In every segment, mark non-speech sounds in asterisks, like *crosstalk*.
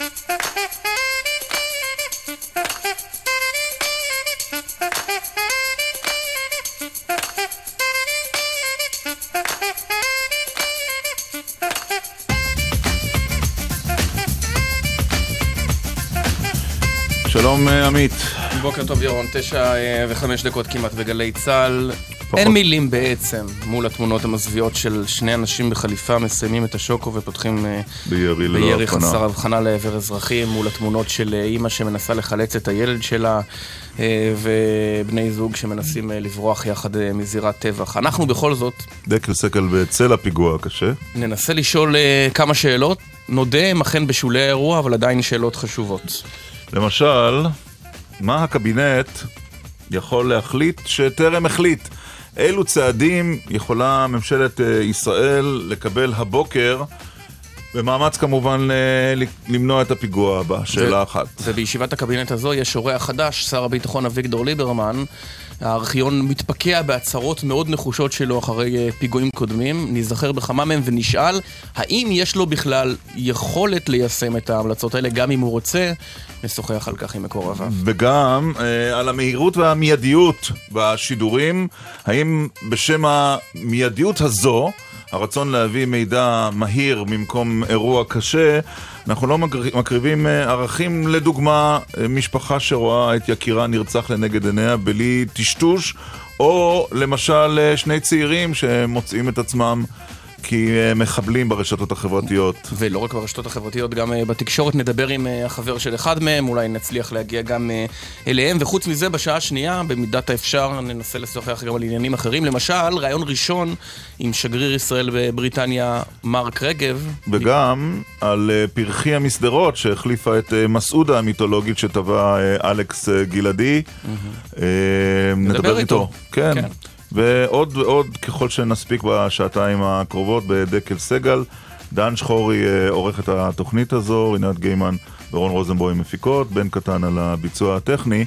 שלום אה, עמית. בוקר טוב ירון, תשע אה, וחמש דקות כמעט בגלי צה"ל. אין מילים בעצם מול התמונות המזוויעות של שני אנשים בחליפה מסיימים את השוקו ופותחים אה, בירי בירי. חסר הבחנה לעבר אזרחים מול התמונות של אה, אימא שמנסה לחלץ את הילד שלה אה, ובני זוג שמנסים לברוח יחד מזירת טבח. אנחנו בכל זאת דקל סקל בצל הפיגוע הקשה. ננסה לשאול כמה שאלות. נודה הם אכן בשולי האירוע, אבל עדיין שאלות חשובות. למשל, מה הקבינט יכול להחליט שטרם החליט? אילו צעדים יכולה ממשלת אה, ישראל לקבל הבוקר במאמץ כמובן אה, ל- למנוע את הפיגוע הבא? שאלה אחת. ובישיבת הקבינט הזו יש אורח חדש, שר הביטחון אביגדור ליברמן. הארכיון מתפקע בהצהרות מאוד נחושות שלו אחרי אה, פיגועים קודמים. ניזכר בכמה מהם ונשאל האם יש לו בכלל יכולת ליישם את ההמלצות האלה, גם אם הוא רוצה. נשוחח על כך עם מקורביו. וגם אה, על המהירות והמיידיות בשידורים. האם בשם המיידיות הזו, הרצון להביא מידע מהיר ממקום אירוע קשה, אנחנו לא מקר- מקריבים אה, ערכים, לדוגמה, אה, משפחה שרואה את יקירה נרצח לנגד עיניה בלי טשטוש, או למשל שני צעירים שמוצאים את עצמם כמחבלים ברשתות החברתיות. ולא רק ברשתות החברתיות, גם אה, בתקשורת נדבר עם אה, החבר של אחד מהם, אולי נצליח להגיע גם אה, אליהם. וחוץ מזה, בשעה השנייה, במידת האפשר, ננסה לשוחח גם על עניינים אחרים. למשל, ראיון ראשון עם שגריר ישראל בבריטניה, מרק רגב. וגם על אה, פרחי המסדרות שהחליפה את אה, מסעודה המיתולוגית שטבע אה, אלכס אה, גלעדי. אה, נדבר איתו. איתו. כן. ועוד ועוד ככל שנספיק בשעתיים הקרובות בדקל סגל. דן שחורי אה, עורך את התוכנית הזו, רינת גיימן ורון רוזנבוים מפיקות, בן קטן על הביצוע הטכני.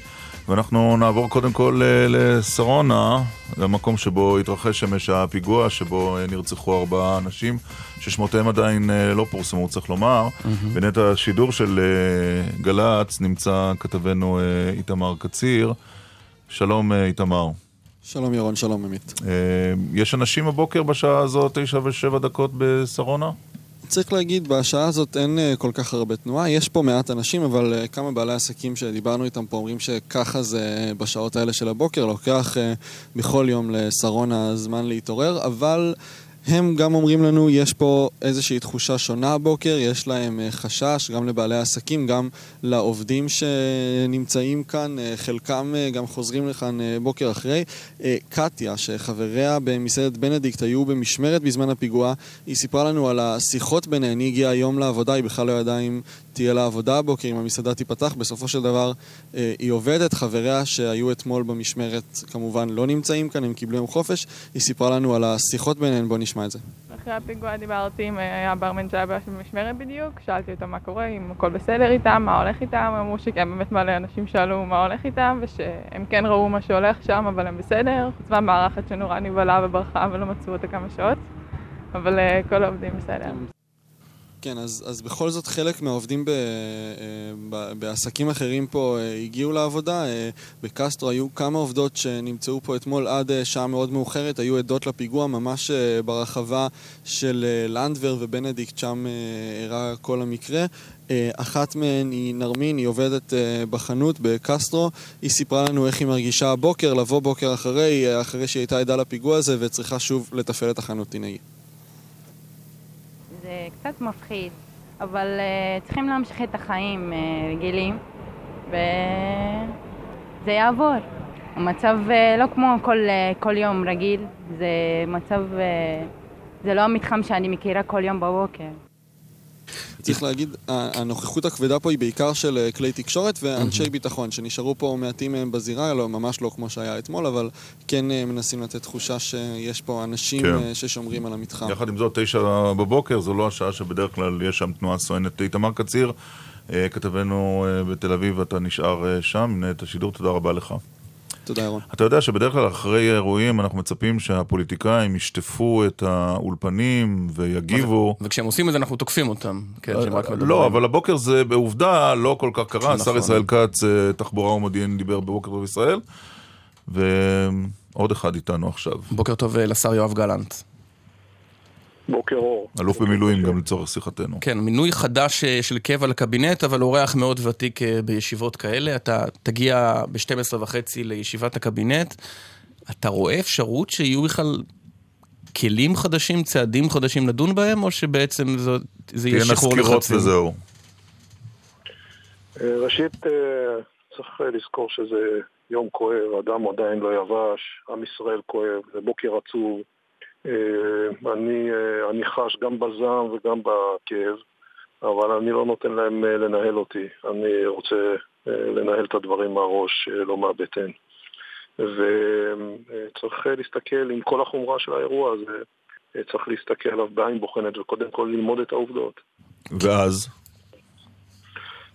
ואנחנו נעבור קודם כל אה, לשרונה, למקום שבו התרחש אמש הפיגוע, שבו אה, נרצחו ארבעה אנשים, ששמותיהם עדיין לא פורסמו, צריך לומר. בנט השידור של גל"צ נמצא כתבנו איתמר קציר. שלום איתמר. שלום ירון, שלום עמית. אה, יש אנשים הבוקר בשעה הזו, תשע ושבע דקות בשרונה? צריך להגיד, בשעה הזאת אין אה, כל כך הרבה תנועה, יש פה מעט אנשים, אבל אה, כמה בעלי עסקים שדיברנו איתם פה אומרים שככה זה בשעות האלה של הבוקר, לוקח בכל יום לשרונה זמן להתעורר, אבל... הם גם אומרים לנו, יש פה איזושהי תחושה שונה הבוקר, יש להם אה, חשש, גם לבעלי העסקים, גם לעובדים שנמצאים כאן, אה, חלקם אה, גם חוזרים לכאן בוקר אחרי. קטיה, שחבריה במסעדת בנדיקט היו במשמרת בזמן הפיגוע, היא סיפרה לנו על השיחות ביניהן, היא הגיעה היום לעבודה, היא בכלל לא ידעה אם תהיה לה עבודה הבוקר, אם המסעדה תיפתח, בסופו של דבר אה, היא עובדת, חבריה שהיו אתמול במשמרת כמובן לא נמצאים כאן, הם קיבלו יום חופש, היא סיפרה לנו על השיחות ביניהן, בואו נשמע את זה. אחרי הפיגוע דיברתי עם אה, הברמן שהיה במשמרת בדיוק, שאלתי אותם מה קורה, אם הכל בסדר איתם, מה הולך איתם, אמרו שכן, באמת מלא אנשים שאלו מה הולך איתם, ושהם כן ראו מה שהולך שם, אבל הם בסדר, חוץ מהמארחת שנורא נבהלה וברחה ולא מצאו אותה כמה שעות, אבל אה, כל העובדים בסדר. כן, אז, אז בכל זאת חלק מהעובדים ב, אה, ב, בעסקים אחרים פה אה, הגיעו לעבודה. אה, בקסטרו היו כמה עובדות שנמצאו פה אתמול עד שעה מאוד מאוחרת, היו עדות לפיגוע ממש ברחבה של לנדבר ובנדיקט, שם אירע כל המקרה. אחת מהן היא נרמין, היא עובדת בחנות בקסטרו. היא סיפרה לנו איך היא מרגישה הבוקר, לבוא בוקר אחרי, אחרי שהיא הייתה עדה לפיגוע הזה וצריכה שוב לתפעל את החנות. הנה היא. זה קצת מפחיד, אבל uh, צריכים להמשיך את החיים uh, רגילים, וזה יעבור. המצב uh, לא כמו כל, uh, כל יום רגיל, זה מצב... Uh, זה לא המתחם שאני מכירה כל יום בבוקר. צריך להגיד, הנוכחות הכבדה פה היא בעיקר של אה, כלי תקשורת ואנשי ביטחון, שנשארו פה מעטים מהם בזירה, לא, ממש לא כמו שהיה אתמול, אבל כן אה, מנסים לתת תחושה שיש פה אנשים כן. אה, ששומרים על המתחם. יחד עם זאת, תשע בבוקר, זו לא השעה שבדרך כלל יש שם תנועה סואנת. איתמר קציר, אה, כתבנו אה, בתל אביב, אתה נשאר אה, שם, מנהל את השידור, תודה רבה לך. תודה, ירון. אתה יודע שבדרך כלל אחרי אירועים אנחנו מצפים שהפוליטיקאים ישטפו את האולפנים ויגיבו. וכשהם עושים את זה אנחנו תוקפים אותם. כן, שהם רק מדברים. לא, אבל הבוקר זה בעובדה לא כל כך קרה. השר נכון. ישראל כץ, אה, תחבורה ומודיעין, דיבר בבוקר טוב ישראל, ועוד אחד איתנו עכשיו. בוקר טוב אה, לשר יואב גלנט. בוקר אור. אלוף במילואים גם לצורך שיחתנו. כן, מינוי חדש אה, של קבע לקבינט, אבל אורח מאוד ותיק אה, בישיבות כאלה. אתה תגיע ב-12 וחצי לישיבת הקבינט. אתה רואה אפשרות שיהיו בכלל כלים חדשים, צעדים חדשים לדון בהם, או שבעצם זאת- זה יהיה תהיינה שחרור סקירות לחצים? וזהו. אה, ראשית, צריך לזכור שזה יום כואב, הדם עדיין לא יבש, עם ישראל כואב, זה בוקר עצוב. אה, אני, אה, אני חש גם בזעם וגם בכאב, אבל אני לא נותן להם אה, לנהל אותי. אני רוצה לנהל את הדברים מהראש, לא מהבטן. וצריך להסתכל עם כל החומרה של האירוע הזה, צריך להסתכל עליו בעין בוחנת וקודם כל ללמוד את העובדות. ואז?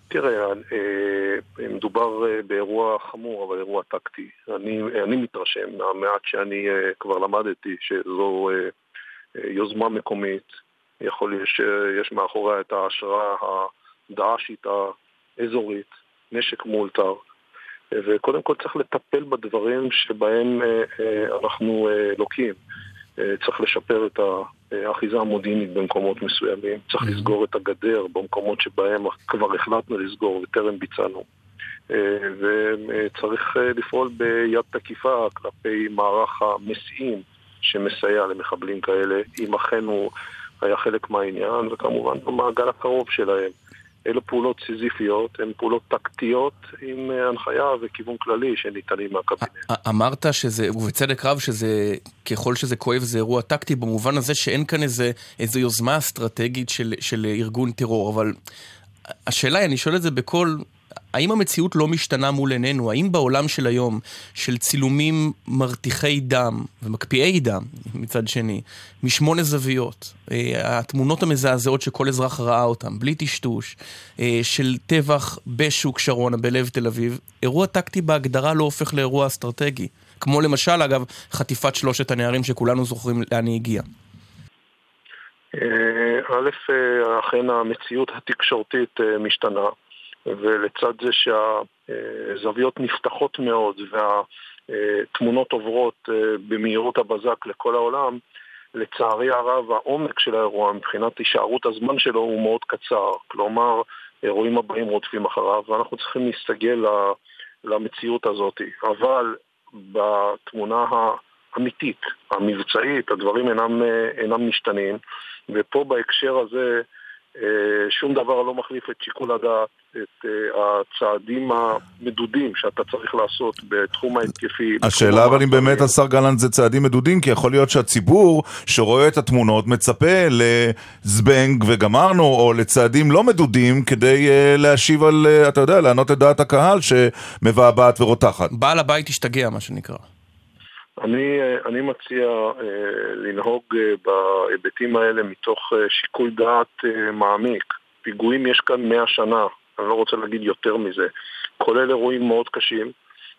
תראה, אה, מדובר אה, באירוע חמור, אבל אירוע טקטי. אני, אני מתרשם מהמעט שאני אה, כבר למדתי שזו יוזמה מקומית. יכול להיות שיש מאחוריה את ההשראה הדעשית האזורית, נשק מאולתר. וקודם כל צריך לטפל בדברים שבהם אנחנו לוקים. אה, צריך לשפר את האחיזה המודיעינית במקומות מסוימים, צריך לסגור את הגדר במקומות שבהם כבר החלטנו לסגור וטרם ביצענו. אה, וצריך אה, לפעול ביד תקיפה כלפי מערך המסיעים שמסייע למחבלים כאלה, אם אכן הוא היה חלק מהעניין, וכמובן במעגל הקרוב שלהם. אלו פעולות סיזיפיות, הן פעולות טקטיות עם אה, הנחיה וכיוון כללי שניתנים מהקבינט. אמרת שזה, ובצדק רב, שזה, ככל שזה כואב זה אירוע טקטי, במובן הזה שאין כאן איזה, איזו יוזמה אסטרטגית של, של ארגון טרור, אבל השאלה היא, אני שואל את זה בקול, האם המציאות לא משתנה מול עינינו? האם בעולם של היום, של צילומים מרתיחי דם ומקפיאי דם מצד שני, משמונה זוויות, אה, התמונות המזעזעות שכל אזרח ראה אותן, בלי טשטוש, אה, של טבח בשוק שרונה בלב תל אביב, אירוע טקטי בהגדרה לא הופך לאירוע אסטרטגי. כמו למשל, אגב, חטיפת שלושת הנערים שכולנו זוכרים לאן היא הגיעה. אה, א', אכן המציאות התקשורתית משתנה, ולצד זה שהזוויות נפתחות מאוד והתמונות עוברות אה, במהירות הבזק לכל העולם, לצערי הרב העומק של האירוע מבחינת הישארות הזמן שלו הוא מאוד קצר. כלומר, אירועים הבאים רודפים אחריו, ואנחנו צריכים להסתגל למציאות הזאת. אבל בתמונה האמיתית, המבצעית, הדברים אינם, אה, אינם משתנים, ופה בהקשר הזה אה, שום דבר לא מחליף את שיקול הדעת, את אה, הצעדים המדודים שאתה צריך לעשות בתחום ההתקפי. השאלה אבל אם. באמת השר גלנט זה צעדים מדודים, כי יכול להיות שהציבור שרואה את התמונות מצפה לזבנג וגמרנו, או לצעדים לא מדודים כדי אה, להשיב על, אה, אתה יודע, לענות את דעת הקהל שמבעבעת ורותחת. בעל הבית השתגע, מה שנקרא. אני, אני מציע אה, לנהוג אה, בהיבטים האלה מתוך אה, שיקול דעת אה, מעמיק. פיגועים יש כאן מאה שנה, אני לא רוצה להגיד יותר מזה, כולל אירועים מאוד קשים,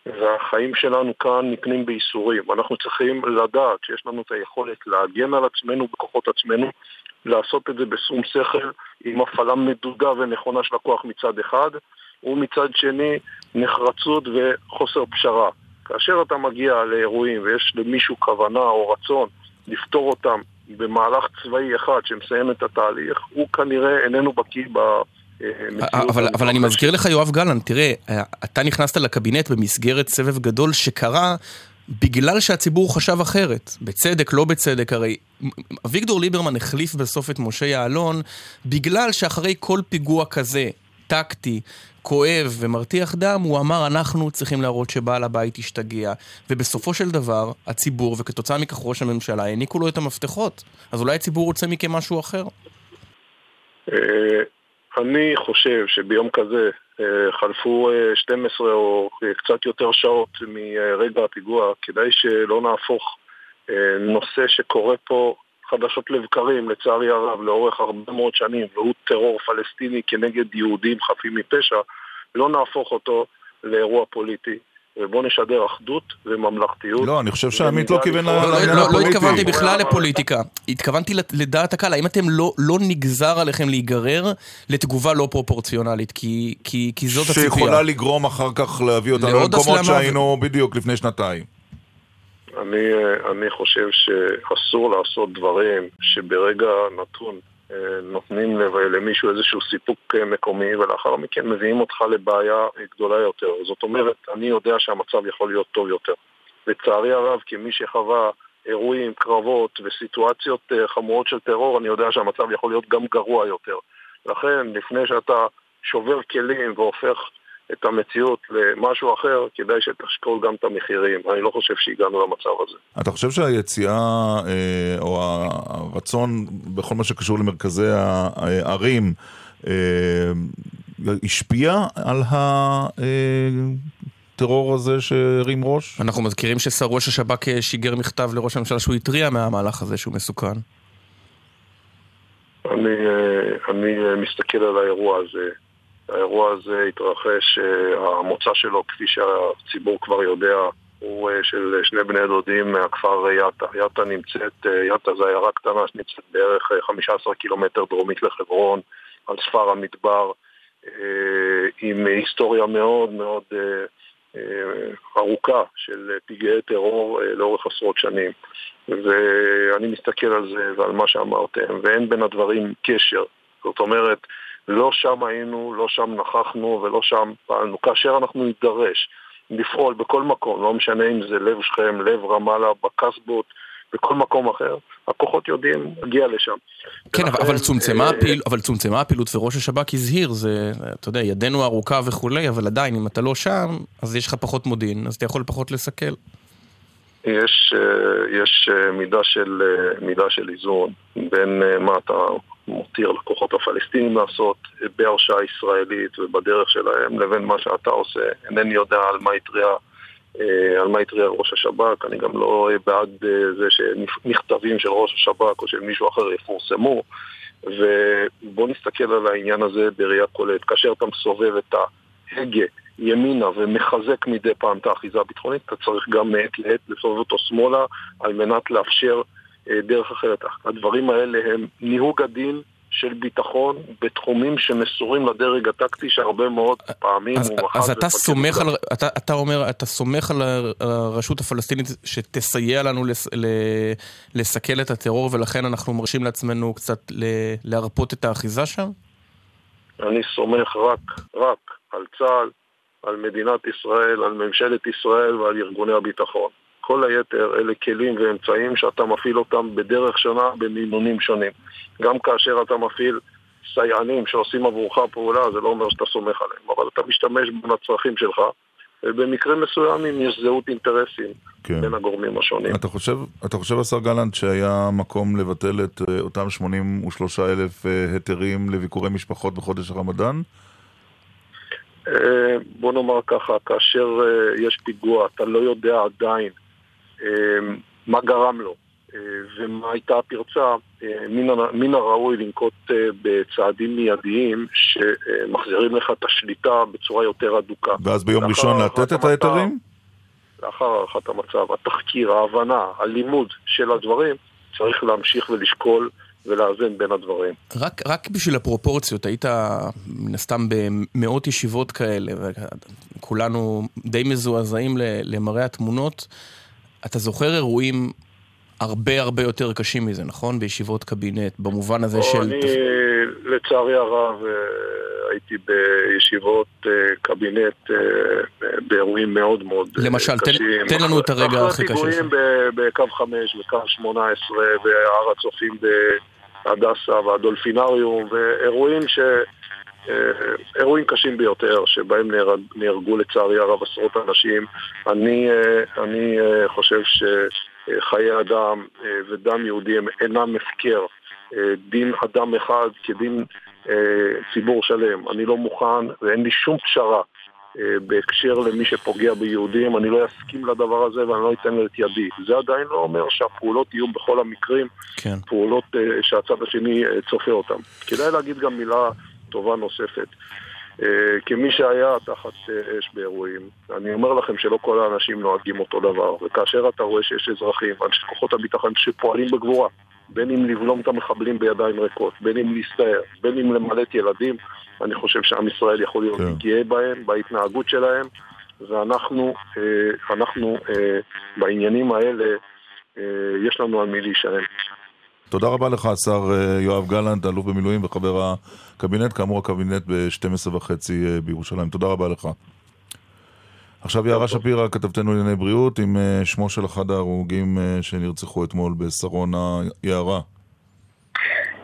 והחיים שלנו כאן נקנים בייסורים. אנחנו צריכים לדעת שיש לנו את היכולת להגן על עצמנו בכוחות עצמנו, לעשות את זה בשום שכל, עם הפעלה מדודה ונכונה של הכוח מצד אחד, ומצד שני נחרצות וחוסר פשרה. כאשר אתה מגיע לאירועים ויש למישהו כוונה או רצון לפתור אותם במהלך צבאי אחד שמסיים את התהליך, הוא כנראה איננו בקיא. אבל, אבל אני מזכיר לך, יואב גלנט, תראה, אתה נכנסת לקבינט במסגרת סבב גדול שקרה בגלל שהציבור חשב אחרת. בצדק, לא בצדק, הרי אביגדור ליברמן החליף בסוף את משה יעלון בגלל שאחרי כל פיגוע כזה, טקטי, כואב ומרתיח דם, הוא אמר אנחנו צריכים להראות שבעל הבית השתגע. ובסופו של דבר, הציבור, וכתוצאה מכך ראש הממשלה, העניקו לו את המפתחות. אז אולי הציבור רוצה מכם משהו אחר? אה, אני חושב שביום כזה אה, חלפו 12 או קצת יותר שעות מרגע הפיגוע, כדאי שלא נהפוך נושא שקורה פה חדשות לבקרים, לצערי הרב, לאורך הרבה מאוד שנים, והוא טרור פלסטיני כנגד יהודים חפים מפשע, לא נהפוך אותו לאירוע פוליטי. ובוא נשדר אחדות וממלכתיות. לא, אני חושב שעמית לא כיוון לא, לא, לעניין לא, לא הפוליטי. התכוונתי בכלל לפוליטיקה, התכוונתי לדעת הקהל, האם אתם לא, לא נגזר עליכם להיגרר לתגובה לא פרופורציונלית, כי, כי, כי זאת הציפייה. שיכולה לגרום אחר כך להביא אותנו למקומות שהיינו בדיוק לפני שנתיים. אני, אה, אני חושב שאסור לעשות דברים שברגע נתון נותנים למישהו איזשהו סיפוק אה, מקומי ולאחר מכן מביאים אותך לבעיה גדולה יותר. זאת אומרת, אני יודע שהמצב יכול להיות טוב יותר. לצערי הרב, כמי שחווה אירועים, קרבות וסיטואציות אה, חמורות של טרור, אני יודע שהמצב יכול להיות גם גרוע יותר. לכן, לפני שאתה שובר כלים והופך את המציאות למשהו אחר, כדאי שתשקול גם את המחירים. אני לא חושב שהגענו למצב הזה. אתה חושב שהיציאה אה, או הרצון בכל מה שקשור למרכזי הערים אה, השפיע על הטרור הזה שהרים ראש? אנחנו מזכירים שראש השב"כ אה, שיגר מכתב לראש הממשלה שהוא התריע מהמהלך הזה שהוא מסוכן. אני, אה, אני אה, מסתכל על האירוע הזה. האירוע הזה התרחש, אה, המוצא שלו, כפי שהציבור כבר יודע, הוא אה, של שני בני דודים מהכפר יטא. יטא נמצאת, אה, יטא זה עיירה קטנה שנמצאת בערך אה, 15 קילומטר דרומית לחברון, על ספר המדבר, עם היסטוריה מאוד מאוד ארוכה של פגעי טרור לאורך עשרות שנים. ואני מסתכל על זה ועל מה שאמרתם, ואין בין הדברים קשר. זאת אומרת, לא שם היינו, לא שם נכחנו ולא שם פעלנו. כאשר אנחנו נידרש לפעול בכל מקום, לא משנה אם זה לב שכם, לב רמאללה, בקסבות, בכל מקום אחר, הכוחות יודעים להגיע לשם. כן, ולכן, אבל צומצמה, אה, הפעיל, אבל צומצמה הפעילות וראש השב"כ הזהיר, זה, אתה יודע, ידנו ארוכה וכולי, אבל עדיין, אם אתה לא שם, אז יש לך פחות מודיעין, אז אתה יכול פחות לסכל. יש, אה, יש אה, מידה של, אה, מידה של איזון בין מה אתה מותיר לכוחות הפלסטינים לעשות בהרשאה ישראלית ובדרך שלהם לבין מה שאתה עושה. אינני יודע על מה התריע, אה, על מה התריע ראש השב"כ, אני גם לא בעד אה, זה שמכתבים של ראש השב"כ או של מישהו אחר יפורסמו. ובוא נסתכל על העניין הזה בראייה כוללת. כאשר אתה מסובב את ההגה ימינה ומחזק מדי פעם את האחיזה הביטחונית, אתה צריך גם מעת לעת לסובב אותו שמאלה על מנת לאפשר דרך אחרת. הדברים האלה הם ניהוג הדין של ביטחון בתחומים שמסורים לדרג הטקטי שהרבה מאוד פעמים אז, הוא מחז אז אתה סומך. על, אתה, אתה אומר, אתה סומך על הר- הרשות הפלסטינית שתסייע לנו לס, ל, לסכל את הטרור, ולכן אנחנו מרשים לעצמנו קצת ל, להרפות את האחיזה שם? אני סומך רק, רק על צה"ל, על מדינת ישראל, על ממשלת ישראל ועל ארגוני הביטחון. כל היתר אלה כלים ואמצעים שאתה מפעיל אותם בדרך שונה, במינונים שונים. גם כאשר אתה מפעיל סייענים שעושים עבורך פעולה, זה לא אומר שאתה סומך עליהם, אבל אתה משתמש בהם לצרכים שלך, ובמקרים מסוימים יש זהות אינטרסים כן. בין הגורמים השונים. אתה חושב, אתה חושב, השר גלנט, שהיה מקום לבטל את אה, אותם 83 אלף אה, היתרים לביקורי משפחות בחודש הרמדאן? אה, בוא נאמר ככה, כאשר יש פיגוע, אתה לא יודע עדיין מה גרם לו אה, ומה הייתה הפרצה, אה, מן הר- מן הראוי לנקוט אה, בצעדים מיידיים שמחזירים לך את השליטה בצורה יותר הדוקה. ואז ביום ראשון לתת את ההיתרים? לאחר הערכת המצב, התחקיר, ההבנה, הלימוד של הדברים, צריך להמשיך ולשקול ולאזן בין הדברים. רק, רק בשביל הפרופורציות, היית מן הסתם במאות ישיבות כאלה, וכולנו די מזועזעים ל- למראה התמונות. אתה זוכר אירועים הרבה הרבה יותר קשים מזה, נכון? בישיבות קבינט, במובן הזה של... אני, לצערי הרב, אה, הייתי בישיבות אה, קבינט אה, באירועים מאוד מאוד אה, למשל, תן- קשים. תן לנו את הרגע הכי קשה אחרי פיגועים ב- בקו 5, בקו 18, בהר הצופים בהדסה והדולפינריום, ואירועים ש... אה, אירועים קשים ביותר, שבהם נהרג, נהרגו לצערי הרב עשרות אנשים. אני, אה, אני אה, חושב שחיי אדם ודם יהודי הם אינם הפקר. דין אדם אחד כדין ציבור שלם. אני לא מוכן ואין לי שום פשרה בהקשר למי שפוגע ביהודים. אני לא אסכים לדבר הזה ואני לא אתן את ידי. זה עדיין לא אומר שהפעולות יהיו בכל המקרים כן. פעולות שהצד השני צופה אותן. כדאי להגיד גם מילה טובה נוספת. אה, כמי שהיה תחת אה, אש באירועים, אני אומר לכם שלא כל האנשים נוהגים אותו דבר, וכאשר אתה רואה שיש אזרחים, אנשי כוחות הביטחון שפועלים בגבורה, בין אם לבלום את המחבלים בידיים ריקות, בין אם להסתער, בין אם למלט ילדים, אני חושב שעם ישראל יכול להיות כן. גאה בהם, בהתנהגות שלהם, ואנחנו אה, אנחנו, בעניינים האלה, יש לנו על מי להישען. תודה רבה לך, השר יואב גלנט, אלוף במילואים וחבר הקבינט, כאמור הקבינט ב-12 וחצי אה, בירושלים. תודה רבה לך. עכשיו יערה שפירא, כתבתנו לענייני בריאות, עם אה, שמו של אחד ההרוגים אה, שנרצחו אתמול בשרונה. יערה.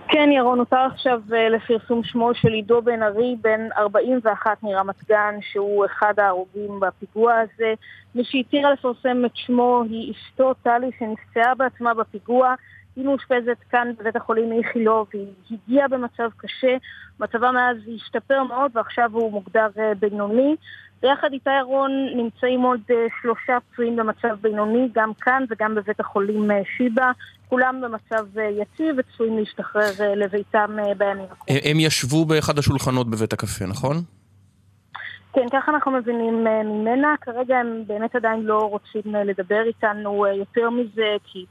כן, ירון, נותר עכשיו לפרסום שמו של עידו בן ארי, בן 41 מרמת גן, שהוא אחד ההרוגים בפיגוע הזה. מי שהתירה לפרסם את שמו היא אשתו טלי, שנפצעה בעצמה בפיגוע. היא מאושפזת כאן בבית החולים איכילוב, היא הגיעה במצב קשה, מצבה מאז השתפר מאוד ועכשיו הוא מוגדר אה, בינוני. ביחד איתה ירון נמצאים עוד אה, שלושה פצועים במצב בינוני, גם כאן וגם בבית החולים אה, שיבא. כולם במצב יציב וצפויים להשתחרר לביתם בימים הקרובים. הם ישבו באחד השולחנות בבית הקפה, נכון? כן, ככה אנחנו מבינים ממנה. כרגע הם באמת עדיין לא רוצים לדבר איתנו יותר מזה, כי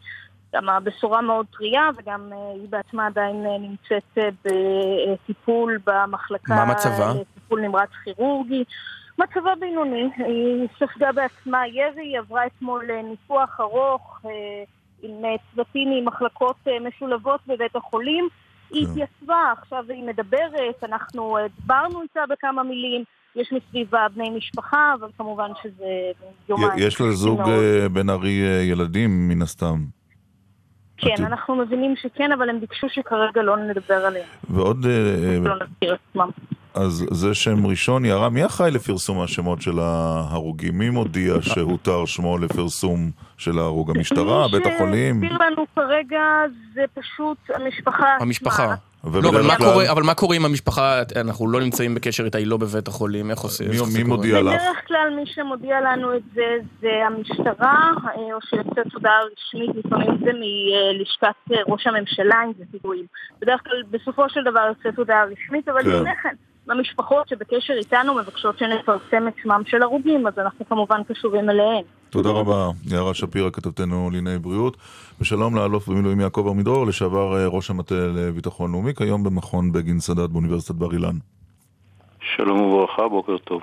גם הבשורה מאוד טריה, וגם אה, היא בעצמה עדיין אה, נמצאת אה, בטיפול במחלקה... מה מצבה? טיפול נמרץ כירורגי. מצבה בינוני, היא ספגה בעצמה ירי, היא עברה אתמול ניתוח ארוך עם צוותים ממחלקות משולבות בבית החולים. היא כן. התייצבה, עכשיו היא מדברת, אנחנו דיברנו איתה בכמה מילים. יש מסביבה בני משפחה, אבל כמובן שזה יומיים. יש לזוג בן ארי ילדים, מן הסתם. כן, אנחנו מבינים שכן, אבל הם ביקשו שכרגע לא נדבר עליהם. ועוד... אה, לא נזכיר את עצמם. אז זה שם ראשון. יערה, מי אחראי לפרסום השמות של ההרוגים? מי מודיע *laughs* שהותר שמו לפרסום של ההרוג? המשטרה? בית החולים? מי שהסביר לנו כרגע זה פשוט המשפחה. המשפחה. לא, אבל מה, קורה, אבל מה קורה עם המשפחה? אנחנו לא נמצאים בקשר איתה, היא לא בבית החולים, איך עושים? מי, מי מודיע לך? בדרך כלל מי שמודיע לנו את זה זה המשטרה, אה, או שיוצאת הודעה רשמית, לפעמים זה מלשכת אה, ראש הממשלה, אם זה פיגועים. בדרך כלל בסופו של דבר יוצאת הודעה רשמית, אבל כן. לפני כן. המשפחות שבקשר איתנו מבקשות שנפרסם את שמם של הרוגים, אז אנחנו כמובן קשובים אליהם. תודה רבה, יערה שפירא, כתבתנו לענייני בריאות. ושלום לאלוף במילואים יעקב עמידרור, לשעבר אה, ראש המטה לביטחון לאומי, כיום במכון בגין סאדאת באוניברסיטת בר אילן. שלום וברכה, בוקר טוב.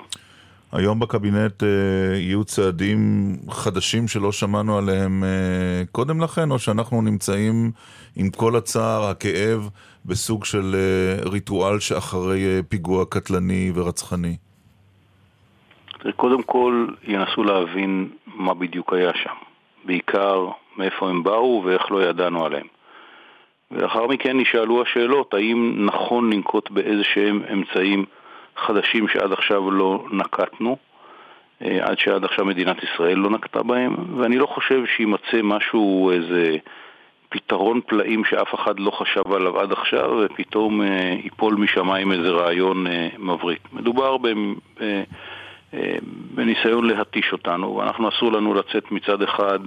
היום בקבינט אה, יהיו צעדים חדשים שלא שמענו עליהם אה, קודם לכן, או שאנחנו נמצאים עם כל הצער, הכאב, בסוג של אה, ריטואל שאחרי אה, פיגוע קטלני ורצחני? קודם כל ינסו להבין מה בדיוק היה שם. בעיקר מאיפה הם באו ואיך לא ידענו עליהם. ולאחר מכן נשאלו השאלות, האם נכון לנקוט באיזה שהם אמצעים חדשים שעד עכשיו לא נקטנו, אה, עד שעד עכשיו מדינת ישראל לא נקטה בהם, ואני לא חושב שיימצא משהו, איזה פתרון פלאים שאף אחד לא חשב עליו עד עכשיו, ופתאום אה, ייפול משמיים איזה רעיון אה, מבריק. מדובר ב... אה, אה, בניסיון להתיש אותנו, ואנחנו אסור לנו לצאת מצד אחד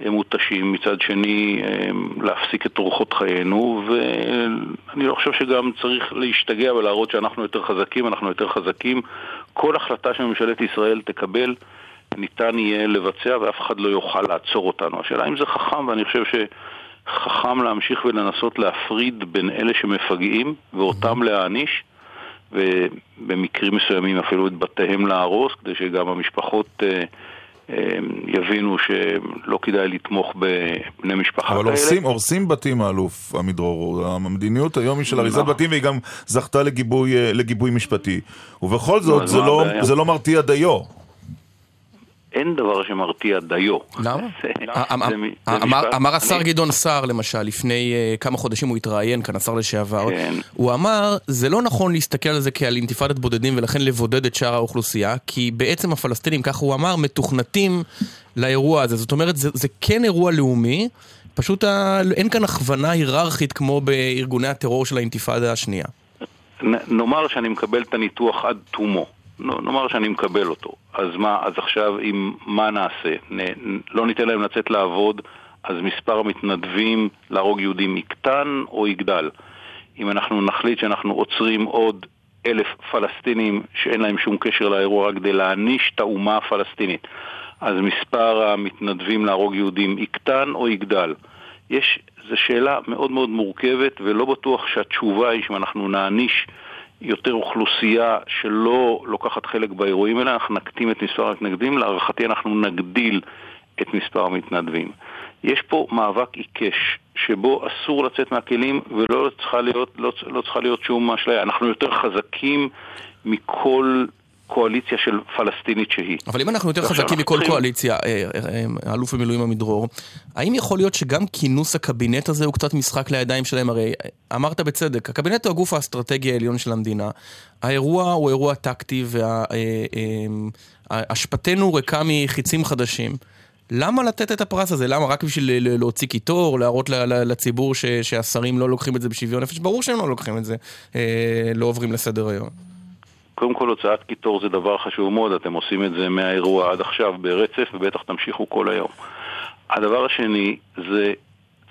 מותשים, מצד שני אה, להפסיק את אורחות חיינו, ואני לא חושב שגם צריך להשתגע ולהראות שאנחנו יותר חזקים, אנחנו יותר חזקים. כל החלטה שממשלת ישראל תקבל, ניתן יהיה לבצע ואף אחד לא יוכל לעצור אותנו. השאלה אם זה חכם, ואני חושב שחכם להמשיך ולנסות להפריד בין אלה שמפגעים ואותם להעניש. ובמקרים מסוימים אפילו את בתיהם להרוס, כדי שגם המשפחות אה, אה, יבינו שלא כדאי לתמוך בבני משפחה כאלה. אבל הורסים, הורסים בתים, האלוף עמידרור. המדיניות היום היא של הריסת. בתים והיא גם זכתה לגיבוי, אה, לגיבוי משפטי. ובכל זאת, זה לא, זה לא מרתיע דיו. אין דבר שמרתיע דיו. למה? אמר השר גדעון סער למשל, לפני אה, כמה חודשים הוא התראיין כאן, השר לשעבר, כן. הוא אמר, זה לא נכון להסתכל על זה כעל אינתיפאדת בודדים ולכן לבודד את שאר האוכלוסייה, כי בעצם הפלסטינים, כך הוא אמר, מתוכנתים לאירוע הזה. זאת אומרת, זה כן אירוע לאומי, פשוט אין כאן הכוונה היררכית כמו בארגוני הטרור של האינתיפאדה השנייה. נאמר שאני מקבל את הניתוח עד תומו. נאמר שאני מקבל אותו. אז מה, אז עכשיו, עם מה נעשה? נ, לא ניתן להם לצאת לעבוד, אז מספר המתנדבים להרוג יהודים יקטן או יגדל? אם אנחנו נחליט שאנחנו עוצרים עוד אלף פלסטינים שאין להם שום קשר לאירוע רק כדי להעניש את האומה הפלסטינית, אז מספר המתנדבים להרוג יהודים יקטן או יגדל? יש, זו שאלה מאוד מאוד מורכבת ולא בטוח שהתשובה היא שאם אנחנו נעניש יותר אוכלוסייה שלא לוקחת חלק באירועים האלה, אנחנו נקטים את מספר המתנגדים, להערכתי אנחנו נגדיל את מספר המתנדבים. יש פה מאבק עיקש, שבו אסור לצאת מהכלים ולא צריכה להיות, לא, לא צריכה להיות שום אשליה. אנחנו יותר חזקים מכל קואליציה של פלסטינית שהיא. אבל אם אנחנו יותר חזקים מכל צריכים... קואליציה, אה, אה, האלוף במילואים עמידרור, האם יכול להיות שגם כינוס הקבינט הזה הוא קצת משחק לידיים שלהם? הרי אמרת בצדק, הקבינט הוא הגוף האסטרטגי העליון של המדינה. האירוע הוא אירוע טקטי והשפתנו אה, ריקה מחיצים חדשים. למה לתת את הפרס הזה? למה? רק בשביל להוציא קיטור, להראות לציבור ש, שהשרים לא לוקחים את זה בשוויון נפש? ברור שהם לא לוקחים את זה, אה, לא עוברים לסדר היום. קודם כל הוצאת קיטור זה דבר חשוב מאוד, אתם עושים את זה מהאירוע עד עכשיו ברצף, ובטח תמשיכו כל היום. הדבר השני זה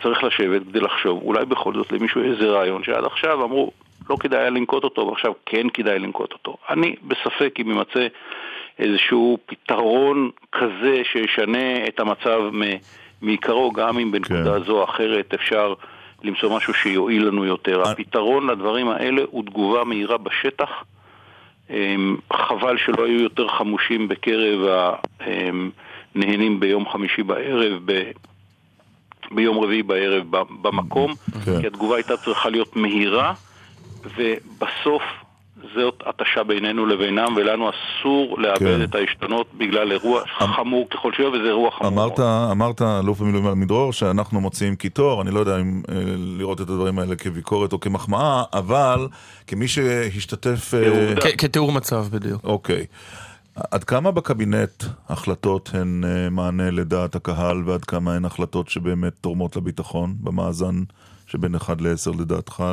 צריך לשבת כדי לחשוב, אולי בכל זאת למישהו איזה רעיון שעד עכשיו אמרו לא כדאי היה לנקוט אותו, ועכשיו כן כדאי לנקוט אותו. אני בספק אם יימצא איזשהו פתרון כזה שישנה את המצב מעיקרו, גם אם בנקודה כן. זו או אחרת אפשר למצוא משהו שיועיל לנו יותר. הפתרון לדברים האלה הוא תגובה מהירה בשטח. אמ, חבל שלא היו יותר חמושים בקרב הנהנים ביום חמישי בערב, ב... ביום רביעי בערב במקום, okay. כן. כי התגובה הייתה צריכה להיות מהירה, ובסוף זאת התשה בינינו לבינם, ולנו אסור לאבד כן. את העשתונות בגלל אירוע אמ... חמור ככל שיהיה, וזה אירוע חמור. אמרת, אמרת, אלוף במילואים מדרור, שאנחנו מוציאים קיטור, אני לא יודע אם אה, לראות את הדברים האלה כביקורת או כמחמאה, אבל כמי שהשתתף... אה, כתיאור מצב בדיוק. אוקיי. עד כמה בקבינט החלטות הן אה, מענה לדעת הקהל, ועד כמה הן החלטות שבאמת תורמות לביטחון במאזן שבין 1 ל-10 לדעתך,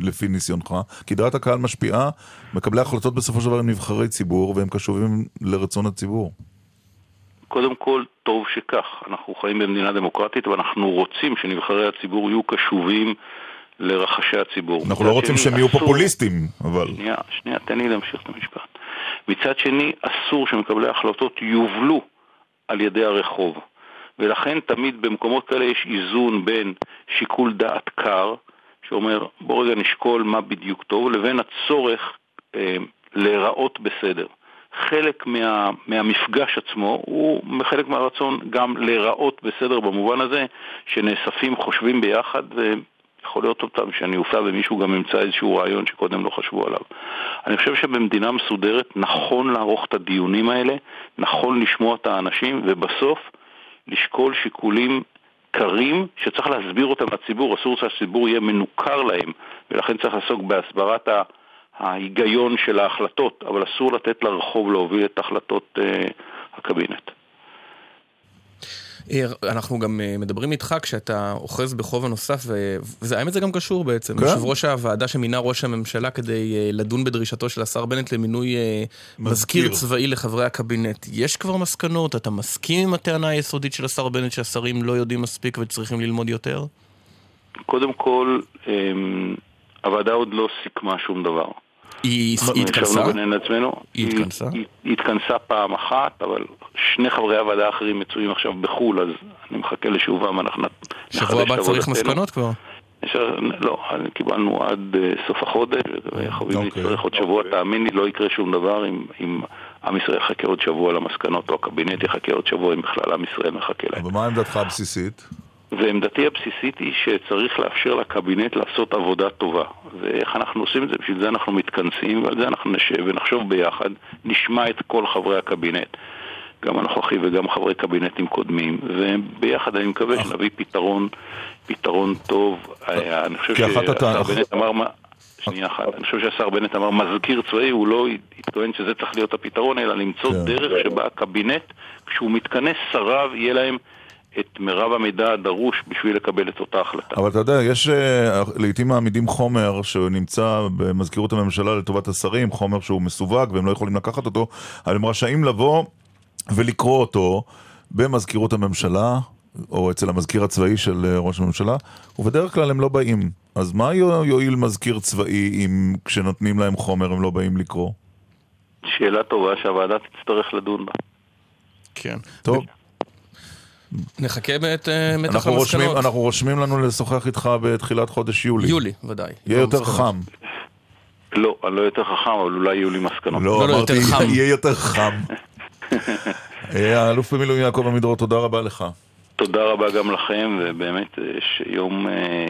לפי ניסיונך? כי דעת הקהל משפיעה, מקבלי החלטות בסופו של דבר הם נבחרי ציבור והם קשובים לרצון הציבור. קודם כל, טוב שכך. אנחנו חיים במדינה דמוקרטית ואנחנו רוצים שנבחרי הציבור יהיו קשובים לרחשי הציבור. אנחנו לא רוצים שהם יהיו פופוליסטים, אבל... שנייה, שנייה, תן לי להמשיך את המשפט. מצד שני, אסור שמקבלי ההחלטות יובלו על ידי הרחוב. ולכן תמיד במקומות כאלה יש איזון בין שיקול דעת קר, שאומר בוא רגע נשקול מה בדיוק טוב, לבין הצורך אה, להיראות בסדר. חלק מה, מהמפגש עצמו הוא חלק מהרצון גם להיראות בסדר במובן הזה שנאספים, חושבים ביחד ויכול להיות אותם שאני אופתע ומישהו גם ימצא איזשהו רעיון שקודם לא חשבו עליו. אני חושב שבמדינה מסודרת נכון לערוך את הדיונים האלה, נכון לשמוע את האנשים ובסוף לשקול שיקולים קרים שצריך להסביר אותם לציבור, אסור שהציבור יהיה מנוכר להם, ולכן צריך לעסוק בהסברת ההיגיון של ההחלטות, אבל אסור לתת לרחוב להוביל את החלטות uh, הקבינט. אנחנו גם אה, מדברים איתך כשאתה אוחז בכובע נוסף, והאמת זה גם קשור בעצם. כן. יושב ראש הוועדה שמינה ראש הממשלה כדי אה, לדון בדרישתו של השר בנט למינוי אה, מזכיר, מזכיר צבאי לחברי הקבינט. יש כבר מסקנות? אתה מסכים עם הטענה היסודית של השר בנט שהשרים לא יודעים מספיק וצריכים ללמוד יותר? קודם כל, אמ, הוועדה עוד לא סיכמה שום דבר. היא התכנסה? היא התכנסה? היא התכנסה פעם אחת, אבל שני חברי הוועדה האחרים מצויים עכשיו בחו"ל, אז אני מחכה לשובם, אנחנו נחדש שבוע הבא צריך מסקנות כבר? לא, קיבלנו עד אה, סוף החודש, יכולים אוקיי. להצטרך עוד שבוע, תאמין לי, לא יקרה שום דבר אם עם ישראל יחכה עוד שבוע למסקנות, או הקבינט יחכה עוד שבוע, אם בכלל עם ישראל מחכה להם. ומה עמדתך הבסיסית? ועמדתי הבסיסית היא שצריך לאפשר לקבינט לעשות עבודה טובה. ואיך אנחנו עושים את זה? בשביל זה אנחנו מתכנסים, ועל זה אנחנו נשב ונחשוב ביחד, נשמע את כל חברי הקבינט, גם הנוכחי וגם חברי קבינטים קודמים, וביחד אני מקווה שנביא פתרון, פתרון טוב. אני חושב שהשר בנט אמר... שנייה אחת. אני חושב שהשר בנט אמר מזכיר צבאי, הוא לא התכוון שזה צריך להיות הפתרון, אלא למצוא כן. דרך שבה הקבינט, כשהוא מתכנס, שריו, יהיה להם את מירב המידע הדרוש בשביל לקבל את אותה החלטה. אבל אתה יודע, יש אה, לעיתים מעמידים חומר שנמצא במזכירות הממשלה לטובת השרים, חומר שהוא מסווג והם לא יכולים לקחת אותו, אבל הם רשאים לבוא ולקרוא אותו במזכירות הממשלה, או אצל המזכיר הצבאי של אה, ראש הממשלה, ובדרך כלל הם לא באים. אז מה יועיל מזכיר צבאי אם כשנותנים להם חומר הם לא באים לקרוא? שאלה טובה שהוועדה תצטרך לדון בה. כן. טוב. נחכה אה, מתח אנחנו רושמים, המסקנות. אנחנו רושמים לנו לשוחח איתך בתחילת חודש יולי. יולי, ודאי. יהיה יותר מסקנות. חם. לא, אני לא יותר חכם, אבל אולי יהיו לי מסקנות. לא, לא, לא, אמרתי, יותר חם. יהיה יותר חם. *laughs* אה, האלוף במילואים יעקב עמידרור, תודה רבה לך. תודה רבה גם לכם, ובאמת יש יום, אה,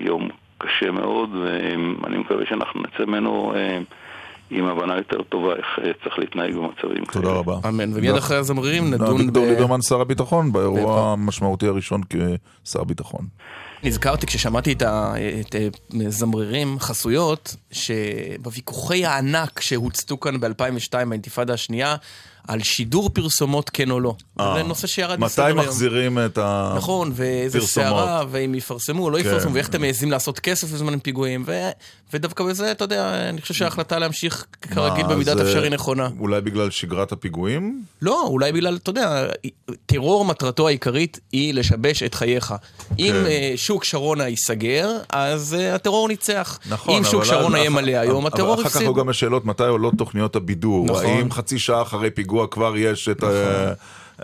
יום קשה מאוד, ואני מקווה שאנחנו נצא ממנו אה, עם הבנה יותר טובה איך אה, צריך להתנהג במצבים כאלה. תודה רבה. אמן. ומיד אחרי הזמרירים נדון אביגדור. ליברמן, שר הביטחון, באירוע באירוע. המשמעותי הראשון כשר ביטחון. נזכרתי כששמעתי את הזמרירים חסויות, שבוויכוחי הענק שהוצתו כאן ב-2002 באינתיפאדה השנייה, על שידור פרסומות כן או לא. אה, זה נושא שירד מתי מסדר היום. מחזירים את ה... נכון, ואיזה. סערה, ואם יפרסמו או לא כן, יפרסמו, ואיך. אתם מעזים לעשות כסף בזמן פיגועים, ודווקא בזה, אתה יודע, אני חושב שההחלטה להמשיך כרגיל במידת היא נכונה. אולי בגלל שגרת הפיגועים? לא, אולי בגלל, אתה יודע, טרור מטרתו העיקרית היא לשבש את חייך. אם כן. אה, שוק שרונה ייסגר, אז אה, הטרור ניצח. נכון, אם שוק שרונה יהיה מלא היום, הטרור אחר כך הפסיד. היו גם השאלות מתי עולות תוכניות הבידור. נכון. האם חצי שעה אחרי פיגוע כבר יש את ה-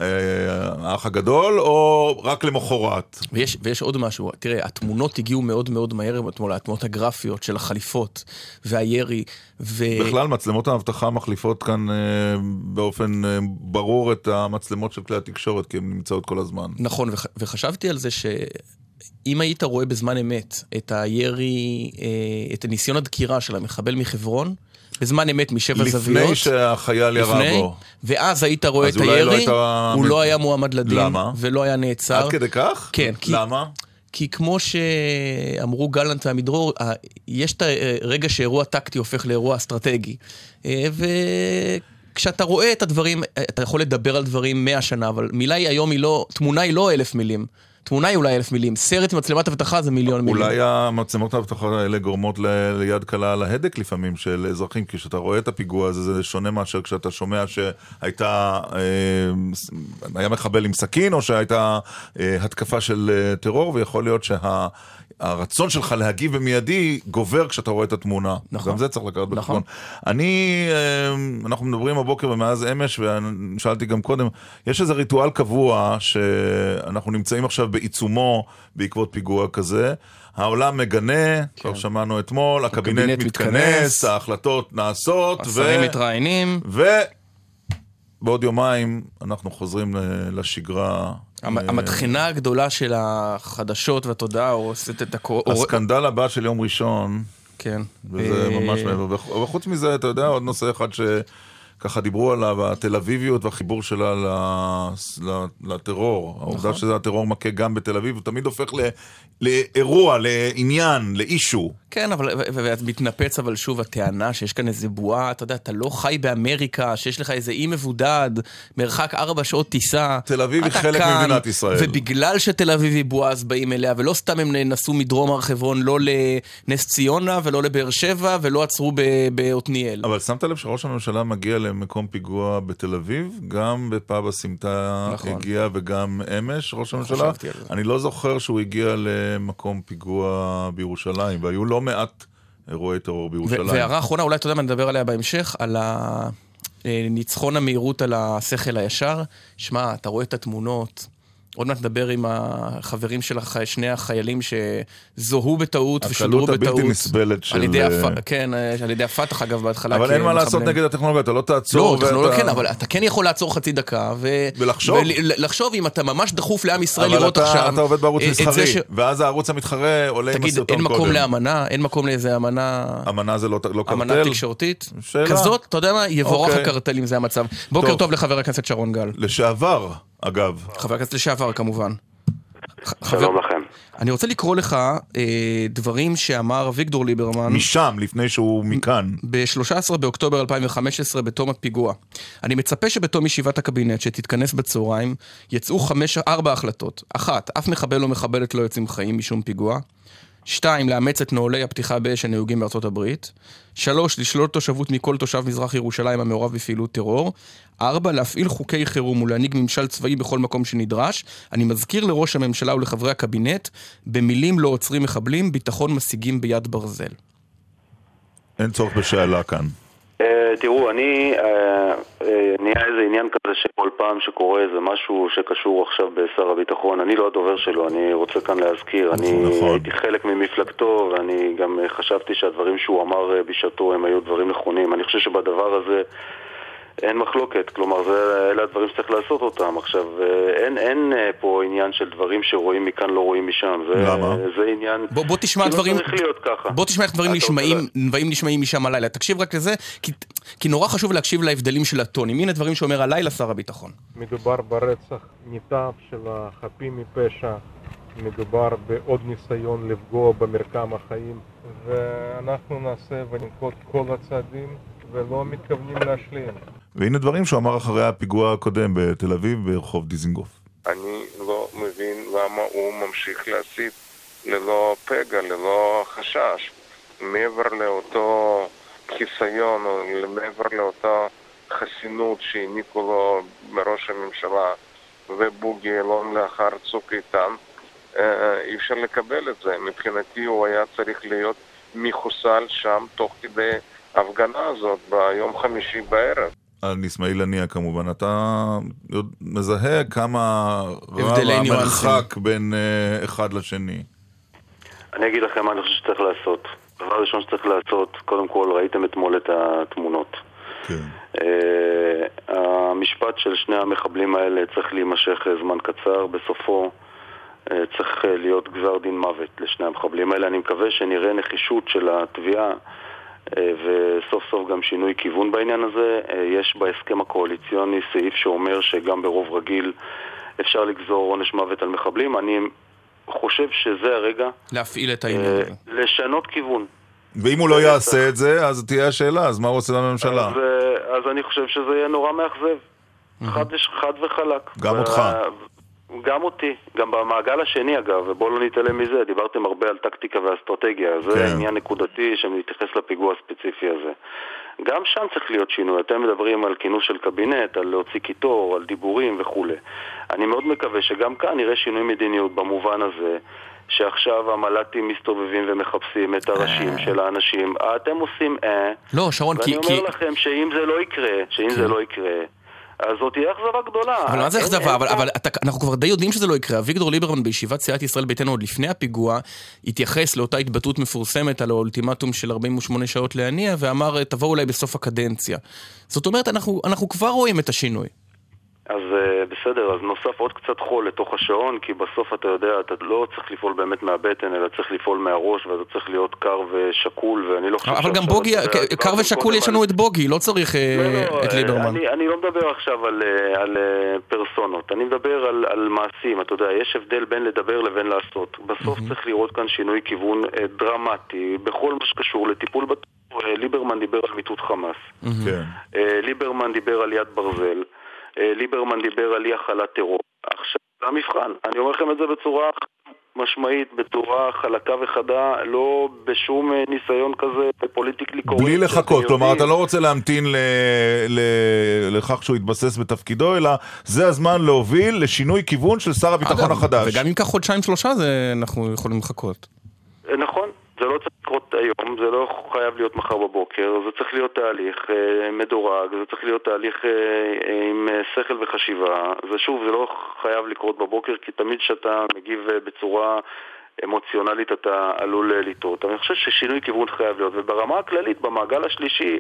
אה, האח הגדול, או רק למחרת? ויש, ויש עוד משהו, תראה, התמונות הגיעו מאוד מאוד מהר אתמול, התמונות הגרפיות של החליפות והירי, ו... בכלל, מצלמות האבטחה מחליפות כאן אה, באופן אה, ברור את המצלמות של כלי התקשורת, כי הן נמצאות כל הזמן. נכון, וח, וחשבתי על זה שאם היית רואה בזמן אמת את הירי, אה, את ניסיון הדקירה של המחבל מחברון, בזמן אמת משבע זוויות, לפני שהחייל ירה לפני, בו. ואז היית רואה את לא הירי, היית- הוא לא היה מועמד לדין, למה? ולא היה נעצר. עד כדי כך? כן, כי- למה? כי כמו שאמרו גלנט ועמידרור, יש את הרגע שאירוע טקטי הופך לאירוע אסטרטגי. אה, וכשאתה רואה את הדברים, אתה יכול לדבר על דברים מאה שנה, אבל מילה היא היום היא לא, תמונה היא לא אלף מילים. תמונה היא אולי אלף מילים, סרט עם מצלמת אבטחה זה מיליון מילים. אולי המצלמות האבטחה האלה גורמות ל- ליד קלה על ההדק לפעמים של אזרחים, כי כשאתה רואה את הפיגוע הזה זה שונה מאשר כשאתה שומע שהייתה, אה, היה מחבל עם סכין, או שהייתה אה, התקפה של אה, טרור, ויכול להיות שהרצון שלך להגיב במיידי גובר כשאתה רואה את התמונה. נכון. גם זה צריך לקחת נכון. בחשבון. אני, אה, אנחנו מדברים הבוקר ומאז אמש, ושאלתי גם קודם, יש איזה ריטואל קבוע שאנחנו נמצאים עכשיו בעיצומו בעקבות פיגוע כזה. העולם מגנה, טוב שמענו אתמול, הקבינט כן. הקבינט מתכנס, מתכנס, ההחלטות נעשות, השרים מתראיינים, ובעוד יומיים אנחנו חוזרים לשגרה. אה, המטחנה הגדולה של החדשות והתודעה הורסת את הכל. הסקנדל הבא של יום ראשון, כן. וזה אה, ממש מעבר. וח- וחוץ מזה, אתה יודע, עוד נושא אחד שככה דיברו עליו, התל אביביות והחיבור שלה לטרור. העובדה נכון. שזה הטרור מכה גם בתל אביב, הוא תמיד הופך לאירוע, לעניין, לאישו. כן, אבל, ואת מתנפץ אבל שוב הטענה שיש כאן איזה בועה, אתה יודע, אתה לא חי באמריקה, שיש לך איזה אי מבודד, מרחק ארבע שעות טיסה. תל אביב היא חלק כאן, ממדינת ישראל. ובגלל שתל אביב היא בועה אז באים אליה, ולא סתם הם נסעו מדרום הר חברון לא לנס ציונה ולא לבאר שבע ולא עצרו בעתניאל. אבל שמת לב שראש הממשלה מגיע למקום פיגוע בתל אביב, גם בפאב הסמטה נכון. הגיע וגם אמש, ראש הממשלה. אני לא זוכר שהוא הגיע למקום פיגוע בירושלים, והיו לא מעט אירועי טרור בירושלים. והערה אחרונה, אולי אתה יודע מה נדבר עליה בהמשך, על הניצחון המהירות על השכל הישר. שמע, אתה רואה את התמונות, עוד מעט נדבר עם החברים של הח... שני החיילים שזוהו בטעות ושודרו הקלות בטעות. הבלתי נסבלת של... על ידי, הפ... אה, כן, על ידי הפתח אגב בהתחלה. אבל אין מה לעשות. נגד הטכנולוגיה, אתה לא תעצור. לא, טכנולוגיה ואתה- כן, אבל אתה כן יכול לעצור חצי דקה ו... ולחשוב. ולחשוב אם אתה ממש דחוף לעם ישראל אבל לראות אתה, עכשיו. אתה עובד בערוץ אה, מסחרי, ש- ואז הערוץ המתחרה עולה עם תגיד, הסרטון אין קודם. מקום לאמנה? אין מקום לאיזה אמנה... אמנה זה לא, לא קרטל? אמנה תקשורתית? שאלה. כזאת, אתה יודע מה? יבורך אוקיי. הקרטל אם זה המצב. בוקר טוב. טוב לחבר הכנסת שרון גל. לשעבר, אגב. חבר הכנסת לשעבר כמובן. שלום לכם. אני רוצה לקרוא לך אה, דברים שאמר אביגדור ליברמן. משם, לפני שהוא מכאן. ב-13 באוקטובר 2015 בתום הפיגוע. אני מצפה שבתום ישיבת הקבינט שתתכנס בצהריים יצאו חמש, ארבע החלטות. אחת, אף מחבל או מחבלת לא יוצאים חיים משום פיגוע. שתיים, לאמץ את נוהלי הפתיחה באש הנהוגים בארצות הברית. שלוש, לשלול תושבות מכל תושב מזרח ירושלים המעורב בפעילות טרור. ארבע, להפעיל חוקי חירום ולהנהיג ממשל צבאי בכל מקום שנדרש. אני מזכיר לראש הממשלה ולחברי הקבינט, במילים לא עוצרים מחבלים, ביטחון משיגים ביד ברזל. אין צורך בשאלה כאן. אה, תראו, אני, אה, אה, נהיה איזה עניין כזה שכל פעם שקורה איזה משהו שקשור עכשיו בשר הביטחון, אני לא הדובר שלו, אני רוצה כאן להזכיר, אני נכון. הייתי חלק ממפלגתו ואני גם חשבתי שהדברים שהוא אמר בשעתו הם היו דברים נכונים. אני חושב שבדבר הזה... אין מחלוקת, כלומר זה, אלה הדברים שצריך לעשות אותם. עכשיו, אין, אין פה עניין של דברים שרואים מכאן לא רואים משם. זה, למה? זה עניין... בוא, בוא תשמע שלא דברים, צריך להיות ככה. בוא תשמע איך דברים נשמעים, דברים נשמעים משם הלילה. תקשיב רק לזה, כי, כי נורא חשוב להקשיב להבדלים של הטונים. הנה דברים שאומר הלילה שר הביטחון. מדובר ברצח נתעב של החפים מפשע, מדובר בעוד ניסיון לפגוע במרקם החיים, ואנחנו נעשה וננקוט כל הצעדים ולא מתכוונים להשלים. והנה דברים שהוא אמר אחרי הפיגוע הקודם בתל אביב ברחוב דיזינגוף. אני לא מבין למה הוא ממשיך להסית ללא פגע, ללא חשש. מעבר לאותו חיסיון, או מעבר לאותה חסינות שהעניקו לו מראש הממשלה ובוגי יעלון לאחר צוק איתן, אה, אי אפשר לקבל את זה. מבחינתי הוא היה צריך להיות מחוסל שם תוך כדי ההפגנה הזאת ביום חמישי בערב. על אסמאעיל הנייה כמובן, אתה מזהה כמה רב. המרחק בין אה, אחד לשני. אני אגיד לכם מה אני חושב שצריך לעשות. דבר ראשון שצריך לעשות, קודם כל ראיתם אתמול את התמונות. כן. אה, המשפט של שני המחבלים האלה צריך להימשך אה, זמן קצר, בסופו צריך להיות גזר דין מוות לשני המחבלים האלה. אני מקווה שנראה נחישות של התביעה וסוף סוף גם שינוי כיוון בעניין הזה. אה, יש בהסכם הקואליציוני סעיף שאומר שגם ברוב רגיל אפשר לגזור עונש מוות על מחבלים. אני חושב שזה הרגע להפעיל את העניין אה, הזה. לשנות כיוון. ואם הוא לא יעשה את זה, אז תהיה השאלה, אז מה הוא עושה לממשלה? אז, אה, אז אני חושב שזה יהיה נורא מאכזב. חד, וחלק. גם ו- אותך. גם אותי. גם במעגל השני אגב, ובואו לא נתעלם מזה, דיברתם הרבה על טקטיקה ואסטרטגיה, זה כן. עניין נקודתי שמתייחס לפיגוע הספציפי הזה. גם שם צריך להיות שינוי. אתם מדברים על כינוס של קבינט, על להוציא קיטור, על דיבורים וכולי. אני מאוד מקווה שגם כאן נראה שינוי מדיניות במובן הזה שעכשיו המל"טים מסתובבים ומחפשים את הראשים של האנשים. אתם עושים אה, לא, שרון, כי... ואני כי... אומר לכם שאם זה לא יקרה, שאם זה לא יקרה, אז זאת תהיה אכזבה גדולה. אבל מה זה אכזבה? אבל, אבל אתה, אנחנו כבר די יודעים שזה לא יקרה. אביגדור ליברמן בישיבת סיעת ישראל ביתנו עוד לפני הפיגוע התייחס לאותה התבטאות מפורסמת על האולטימטום של 48 שעות להניע ואמר תבואו אולי בסוף הקדנציה. זאת אומרת אנחנו, אנחנו כבר רואים את השינוי. אז אה, בסדר, אז נוסף עוד קצת חול לתוך השעון, כי בסוף אתה יודע, אתה לא צריך לפעול באמת מהבטן, אלא צריך לפעול מהראש, ואתה צריך להיות קר ושקול, ואני לא חושב אבל גם בוגי, קר ושקול יש על- לנו את בוגי, לא צריך אה, לא, לא, את אה, ליברמן. אני, אני לא מדבר עכשיו על, על פרסונות, אני מדבר על, על מעשים, אתה יודע, יש הבדל בין לדבר לבין לעשות. בסוף צריך לראות כאן שינוי כיוון דרמטי בכל מה שקשור לטיפול בטרור. ליברמן דיבר על מיטוט חמאס. כן. ליברמן דיבר על יד ברזל, ליברמן דיבר על אי הכלת טרור. עכשיו, זה המבחן. אני אומר לכם את זה בצורה משמעית, בצורה חלקה וחדה, לא בשום אה, ניסיון כזה politically correct. בלי לחכות, כלומר. אתה לא רוצה להמתין ל... ל... לכך שהוא יתבסס בתפקידו, אלא זה הזמן להוביל לשינוי כיוון של שר הביטחון אגב, החדש. וגם אם כך חודשיים שלושה זה אנחנו יכולים לחכות. אה, נכון, זה לא צריך לקרות היום, זה לא חייב להיות מחר בבוקר, זה צריך להיות תהליך אה, מדורג, זה צריך להיות תהליך אה, אה, עם שכל וחשיבה. זה שוב, זה לא חייב לקרות בבוקר, כי תמיד כשאתה מגיב בצורה אמוציונלית אתה עלול לטעות. אבל אני חושב ששינוי כיוון חייב להיות, וברמה הכללית, במעגל השלישי,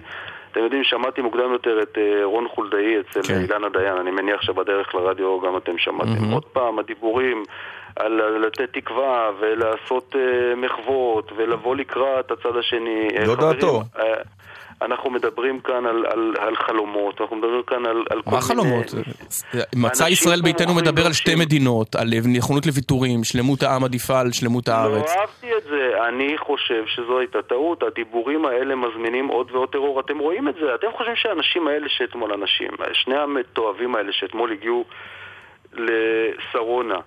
אתם יודעים, שמעתי מוקדם יותר את רון חולדאי אצל כן. אילנה דיין, אני מניח שבדרך לרדיו גם אתם שמעתם. עוד פעם, הדיבורים על על לתת תקווה ולעשות אה, מחוות ולבוא לקראת הצד השני. אה, לא חברים, דעתו. אה, אנחנו מדברים כאן על, על, על חלומות, אנחנו מדברים כאן על, על כל מה מיני... חלומות? מצע אנשים ישראל ביתנו מדבר על שתי מדינות, על נכונות לוויתורים, שלמות העם עדיפה על שלמות הארץ. לא אהבתי את זה, אני חושב שזו הייתה טעות, הדיבורים האלה מזמינים עוד ועוד טרור, אתם רואים את זה, אתם חושבים שהאנשים האלה שאתמול, אנשים, שני המתועבים האלה שאתמול הגיעו לשרונה,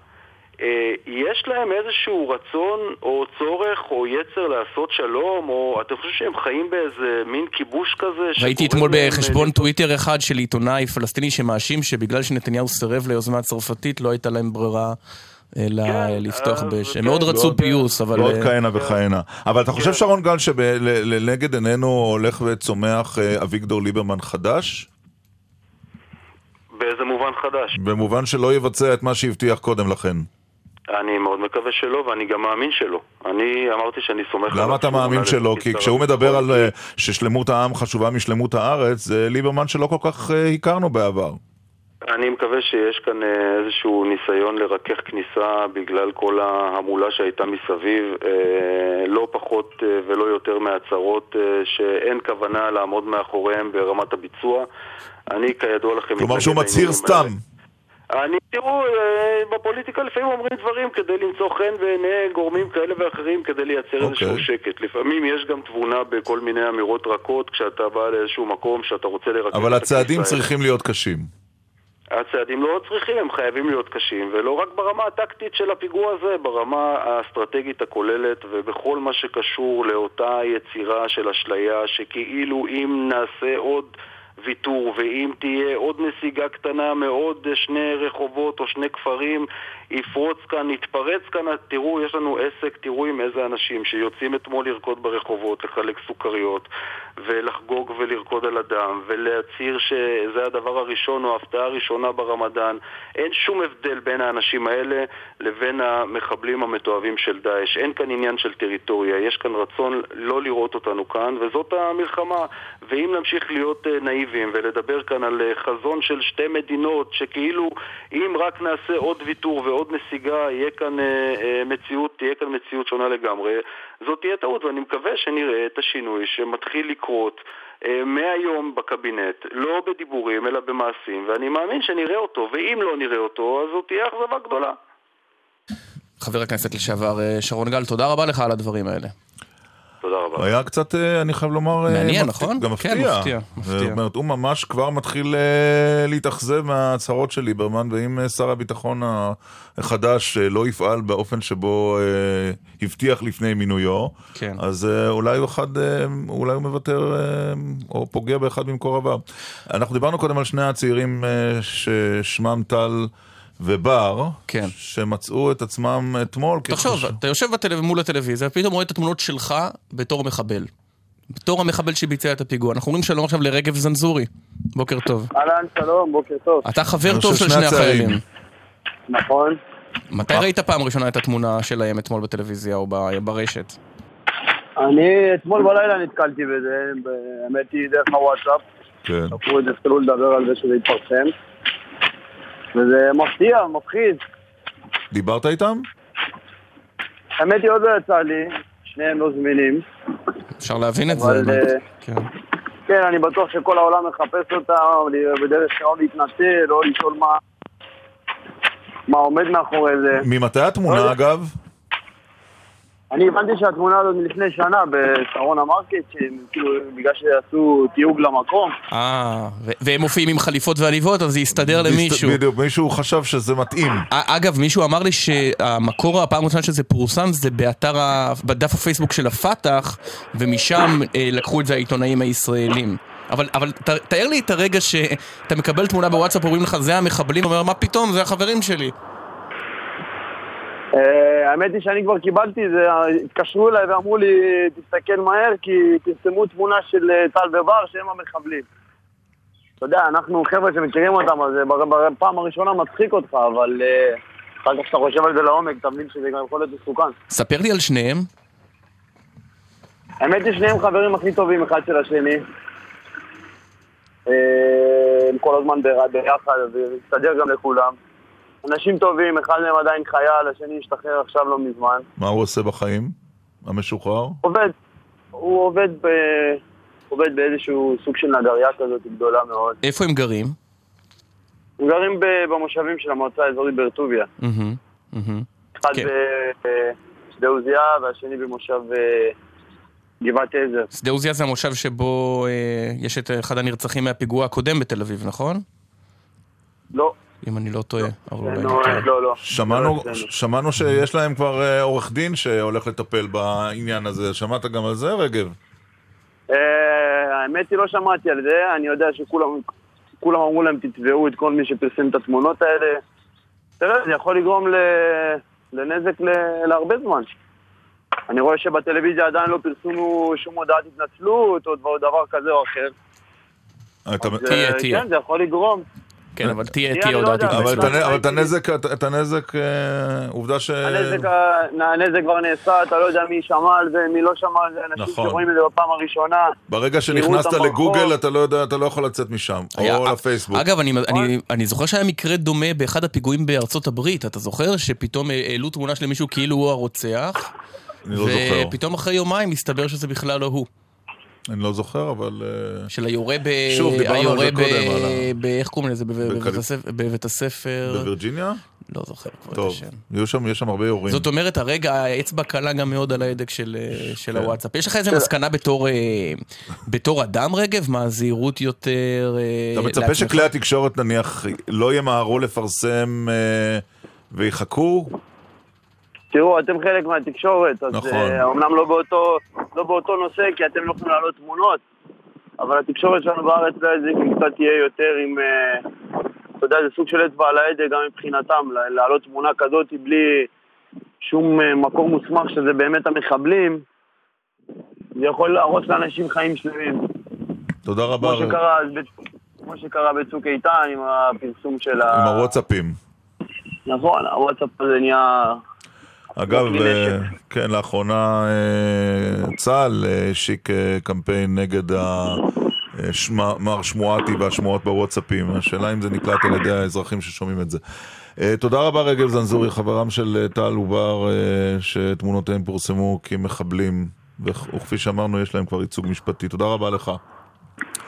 יש להם איזשהו רצון או צורך או יצר לעשות שלום, או אתם חושבים שהם חיים באיזה מין כיבוש כזה? ראיתי אתמול בחשבון אה, טוויטר אחד של עיתונאי פלסטיני שמאשים שבגלל שנתניהו סירב ליוזמה הצרפתית לא הייתה להם ברירה. אלא כן, לפתוח אז באש. הם כן, מאוד רצו ועוד- פיוס, אבל... ועוד אה, כהנה וכהנה. אבל אתה חושב, כן. שרון גל, שלנגד עינינו הולך וצומח אה, אביגדור ליברמן חדש? באיזה מובן חדש? במובן שלא יבצע את מה שהבטיח קודם לכן. אני מאוד מקווה שלא, ואני גם מאמין שלא. אני אמרתי שאני סומך עליו למה אתה מאמין שלא? כי כשהוא מדבר על אה, ששלמות העם חשובה משלמות הארץ, זה ליברמן שלא כל כך אה, הכרנו בעבר. אני מקווה שיש כאן אה, איזשהו ניסיון לרכך כניסה בגלל כל ההמולה שהייתה מסביב, לא פחות ולא יותר מהצהרות שאין כוונה לעמוד מאחוריהם ברמת הביצוע. אני, כידוע לכם... כלומר שהוא מצהיר לעניינים האלה. אני, תראו, אה, בפוליטיקה לפעמים אומרים דברים כדי למצוא חן בעיני גורמים כאלה ואחרים כדי לייצר אוקיי. איזשהו שקט. לפעמים יש גם תבונה בכל מיני אמירות רכות כשאתה בא לאיזשהו מקום שאתה רוצה לרכז אבל הצעדים. צריכים להיות קשים. הצעדים לא צריכים, הם חייבים להיות קשים, ולא רק ברמה הטקטית של הפיגוע הזה, ברמה האסטרטגית הכוללת ובכל מה שקשור לאותה יצירה של אשליה שכאילו אם נעשה עוד ויתור ואם תהיה עוד נסיגה קטנה מעוד שני רחובות או שני כפרים, יפרוץ כאן, יתפרץ כאן, תראו, יש לנו עסק, תראו עם איזה אנשים שיוצאים אתמול לרקוד ברחובות, לחלק סוכריות ולחגוג ולרקוד על הדם ולהצהיר שזה הדבר הראשון או ההפתעה הראשונה ברמדאן. אין שום הבדל בין האנשים האלה לבין המחבלים המתועבים של דאעש. אין כאן עניין של טריטוריה, יש כאן רצון לא לראות אותנו כאן, וזאת המלחמה. ואם נמשיך להיות אה, נאיבים ולדבר כאן על אה, חזון של שתי מדינות, שכאילו אם רק נעשה עוד ויתור ועוד נסיגה, יהיה כאן אה, מציאות, תהיה כאן מציאות שונה לגמרי, זאת תהיה טעות, ואני מקווה שנראה את השינוי שמתחיל לקרות. מהיום בקבינט, לא בדיבורים אלא במעשים, ואני מאמין שנראה אותו, ואם לא נראה אותו, אז זאת תהיה אכזבה גדולה. חבר הכנסת לשעבר שרון גל, תודה רבה לך על הדברים האלה. תודה רבה. היה קצת, אה, אני חייב לומר, אה, מעניין, נכון? גם כן, מפתיע. מפתיע, מפתיע. זאת אומרת, הוא ממש כבר מתחיל אה, להתאכזב מההצהרות של ליברמן, ואם שר הביטחון החדש לא יפעל באופן שבו הבטיח לפני מינויו, כן. אז אולי הוא אחד, אולי הוא מוותר או פוגע באחד ממקורביו. אנחנו דיברנו קודם על שני הצעירים ששמם טל ובר, כן. שמצאו את עצמם אתמול. תחשוב, כחש- אתה יושב בטלו- מול הטלוויזיה, ופתאום רואה את התמונות שלך בתור מחבל. בתור המחבל שביצע את הפיגוע. אנחנו אומרים שלום עכשיו לרגב זנזורי. בוקר טוב. אהלן, שלום, בוקר טוב. אתה חבר טוב של שני. החיילים. נכון. מתי ראית פעם ראשונה את התמונה שלהם אתמול בטלוויזיה או ברשת? אני אתמול בלילה נתקלתי בזה, האמת היא דרך הוואטסאפ. כן. לקחו את זה, התחילו לדבר על זה שזה יתפרסם. וזה מפתיע, מפחיד. דיברת איתם? האמת היא עוד לא יצא לי, שניהם לא זמינים. אפשר להבין את זה. אבל, באמת. אה, כן. כן, אני בטוח שכל העולם מחפש אותם, בדרך כלל או להתנצל, או לשאול מה... מה עומד מאחורי זה. ממתי התמונה, אגב? אני הבנתי שהתמונה הזאת מלפני שנה בשרון המרקט, שהם כאילו, בגלל שעשו תיוג למקום. אה, והם מופיעים עם חליפות ועניבות, אז זה יסתדר למישהו. בדיוק, מישהו חשב שזה מתאים. אגב, מישהו אמר לי שהמקור, הפעם הראשונה שזה פורסם, זה באתר, בדף הפייסבוק של הפת"ח, ומשם אה, לקחו את זה העיתונאים הישראלים. אבל, אבל ת, תאר לי את הרגע שאתה מקבל תמונה בוואטסאפ, אומרים לך, זה המחבלים, אומר, מה פתאום, זה החברים שלי. אה, האמת היא שאני כבר קיבלתי את זה, התקשרו אליי ואמרו לי, תסתכל מהר, כי פרסמו תמונה של אה, טל ובר שהם המחבלים. אתה יודע, אנחנו חבר'ה שמכירים אותם, אז זה בר- בפעם הראשונה מצחיק אותך, אבל אה, אחר כך כשאתה חושב על זה לעומק, אתה מבין שזה גם יכול להיות מסוכן. ספר לי על שניהם. האמת היא שניהם חברים הכי טובים אחד של השני. אה, הם כל הזמן ביחד, וזה מסתדר גם לכולם. אנשים טובים, אחד מהם עדיין חייל, השני השתחרר עכשיו לא מזמן. מה הוא עושה בחיים? המשוחרר? עובד, הוא עובד, ב... עובד באיזשהו סוג של נגרייה כזאת גדולה מאוד. איפה הם גרים? הם גרים ב... במושבים של המועצה האזורית באר טוביה. מהמם, מהמם. אחד כן. בשדה עוזיה והשני במושב אה, גבעת עזר. שדה עוזיה זה המושב שבו אה, יש את אחד הנרצחים מהפיגוע הקודם בתל אביב, נכון? לא, אם אני לא טועה. לא. לא, לא. שמענו, לא אצלנו. שמענו שיש להם כבר אה, עורך דין שהולך לטפל בעניין הזה. שמעת גם על זה, רגב? אה, האמת היא לא שמעתי על זה, אני יודע שכולם כולם אמרו להם תתבעו את כל מי שפרסם את התמונות האלה. תראה, זה יכול לגרום ל... לנזק ל... להרבה זמן. אני רואה שבטלוויזיה עדיין לא פרסמו שום הודעת התנצלות או דבר, כזה או אחר. אתה- אז, תהיה, אה, תהיה. כן, זה יכול לגרום. כן, אבל תהיה לא הודעת אבל התנצלות. אבל את הנזק, את הנזק, אה, עובדה ש... הנזק, כבר נעשה, אתה לא יודע מי שמע על זה, מי לא שמע על זה, אנשים נכון. שרואים את זה בפעם הראשונה. ברגע שנכנסת לגוגל. אתה לא יודע, אתה לא יכול לצאת משם. או לפייסבוק. אגב, אני, אני, אני זוכר שהיה מקרה דומה באחד הפיגועים בארצות הברית, אתה זוכר? שפתאום העלו תמונה של מישהו כאילו הוא הרוצח, אני לא זוכר. ופתאום אחרי יומיים מסתבר שזה בכלל לא הוא. אני לא זוכר, אבל... אה, של היורה ב... שוב, דיברנו על זה היורה ב... קודם, על ה- ב... איך קוראים לזה? בב- בבית הספר- בבית הספר... בווירג'יניה? לא זוכר כבר את טוב, השם. שם- יש שם הרבה יורים. זאת אומרת, הרגע האצבע קלה גם מאוד על ההדק של, אה, של כן. הוואטסאפ. יש לך איזה מסקנה בתור, אה, בתור אדם, רגב? מה, זהירות יותר אתה מצפה? שכלי התקשורת נניח לא ימהרו לפרסם ויחכו? תראו, אתם חלק מהתקשורת, אז נכון. אה, אומנם לא באותו, לא באותו נושא, כי אתם לא יכולים להעלות תמונות, אבל התקשורת שלנו בארץ לא זה קצת תהיה יותר עם, אה, אתה יודע, זה סוג של אצבע על ההדק גם מבחינתם, להעלות תמונה כזאת בלי שום אה, מקור מוסמך שזה באמת המחבלים, זה יכול להרוס לאנשים חיים שלמים. תודה רבה. כמו שקרה, כמו שקרה בצוק איתן עם הפרסום של ה... עם הוואטסאפים. נכון, הוואטסאפ הזה נהיה... אגב, אה. כן, לאחרונה אה, צה"ל אה, השיק קמפיין נגד ה- שמה- מר שמואטי והשמועות בוואטסאפים. השאלה אם זה נקלט על ידי האזרחים ששומעים את זה. תודה רבה רגב זנזורי, חברם של טל עובר, שתמונותיהם פורסמו כמחבלים, וכ- וכפי שאמרנו, יש להם כבר ייצוג משפטי. תודה רבה לך.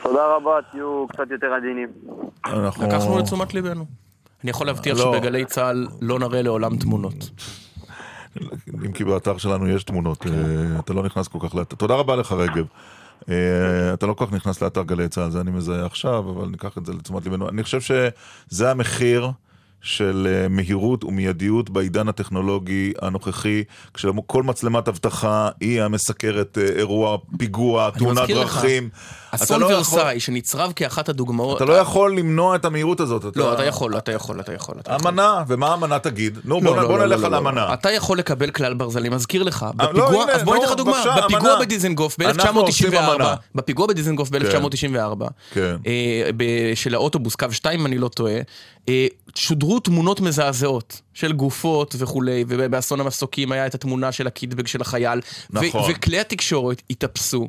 תודה רבה, תהיו קצת יותר עדינים. אנחנו... לקחנו לתשומת ליבנו. אני יכול להבטיח לא. שבגלי צה"ל לא נראה לעולם תמונות. אם כי באתר שלנו יש תמונות, אה, אתה לא נכנס כל כך לאתר. תודה רבה לך רגב. אה, אתה לא כל כך נכנס לאתר גלי צה"ל, זה אני מזהה עכשיו, אבל ניקח את זה לתשומת ליבנו. אני חושב שזה המחיר של אה, מהירות ומיידיות בעידן הטכנולוגי הנוכחי, כשכל מצלמת אבטחה היא המסקרת אה, אירוע, פיגוע, אני תאונת דרכים. אסון לא יכול- ורסאי, שנצרב כאחת הדוגמאות... אתה לא יכול למנוע את המהירות הזאת. לא, אתה יכול, אתה יכול, אתה יכול. אתה יכול. אמנה, ומה האמנה תגיד? נו, לא, בוא לא, בוא לא, נלך לא, על לא, אמנה. לא. אתה יכול לקבל כלל ברזלים, מזכיר לך, לא, בפיגוע, הנה, אז בוא ניתן לך דוגמה, בבקשה, בפיגוע אמנה. בדיזנגוף אנחנו עושים ב-1994, אמנה. בפיגוע בדיזנגוף ב-1994, כן. של האוטובוס, קו 2 אם אני לא טועה, אה, שודרו תמונות מזעזעות של גופות וכולי, ובאסון המסוקים היה את התמונה של הקיטבג של החייל, נכון. וכלי התקשורת התאפסו.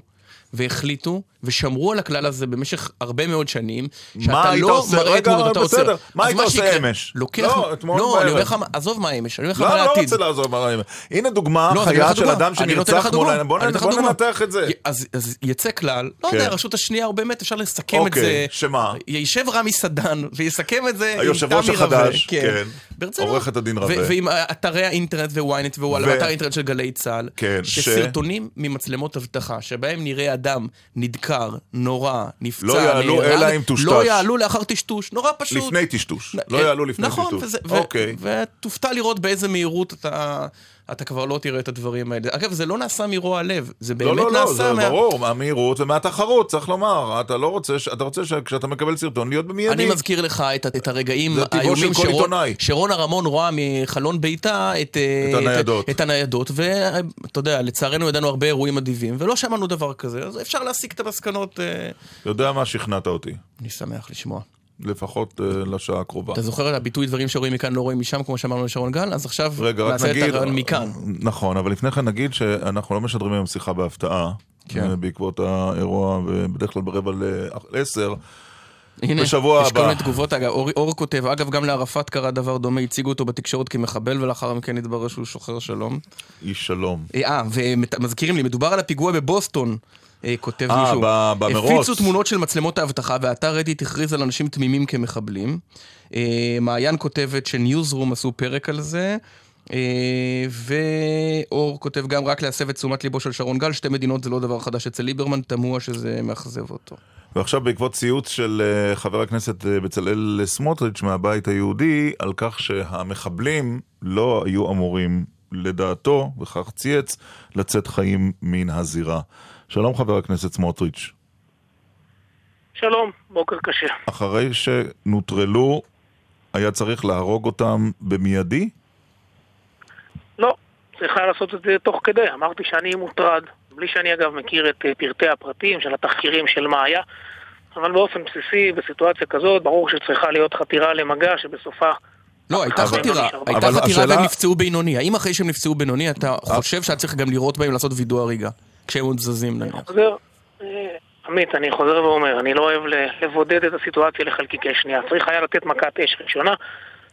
והחליטו ושמרו על הכלל הזה במשך הרבה מאוד שנים, שאתה לא? מראה רגע, תמונות, אתה. עוצר. מה היית עושה אמש? לוקח... לא, אתמול לא, אני בערב. אומר לך, עזוב מה אמש, אני אומר לך לא, מה אני לא לעתיד. רוצה לעזור מה רעים. הנה דוגמה לא, אני חיה של. אדם אני שנרצח מול. העיניים. בוא אני. ננתח את זה. אז, אז יצא כלל, לא כן. יודע, הרשות השנייה, או באמת אפשר לסכם את אוקיי, זה. שמה? יישב רמי סדן ויסכם את זה עם היושב ראש תמי רווה. החדש, כן. ברצינות. עורכת הדין רווה. ועם אתרי האינטרנט וויינט ווואלה, ואתר האינטרנט של גלי צה"ל. כן, שסרטונים ממצלמות אבטחה, שבהם נראה אדם נדקר, נורא, נפצע, לא יעלו נהרג, אלא אם טושטש. לא יעלו לאחר טשטוש, נורא פשוט. לפני טשטוש. לא אה, יעלו לפני נכון, טשטוש. וזה- ו- אוקיי. ותופתע לראות באיזה מהירות אתה... אתה כבר לא תראה את הדברים האלה. אגב, זה לא נעשה מרוע לב, זה באמת לא, לא, נעשה לא, זה מה... ברור, מהמהירות ומהתחרות, צריך לומר. אתה לא רוצה, ש- אתה רוצה שכשאתה מקבל סרטון להיות במיידי. אני מזכיר לך את, את הרגעים זה האיומים שרון. שרון הרמון רואה מחלון ביתה את, אה, את הניידות. את, את הניידות, ואתה יודע, לצערנו ידענו הרבה אירועים אדיבים, ולא שמענו דבר כזה, אז אפשר להסיק את המסקנות. אה, יודע מה שכנעת אותי. אני שמח לשמוע. לפחות אה, לשעה הקרובה. אתה זוכר את הביטוי דברים שרואים מכאן לא רואים משם, כמו שאמרנו לשרון גל? אז עכשיו רגע, נעשה נגיד... את הרעיון מכאן. נכון, אבל לפני כן נגיד שאנחנו לא משדרים היום שיחה בהפתעה. כן. אה, בעקבות האירוע, ובדרך כלל ברבע לעשר. הנה, בשבוע יש כל הבא. מיני תגובות, אגב, אור, אור כותב, אגב, גם לערפאת קרה דבר דומה, הציגו אותו בתקשורת כמחבל, ולאחר מכן התברר שהוא שוחר שלום. איש שלום. אה, ומזכירים לי, מדובר על הפיגוע בבוסטון. אה, כותב אה, מישהו, ב- במרוץ. הפיצו תמונות של מצלמות האבטחה ואתר רדיט הכריז על אנשים תמימים כמחבלים. אה, מעיין כותבת שניוזרום עשו פרק על זה. אה, ואור כותב גם רק להסב את תשומת ליבו של שרון גל, שתי מדינות זה לא דבר חדש אצל ליברמן, תמוה שזה מאכזב אותו. ועכשיו בעקבות ציוץ של אה, חבר הכנסת אה, בצלאל סמוטריץ' מהבית היהודי, על כך שהמחבלים לא היו אמורים, לדעתו, וכך צייץ, לצאת חיים מן הזירה. שלום חבר הכנסת סמוטריץ'. שלום, בוקר קשה. אחרי שנוטרלו, היה צריך להרוג אותם במיידי? לא, צריכה לעשות את זה תוך כדי. אמרתי שאני מוטרד, בלי שאני אגב מכיר את אה, פרטי הפרטים של התחקירים של מה היה, אבל באופן בסיסי, בסיטואציה כזאת, ברור שצריכה להיות חתירה למגע שבסופה... לא, הייתה חתירה, הייתה חתירה והם נפצעו בינוני. האם אחרי שהם נפצעו בינוני, אתה חושב שאת צריך גם לראות בהם לעשות וידוא הריגה? כשהם עוד זזים נניח. אה, עמית, אני חוזר ואומר, אני לא אוהב לבודד את הסיטואציה לחלקיקי שנייה. צריך היה לתת מכת אש ראשונה,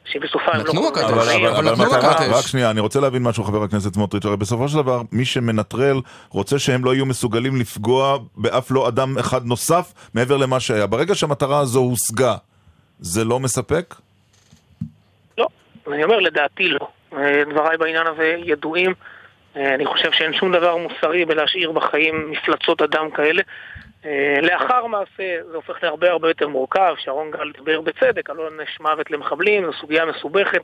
שבסופה הם לא... נתנו מכת אש, אבל נתנו מכת אש. רק שנייה, אני רוצה להבין משהו, חבר הכנסת סמוטריץ', הרי בסופו של דבר, מי שמנטרל רוצה שהם לא יהיו מסוגלים לפגוע באף לא אדם אחד נוסף מעבר למה שהיה. ברגע שהמטרה הזו הושגה, זה לא מספק? לא, אני אומר, לדעתי לא. אה, דבריי בעניין הזה ידועים. אה, אני חושב שאין שום דבר מוסרי בלהשאיר בחיים מפלצות אדם כאלה. אה, לאחר מעשה זה הופך להרבה הרבה יותר מורכב, שרון גל דיבר בצדק על עונש מוות למחבלים, זו סוגיה מסובכת.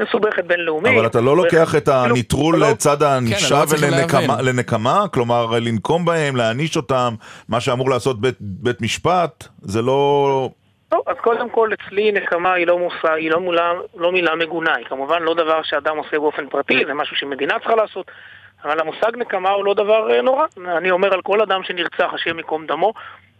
מסובכת בינלאומית. אבל אתה לא לוקח את הניטרול לא- לצד הענישה כן, ולנקמה? כלומר, לנקום בהם, להעניש אותם, מה שאמור לעשות בית משפט, זה לא... טוב, אז קודם כל אצלי נקמה היא לא מושא, היא לא, מולה, לא מילה מגונה, היא כמובן לא דבר שאדם עושה באופן פרטי, זה משהו שמדינה צריכה לעשות, אבל המושג נקמה הוא לא דבר אה, נורא. אני אומר על כל אדם שנרצח, השם ייקום דמו,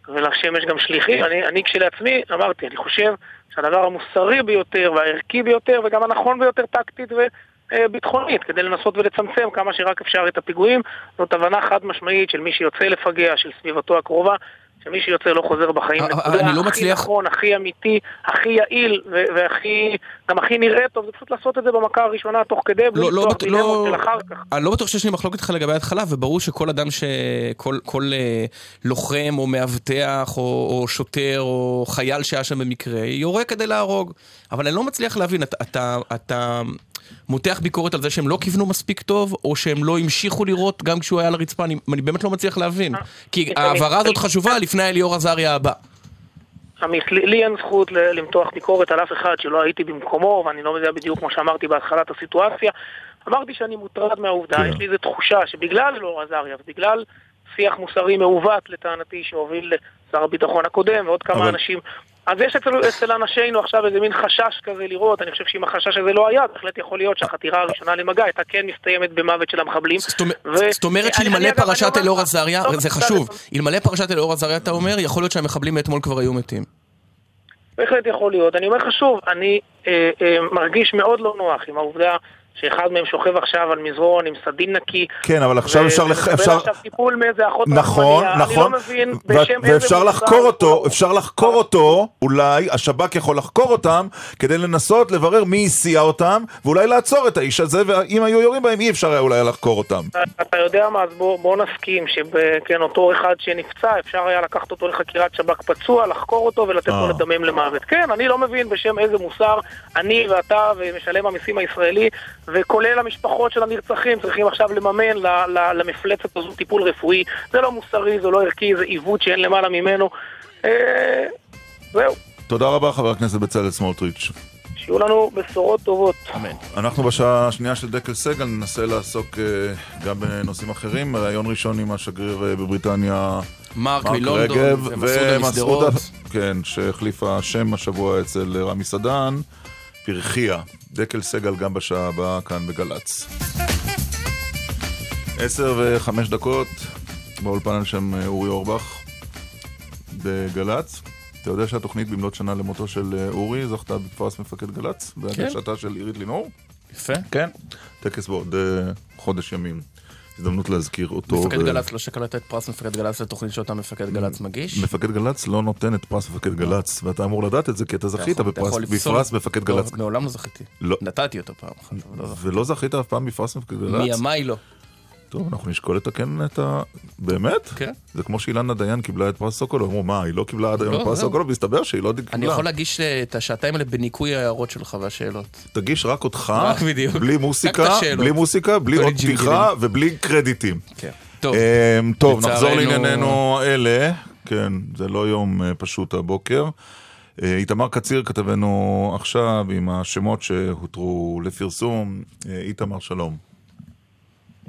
ולשם יש גם שליחים. אני, אני כשלעצמי אמרתי, אני חושב שהדבר המוסרי ביותר והערכי ביותר וגם הנכון ביותר טקטית וביטחונית, אה, כדי לנסות ולצמצם כמה שרק אפשר את הפיגועים, זאת הבנה חד משמעית של מי שיוצא לפגע, של סביבתו הקרובה, שמי שיוצא לא חוזר בחיים. אני לא מצליח... הכי נכון, הכי אמיתי, הכי יעיל, והכי... גם הכי נראה טוב, זה פשוט לעשות את זה במכה הראשונה תוך כדי, בלי לא, לפתוח דילמות של אחר כך. אני לא בטוח שיש לי מחלוקת איתך לגבי ההתחלה, וברור שכל אדם ש... כל, כל לוחם או מאבטח או שוטר או חייל שהיה שם במקרה, יורה כדי להרוג. אבל אני לא מצליח להבין, אתה... מותח ביקורת על זה שהם לא כיוונו מספיק טוב, או שהם לא המשיכו לראות גם כשהוא היה על הרצפה, אני, אני באמת לא מצליח להבין. כי ההעברה הזאת חשובה לפני אליאור עזריה הבא. עמית, לי אין זכות למתוח ביקורת על אף אחד שלא הייתי במקומו, ואני לא יודע בדיוק כמו שאמרתי בהתחלת הסיטואציה. אמרתי שאני מוטרד מהעובדה, כן. יש לי איזו תחושה שבגלל אלאור עזריה ובגלל שיח מוסרי מעוות לטענתי שהוביל לשר הביטחון הקודם ועוד כמה אבל... אנשים אז יש אצל, אצל אנשינו עכשיו איזה מין חשש כזה לראות, אני חושב שאם החשש הזה לא היה, בהחלט יכול להיות שהחתירה הראשונה למגע הייתה כן מסתיימת במוות של המחבלים. זאת אומרת שאלמלא פרשת אלאור עזריה, זה חשוב, אלמלא פרשת אלאור עזריה אתה אומר, יכול להיות שהמחבלים מאתמול כבר היו מתים. בהחלט יכול להיות. אני אומר לך שוב, אני אה, אה, מרגיש מאוד לא נוח עם העובדה שאחד מהם שוכב עכשיו על מזרון עם סדין נקי. כן, אבל עכשיו אפשר... ומקבל אפשר... עכשיו טיפול מאיזה אחות נכון, נכון. אני לא מבין בשם איזה... ואפשר לחקור אותו, אפשר לחקור אותו, אולי השב"כ יכול לחקור אותם, כדי לנסות לברר מי הסיע אותם, ואולי לעצור את האיש הזה, ואם היו יורים בהם אי אפשר היה אולי לחקור אותם. אתה יודע מה, אז בוא, בוא נסכים שכן, אותו אחד שנפצע, אפשר היה לקחת אותו לחקירת שב"כ פצוע, לחקור אותו ולתת לו אה. לדמם למוות. כן, אני לא מבין בשם איזה מוסר אני ואתה ומשלם המיסים הישראלי וכולל המשפחות של הנרצחים צריכים עכשיו לממן למפלצת הזו טיפול רפואי. זה לא מוסרי, זה לא ערכי, זה עיוות שאין למעלה ממנו. אה, זהו. תודה רבה חבר הכנסת בצלאל סמוטריץ'. שיהיו לנו בשורות טובות. אמן. אנחנו בשעה השנייה של דקל סגל ננסה לעסוק uh, גם בנושאים אחרים. ראיון ראשון עם השגריר uh, בבריטניה, מרק מלונדון, ומסעודה כן, שהחליפה שם השבוע אצל רמי סדן. פרחיה. דקל סגל גם בשעה הבאה כאן בגל"צ. עשר וחמש דקות, באולפן על שם אה, אורי אורבך בגל"צ. אתה יודע שהתוכנית במלאת שנה למותו של אה, אורי זכתה בפרס מפקד גל"צ? כן. בהגשתה של עירית לינור? יפה. כן. טקס בעוד אה, חודש ימים. הזדמנות להזכיר אותו. מפקד ו... גל"צ לא שקל לתת פרס מפקד גל"צ לתוכנית שאותה מפקד גל"צ מגיש? מפקד גל"צ לא נותן את פרס מפקד גל"צ, ואתה אמור לדעת את זה כי אתה זכית בפרס מפקד גל"צ. מעולם לא זכיתי. לא. נתתי אותו פעם אחת, לא ולא זכית אף פעם בפרס מפקד גל"צ? מימיי לא. טוב, אנחנו נשקול לתקן את ה... באמת? כן. זה כמו שאילנה דיין קיבלה את פרס סוקולוב, אמרו, מה, היא לא קיבלה עד היום לא, את פרס זהו. סוקולוב, והסתבר שהיא לא קיבלה. אני יכול להגיש את השעתיים האלה בניקוי ההערות שלך והשאלות. תגיש רק אותך. בלי מוסיקה. בלי מוסיקה, בלי עוד. פתיחה ובלי קרדיטים. כן. טוב, אמ, נחזור לענייננו אלה. כן, זה לא יום אה, פשוט הבוקר. אה, איתמר קציר כתבנו עכשיו עם השמות שהותרו לפרסום. אה, איתמר, שלום.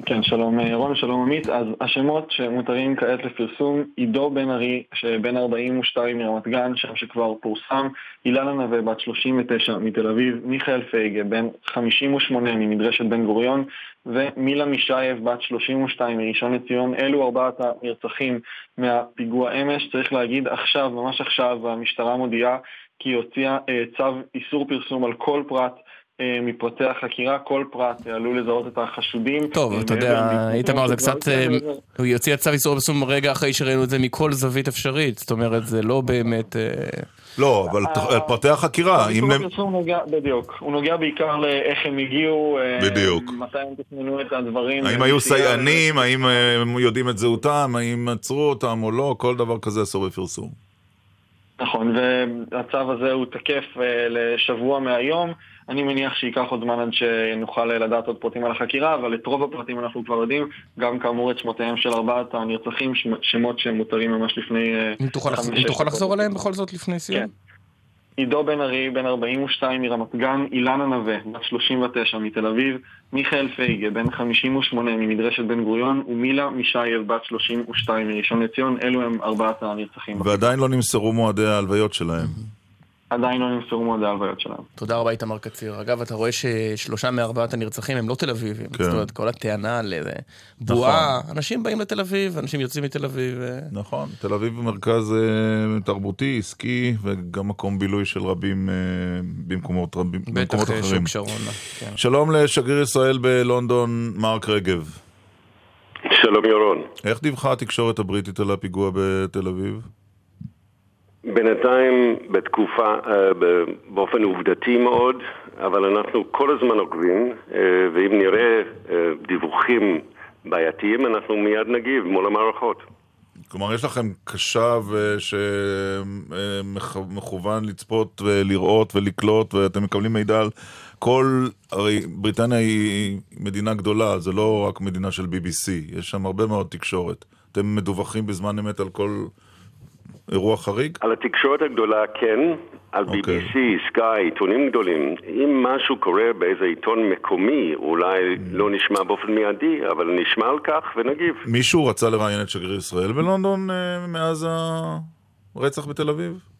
כן, שלום אה, רון, שלום עמית. אז השמות שמותרים כעת לפרסום, עידו בן ארי, שבן 42 מרמת גן, שם שכבר פורסם, אילנה נווה, בת 39 מתל אביב, מיכאל פייגה, בן 58 ממדרשת בן גוריון, ומילה מישייב, בת 32 מראשון לציון. אלו ארבעת הנרצחים מהפיגוע אמש. צריך להגיד עכשיו, ממש עכשיו, המשטרה מודיעה כי היא הוציאה אה, צו איסור פרסום על כל פרט. אה, מפרטי החקירה, כל פרט אה, עלול לזהות את החשודים. טוב, אה, אתה יודע, איתמר, זה קצת... הוא יוציא צו איסור פרסום רגע אחרי שראינו את זה מכל זווית אפשרית. זאת אומרת, זה לא באמת... לא, אבל על פרטי החקירה, אם בדיוק, הוא נוגע בעיקר לאיך הם הגיעו, בדיוק. מתי הם תכננו את הדברים. האם היו סייענים, האם הם יודעים את זהותם, האם עצרו אותם או לא, כל דבר כזה אסור בפרסום. נכון, והצו הזה הוא תקף לשבוע מהיום. אני מניח שייקח עוד זמן עד שנוכל אה, לדעת עוד פרטים על החקירה, אבל את רוב הפרטים אנחנו כבר יודעים, גם כאמור את שמותיהם של ארבעת הנרצחים, שמ- שמות שמותרים ממש לפני... אה, אם תוכל אם תוכל. לחזור עליהם בכל זאת לפני סיום? כן. עידו בן ארי, בן 42 מרמת גן, אילנה נווה, בת 39 מתל אביב, מיכאל פייגה, בן 58 ממדרשת בן גוריון, ומילה מישייב, בת 32 מראשון לציון, אלו הם ארבעת הנרצחים. ועדיין לא נמסרו מועדי ההלוויות שלהם. עדיין לא נמסרו מועדי ההלוויות שלהם. תודה רבה, איתמר קציר. אגב, אתה רואה ששלושה מארבעת הנרצחים הם לא תל אביבים. כן. זאת אומרת, כל הטענה על איזה בועה, אנשים באים לתל אביב, אנשים יוצאים מתל אביב. אה, נכון, תל אביב הוא מרכז אה, תרבותי, עסקי, וגם מקום בילוי של רבים אה, במקומות רבים, בטח במקומות אחרים. שוק שרונה. כן. שלום לשגריר ישראל בלונדון, מרק רגב. שלום ירון. איך דיווחה התקשורת הבריטית על הפיגוע בתל אביב? בינתיים בתקופה, אה, באופן עובדתי מאוד, אבל אנחנו כל הזמן עוקבים, אה, ואם נראה אה, דיווחים בעייתיים, אנחנו מיד נגיב מול המערכות. כלומר, יש לכם קשב שמכוון לצפות ולראות ולקלוט, ואתם מקבלים מידע על כל... הרי בריטניה היא מדינה גדולה, זה לא רק מדינה של BBC, יש שם הרבה מאוד תקשורת. אתם מדווחים בזמן אמת על כל אירוע חריג? על התקשורת הגדולה כן, על BBC, סקאי, עיתונים גדולים. אם משהו קורה באיזה עיתון מקומי, אולי לא נשמע באופן מיידי, אבל נשמע על כך ונגיב. מישהו רצה לראיין את שגריר ישראל בלונדון אה, מאז הרצח בתל אביב?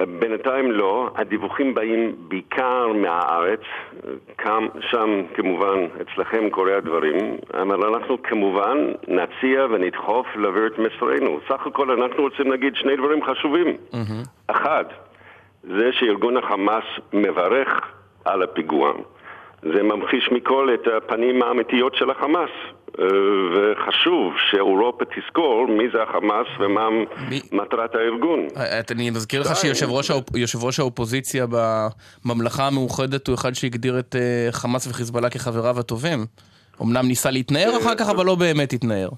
בינתיים לא, הדיווחים באים בעיקר מהארץ, כאן, שם כמובן אצלכם קורה הדברים, אבל אנחנו כמובן נציע ונדחוף להעביר את מסרנו. סך הכל אנחנו רוצים להגיד שני דברים חשובים. אחד, זה שארגון החמאס מברך על הפיגוע. זה ממחיש מכל את הפנים האמיתיות של החמאס. אה, וחשוב שאירופה תזכור מי זה החמאס ומה מטרת הארגון. אה, אני מזכיר לך שיושב ראש האופ- יושב ראש האופוזיציה בממלכה המאוחדת הוא אחד שהגדיר את אה, חמאס וחיזבאללה כחבריו הטובים. אמנם ניסה להתנער אחר כך, אבל לא באמת התנער.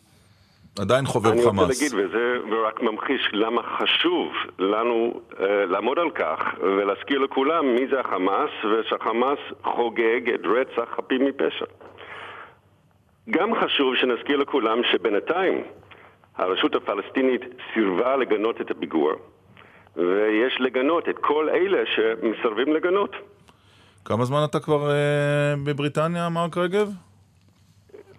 עדיין חובב אני רוצה חמאס. להגיד, וזה רק ממחיש למה חשוב לנו אה, לעמוד על כך ולהזכיר לכולם מי זה החמאס ושהחמאס חוגג את רצח חפים מפשע. גם חשוב שנזכיר לכולם שבינתיים הרשות הפלסטינית סירבה לגנות את הפיגוע ויש לגנות את כל אלה שמסרבים לגנות. כמה זמן אתה כבר אה, בבריטניה, מרק רגב?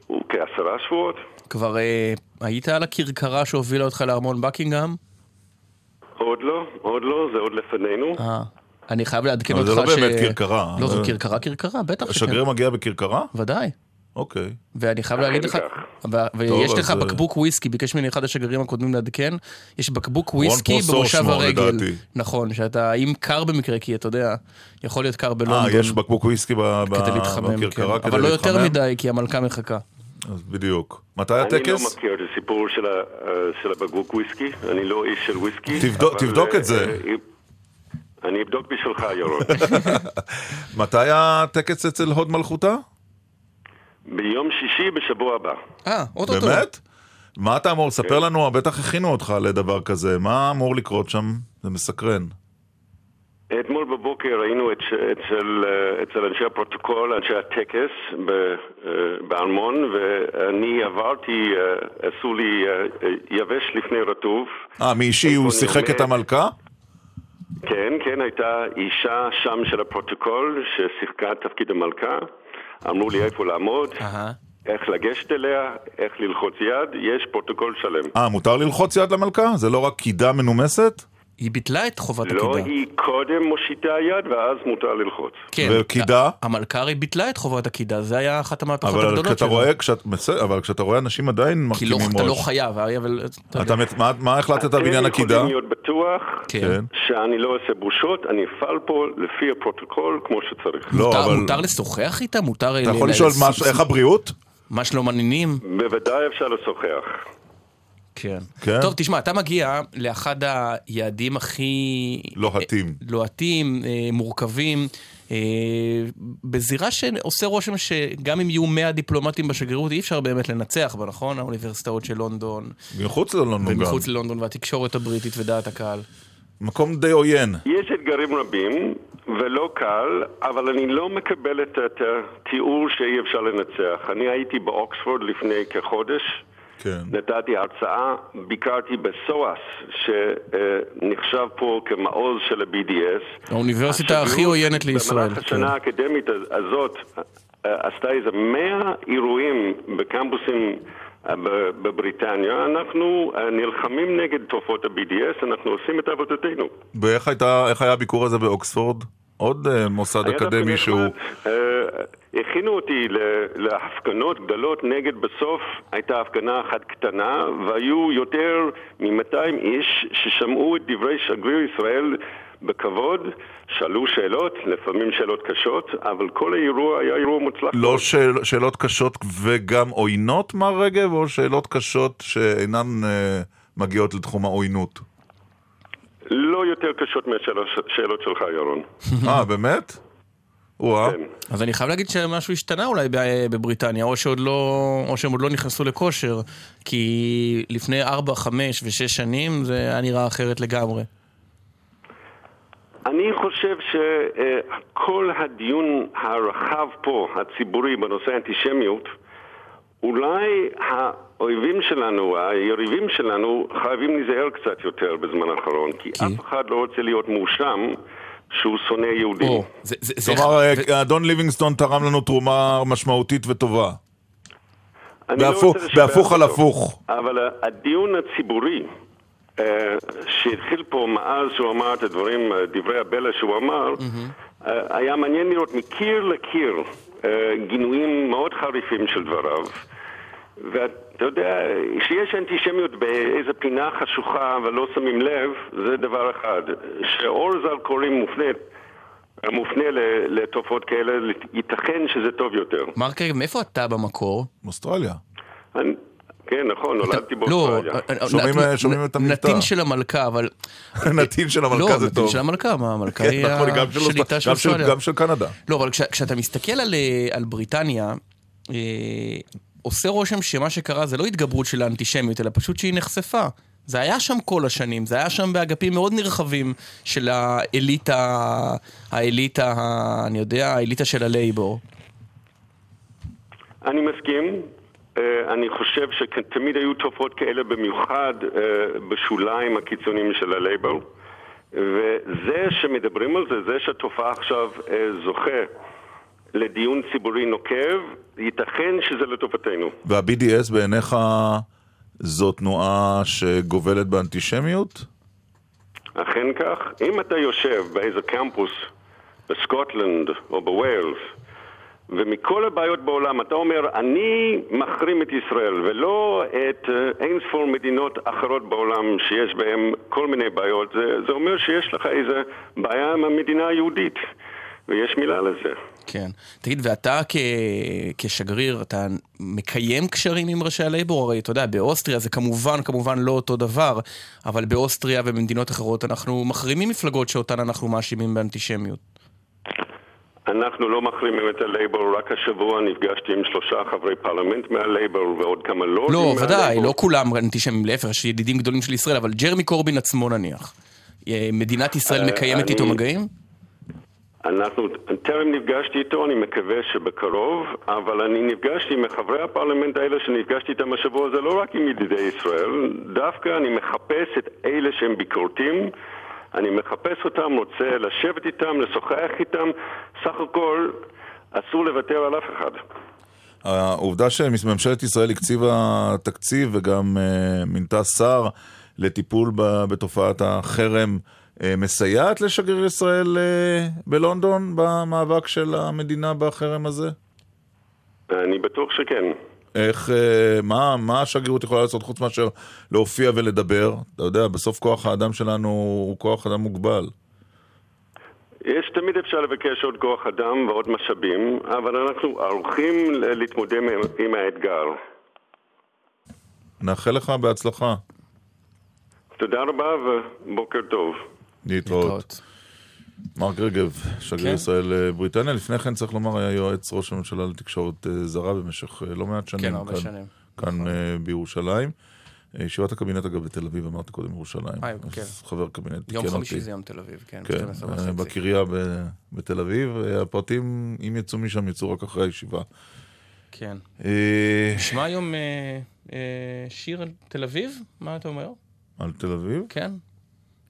הוא כעשרה שבועות. כבר אה, היית על הכרכרה שהובילה אותך לארמון בקינגהם? עוד לא, עוד לא, זה עוד לפנינו. אה. אני חייב לעדכן אבל אותך זה לא ש... באמת כרכרה. לא, זו אה. כרכרה כרכרה, בטח שכן. השגריר מגיע בכרכרה? ודאי. אוקיי. ואני חייב להגיד לך, ויש לך אה, בקבוק וויסקי, ביקש ממני אחד השגרירים הקודמים לעדכן, יש בקבוק וויסקי במושב הרגל. נכון, שאתה, אם קר במקרה, כי אתה יודע, יכול להיות קר בלונדון. אה, יש בקבוק וויסקי ב- ב- כדי להתחמם, כן. בכרכרה אבל לא יותר? מדי, כי המלכה מחכה. אז בדיוק. מתי אני הטקס? לא מכיר את הסיפור של, אה, של הבקבוק וויסקי, אני לא איש של וויסקי. תבדוק- תבדוק אה, את זה. אני אבדוק בשבילך, ירון. *laughs* מתי הטקס אצל הוד מלכותה? ביום שישי בשבוע הבא. אה, אוטוטו. באמת? מה אתה אמור כן. לספר לנו? בטח הכינו אותך לדבר כזה. מה אמור לקרות שם? זה מסקרן. אתמול בבוקר היינו את- אצל, אה, אצל אנשי הפרוטוקול, אנשי הטקס אה, בארמון, ואני עברתי, אה, עשו לי יבש לפני רטוב. אה, מאישי הוא שיחק את? המלכה? כן, כן, הייתה אישה שם של הפרוטוקול ששיחקה את תפקיד המלכה. אמרו לי איפה לעמוד, איך לגשת אליה, איך ללחוץ יד, יש פרוטוקול שלם. אה, מותר ללחוץ יד למלכה? זה לא רק קידה מנומסת? היא ביטלה את חובת לא, הקידה. היא קודם מושיטה יד ואז מותר ללחוץ. כן. וקידה? המלכה הרי ביטלה את חובת הקידה, זה היה אחת המהפכות הגדולות שלו. רואה, כשאת- בסדר, אבל כשאתה רואה אנשים עדיין כי מחכימים לא, ראש. אתה לא חייב, אבל... אתה אתה. מת- מה- מה החלטת בעניין הקידה? אתם יכולים להיות בטוח כן. שאני לא עושה בושות, אני אפעל פה לפי הפרוטוקול כמו שצריך. לא, מותר, אבל- מותר לשוחח איתה? מותר... אתה יכול לשאול איך הבריאות? מה שלום הנינים? בוודאי אפשר לשוחח. כן. כן? טוב, תשמע, אתה מגיע לאחד היעדים הכי... לוהטים. לוהטים, אה, מורכבים, אה, בזירה שעושה רושם שגם אם יהיו 100 דיפלומטים בשגרירות, אי אפשר באמת לנצח בה, נכון? האוניברסיטאות של לונדון. מחוץ ללונדון גם. ומחוץ ללונדון, והתקשורת הבריטית ודעת הקהל. מקום די עוין. יש אתגרים רבים ולא קל, אבל אני לא מקבל את את התיאור שאי אפשר לנצח. אני הייתי באוקספורד לפני כחודש, כן. נתתי הרצאה, ביקרתי בסואס, שנחשב פה כמעוז של ה-BDS. האוניברסיטה הכי עוינת לישראל. במהלך השנה האקדמית הזאת אה, עשתה איזה 100 אירועים בקמפוסים אה, בבריטניה. אנחנו אה, נלחמים נגד תופעות ה-BDS, אנחנו עושים את עבודתנו. ואיך היה הביקור הזה באוקספורד? עוד אה, מוסד אקדמי שהוא... אה, הכינו אותי להפגנות גדולות נגד בסוף הייתה הפגנה אחת קטנה והיו יותר מ-200 איש ששמעו את דברי שגריר ישראל בכבוד, שאלו שאלות, לפעמים שאלות קשות, אבל כל האירוע היה אירוע מוצלח. לא שאל, שאלות קשות וגם עוינות, מר רגב, או שאלות קשות שאינן אה, מגיעות לתחום העוינות? לא יותר קשות מהשאלות שלך, ירון. אה, באמת? וואה. כן. אז אני חייב להגיד שמשהו השתנה אולי בבריטניה, או, שעוד לא, או שהם עוד לא נכנסו לכושר, כי לפני 4, 5 ו-6 שנים זה היה נראה אחרת לגמרי. אני חושב שכל הדיון הרחב פה, הציבורי, בנושא האנטישמיות, אולי האויבים שלנו, היריבים שלנו, חייבים להיזהר קצת יותר בזמן האחרון, כי אף אחד לא רוצה להיות מואשם שהוא שונא יהודים. או, זה, זה, זה, כלומר, אה, אדון ליבינגסטון תרם לנו תרומה משמעותית וטובה. לא בהפוך- בהפוך על הפוך. אבל ה- הדיון הציבורי אה, שהתחיל פה מאז שהוא אמר את הדברים, אה, דברי הבלע שהוא אמר, אה, היה מעניין לראות מקיר לקיר אה, גינויים מאוד חריפים של דבריו. ואתה יודע, כשיש אנטישמיות באיזה פינה חשוכה ולא שמים לב, זה דבר אחד. שאור זרקורים מופנה, מופנה לתופעות כאלה, ייתכן שזה טוב יותר. מרק רגב, מאיפה אתה במקור? מאוסטרליה. כן, נכון, נולדתי לא, באוסטרליה. אה, שומעים, את המבטא. נתין של המלכה, אבל... *laughs* נתין של המלכה לא, זה נתין טוב. של המלכה, מה, המלכה כן, היא נכון, השליטה של אוסטרליה. גם של קנדה. לא, אבל כש, כשאתה מסתכל על, בריטניה, עושה רושם שמה שקרה זה לא התגברות של האנטישמיות, אלא פשוט שהיא נחשפה. זה היה שם כל השנים, זה היה שם באגפים מאוד נרחבים של האליטה, האליטה, אני יודע, האליטה של הלייבור. אני מסכים. אה, אני חושב שתמיד היו תופעות כאלה במיוחד אה, בשוליים הקיצוניים של הלייבור. וזה שמדברים על זה, זה שהתופעה עכשיו אה, זוכה לדיון ציבורי נוקב, ייתכן שזה לטובתנו. וה-BDS בעיניך זו תנועה שגובלת באנטישמיות? אכן כך. אם אתה יושב באיזה קמפוס בסקוטלנד או בווילס, ומכל הבעיות בעולם אתה אומר, אני מחרים את ישראל, ולא את אה, אין ספור מדינות אחרות בעולם שיש בהן כל מיני בעיות, זה, זה אומר שיש לך איזה בעיה עם המדינה היהודית, ויש מילה לזה. כן. תגיד, ואתה כ... כשגריר, אתה מקיים קשרים עם ראשי הלייבור? הרי אתה יודע, באוסטריה זה כמובן, כמובן לא אותו דבר, אבל באוסטריה ובמדינות אחרות אנחנו מחרימים מפלגות שאותן אנחנו מאשימים באנטישמיות. אנחנו לא מחרימים את הלייבור, רק השבוע נפגשתי עם שלושה חברי פרלמנט מהלייבור ועוד כמה לורדים לא, ודאי. לא כולם אנטישמים, להפך, יש ידידים גדולים של ישראל, אבל ג'רמי קורבין עצמו נניח. אה, מדינת ישראל אה, מקיימת איתו אני- מגעים? אנחנו, טרם נפגשתי איתו, אני מקווה שבקרוב, אבל אני נפגשתי עם חברי הפרלמנט האלה שנפגשתי איתם השבוע, זה לא רק עם ידידי ישראל, דווקא אני מחפש את אלה שהם ביקורתיים, אני מחפש אותם, רוצה לשבת איתם, לשוחח איתם, סך הכל אסור לוותר על אף אחד. העובדה שממשלת ישראל הקציבה תקציב וגם אה, מינתה שר לטיפול בתופעת החרם, מסייעת לשגריר ישראל אה, בלונדון במאבק של המדינה בחרם הזה? אני בטוח שכן. איך, אה, מה, מה השגרירות יכולה לעשות חוץ מאשר להופיע ולדבר? אתה יודע, בסוף כוח האדם שלנו הוא כוח אדם מוגבל. יש, תמיד אפשר לבקש עוד כוח אדם ועוד משאבים, אבל אנחנו ערוכים להתמודד עם האתגר. נאחל לך בהצלחה. תודה רבה ובוקר טוב. להתראות. מרק רגב, שגריר כן. ישראל אה, בריטניה, לפני כן צריך לומר היה יועץ ראש הממשלה לתקשורת אה, זרה במשך אה, לא מעט שנים. כן, הרבה כאן, שנים. כאן אה, בירושלים. ישיבת הקבינט אגב בתל אביב, אמרתי קודם ירושלים. אה, כן. חבר קבינט יום תיקן חמישי אותי. זה יום תל אביב, כן, כן, 12 וחצי. בקריה ב- בתל אביב. הפרטים, אם יצאו משם, יצאו רק אחרי הישיבה. כן. נשמע היום שיר על תל אביב? מה אתה אומר? על תל אביב? כן.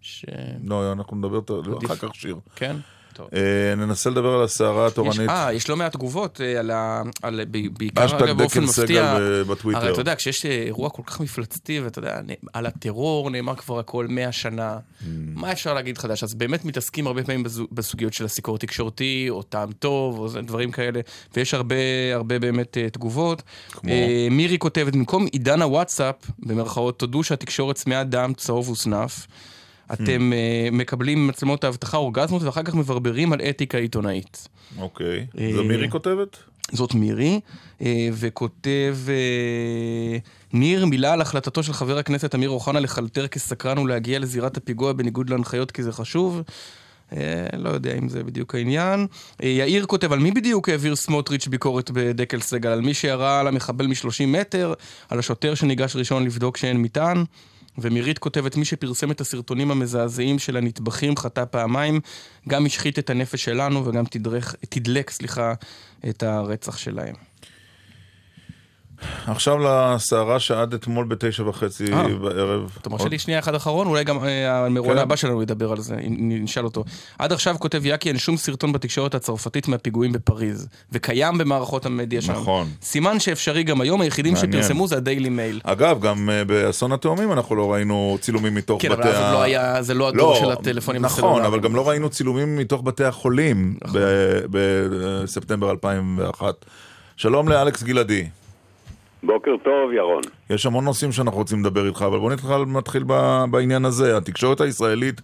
ש... לא, אנחנו נדבר. אחר כך שיר. כן? טוב. אה, ננסה לדבר על הסערה התורנית. אה, יש לא מעט תגובות אה, על ה... על, בעיקר, אגב, באופן מפתיע. ב- בטוויטר. הרי אתה יודע, כשיש אה, אירוע כל כך מפלצתי, ואתה יודע, על הטרור נאמר כבר הכל מאה שנה, Mm. מה אפשר להגיד חדש? אז באמת מתעסקים הרבה פעמים בסוגיות של הסיקור תקשורתי, או טעם טוב, או דברים כאלה, ויש הרבה, הרבה באמת אה, תגובות. כמו? אה, מירי כותבת, במקום עידן הוואטסאפ, במרכאות, תודו שהתקשורת צמאה דם, צהוב וסנף. אתם אה, מקבלים מצלמות האבטחה אורגזמות ואחר כך מברברים על אתיקה עיתונאית. אוקיי. אה, זו מירי כותבת? זאת מירי, אה, וכותב אה, ניר מילה על החלטתו של חבר הכנסת אמיר אוחנה לחלטר כסקרן ולהגיע לזירת הפיגוע בניגוד להנחיות כי זה חשוב. לא יודע אם זה בדיוק העניין. יאיר כותב, על מי בדיוק העביר סמוטריץ' ביקורת בדקל סגל? על מי שירה על המחבל מ-30 מטר? על השוטר שניגש ראשון לבדוק שאין מטען? ומירית כותבת, מי שפרסם את הסרטונים המזעזעים של הנטבחים חטא פעמיים, גם השחית את הנפש שלנו וגם תדרך, תדלק, סליחה, את הרצח שלהם. עכשיו לסערה שעד אתמול בתשע וחצי אה. בערב. אתה מרשה לי שנייה אחד אחרון? אולי גם אה, המרואיין כן. הבא שלנו ידבר על זה, נשאל אותו. עד עכשיו כותב יאקי, אין שום סרטון בתקשורת הצרפתית מהפיגועים בפריז, וקיים במערכות המדיה שם. נכון. סימן שאפשרי גם היום, היחידים מעניין. שפרסמו זה הדיילי מייל. אגב, גם אה, באסון התאומים אנחנו לא ראינו צילומים מתוך כן, בתי אבל אז עוד לא היה, זה לא הדור של הטלפונים נכון, הסלולריים. אבל גם לא ראינו צילומים מתוך בתי החולים נכון. בספטמבר 2001. שלום לאלכס גלעדי. בוקר טוב, ירון. יש המון נושאים שאנחנו רוצים לדבר איתך, אבל בוא נתחיל, נתחיל בעניין הזה. התקשורת הישראלית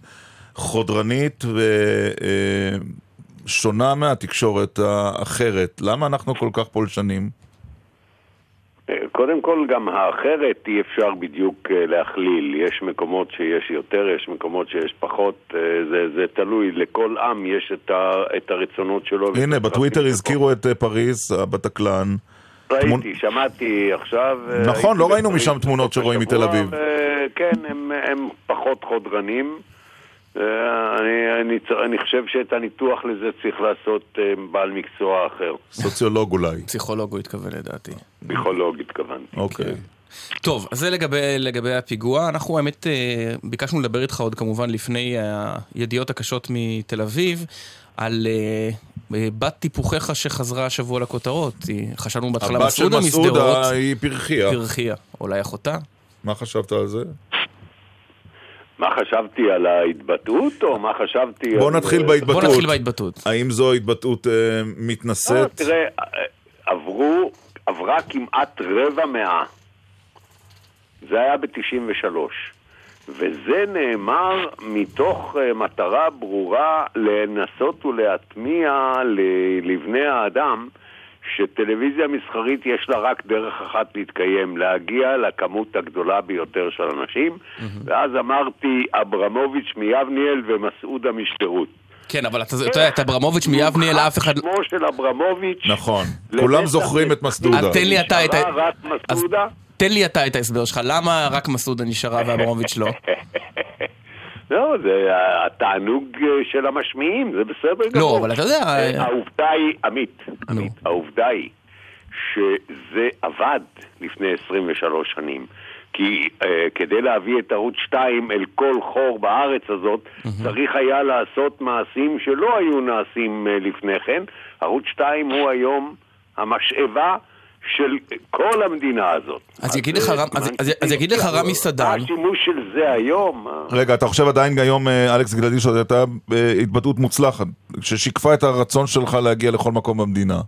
חודרנית ושונה מהתקשורת האחרת. למה אנחנו כל כך פולשנים? אה, קודם כל, גם האחרת אי אפשר בדיוק אה, להכליל. יש מקומות שיש יותר, יש מקומות שיש פחות. אה, זה, זה תלוי, לכל עם יש את, ה, את הרצונות שלו. הנה, בטוויטר הזכירו את אה, פריז, הבטקלן. שלו. תמונ- ראיתי, שמעתי עכשיו. אה, נכון, לא ראינו משם תמונות שרואים מתל אביב. ו- כן, הם, הם פחות חודרנים. אה, אני, אני, אני חושב שאת הניתוח לזה צריך לעשות אה, בעל מקצוע אחר. סוציולוג אולי. פסיכולוג הוא התכוון לדעתי. פסיכולוג התכוונתי. אוקיי. טוב, אז זה לגבי, לגבי הפיגוע. אנחנו האמת ביקשנו לדבר איתך עוד כמובן לפני הידיעות הקשות מתל אביב, על אה, בת טיפוחיך שחזרה השבוע לכותרות. היא- חשבנו בהתחלה הבת של מסעודה. מסעודה היא פרחיה. פרחיה. אולי אחותה? מה חשבת על זה? מה חשבתי על ההתבטאות, או מה חשבתי בוא על... נתחיל אה, בהתבטאות. בוא נתחיל בהתבטאות. האם זו התבטאות אה, מתנשאת? תראה, אה, עברו, עברה כמעט רבע מאה. זה היה ב-93. וזה נאמר מתוך אה, מטרה ברורה לנסות ולהטמיע לבני האדם שטלוויזיה מסחרית יש לה רק דרך אחת להתקיים, להגיע לכמות הגדולה ביותר של אנשים. ואז אמרתי, אברמוביץ' מיבניאל ומסעודה משדרות. כן, אבל אתה יודע, את אברמוביץ' מיבניאל אף אחד... שמו של אברמוביץ' נכון. כולם זוכרים את מסדודה. אז תן לי אתה את ה... רק מסעודה. תן לי אתה את ההסבר שלך, למה רק מסעודה נשארה ואברמוביץ' לא? *laughs* לא, זה התענוג אה, של המשמיעים, זה בסדר גמור. לא, אבל אתה יודע... אה, העובדה היא, עמית, עמית, העובדה היא שזה עבד לפני 23 שנים. כי uh, כדי להביא את ערוץ 2 אל כל חור בארץ הזאת, צריך היה לעשות מעשים שלא היו נעשים uh, לפני כן. ערוץ 2 הוא היום המשאבה של כל המדינה הזאת. אז יגיד לך רם- אז- אז- אז יגיד לך רמי סדן... מה השימוש של זה היום? אה, רגע, אתה חושב עדיין היום, אה, אלכס גלעדי, שזו הייתה אה, התבטאות מוצלחת, ששיקפה את הרצון שלך להגיע לכל מקום במדינה.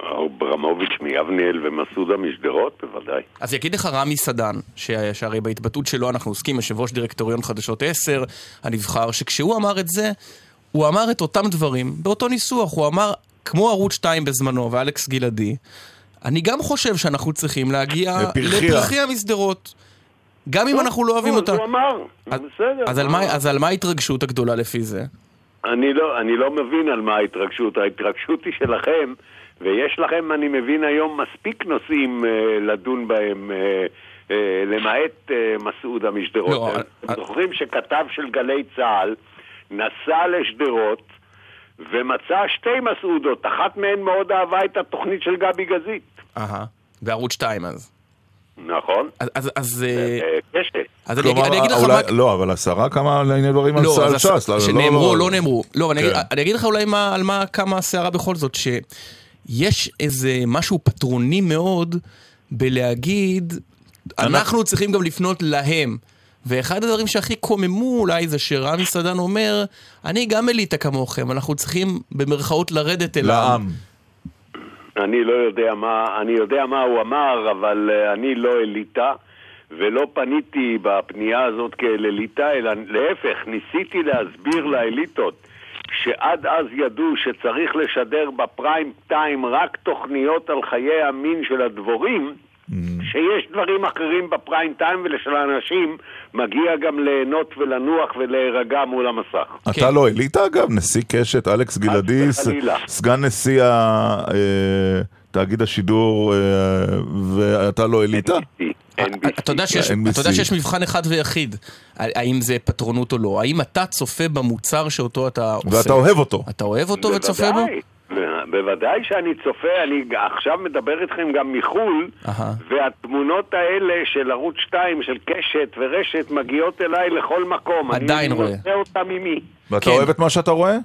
אברמוביץ' מיבניאל ומסעודה משדרות, בוודאי. אז יגיד לך רמי סדן, ש- שהרי בהתבטאות שלו אנחנו עוסקים, יושב ראש דירקטוריון חדשות 10, הנבחר, שכשהוא אמר את זה, הוא אמר את אותם דברים, באותו ניסוח, הוא אמר, כמו ערוץ 2 בזמנו, ואלכס גלעדי, אני גם חושב שאנחנו צריכים להגיע לפרחיה. לפרחיה משדרות. גם אם אנחנו לא אוהבים נו, אותה. אז הוא אמר, אז- בסדר. אז על מה- אז על מה ההתרגשות הגדולה לפי זה? אני לא, אני לא מבין על מה ההתרגשות, ההתרגשות היא שלכם, ויש לכם, אני מבין היום, מספיק נושאים אה, לדון בהם, אה, אה, למעט אה, מסעודה משדרות. לא, אתם זוכרים שכתב של גלי צה"ל נסע לשדרות ומצא שתי מסעודות, אחת מהן מאוד אהבה את התוכנית של גבי גזית. אהה, בערוץ 2 אז. נכון? אז- אז... אז, אה, אה, אני אגיד- לך מה... לא, אבל השרה כמה לענייני דברים על לא, ש"ס. לא, לא, שנאמרו, לא. נאמרו. לא, אני אגיד- כן. אני אגיד לך אולי על מה קמה הסערה בכל זאת, שיש איזה משהו פטרוני מאוד בלהגיד, אנחנו צריכים גם לפנות להם. ואחד הדברים שהכי קוממו אולי זה שרמי סדן אומר, אני גם אליטה כמוכם, אנחנו צריכים במרכאות לרדת אל העם. לעם. אני לא יודע מה, אני יודע מה הוא אמר, אבל אה, אני לא אליטה, ולא פניתי בפנייה הזאת כאל אליטה, אלא להפך, ניסיתי להסביר לאליטות שעד אז ידעו שצריך לשדר בפריים טיים רק תוכניות על חיי המין של הדבורים, שיש דברים אחרים בפריים טיים ולשלאנשים מגיע גם ליהנות ולנוח ולהירגע מול המסך. אתה לא אליטה אגב? נשיא קשת, אלכס גלעדי. סגן נשיא ה- אה, תאגיד השידור, אה, ואתה לא אליטה? אתה יודע שיש- NBC. אתה יודע שיש מבחן אחד ויחיד, האם זה פטרונות או לא. האם אתה צופה במוצר שאותו אתה עושה? ואתה אוהב אותו. אתה אוהב אותו וצופה בו? בוודאי, שאני צופה, אני עכשיו מדבר איתכם גם מחו"ל, אהה. והתמונות האלה של ערוץ 2, של קשת ורשת, מגיעות אליי לכל מקום. עדיין אני רואה. נושא אותם עימי. ואתה אוהב את מה שאתה רואה?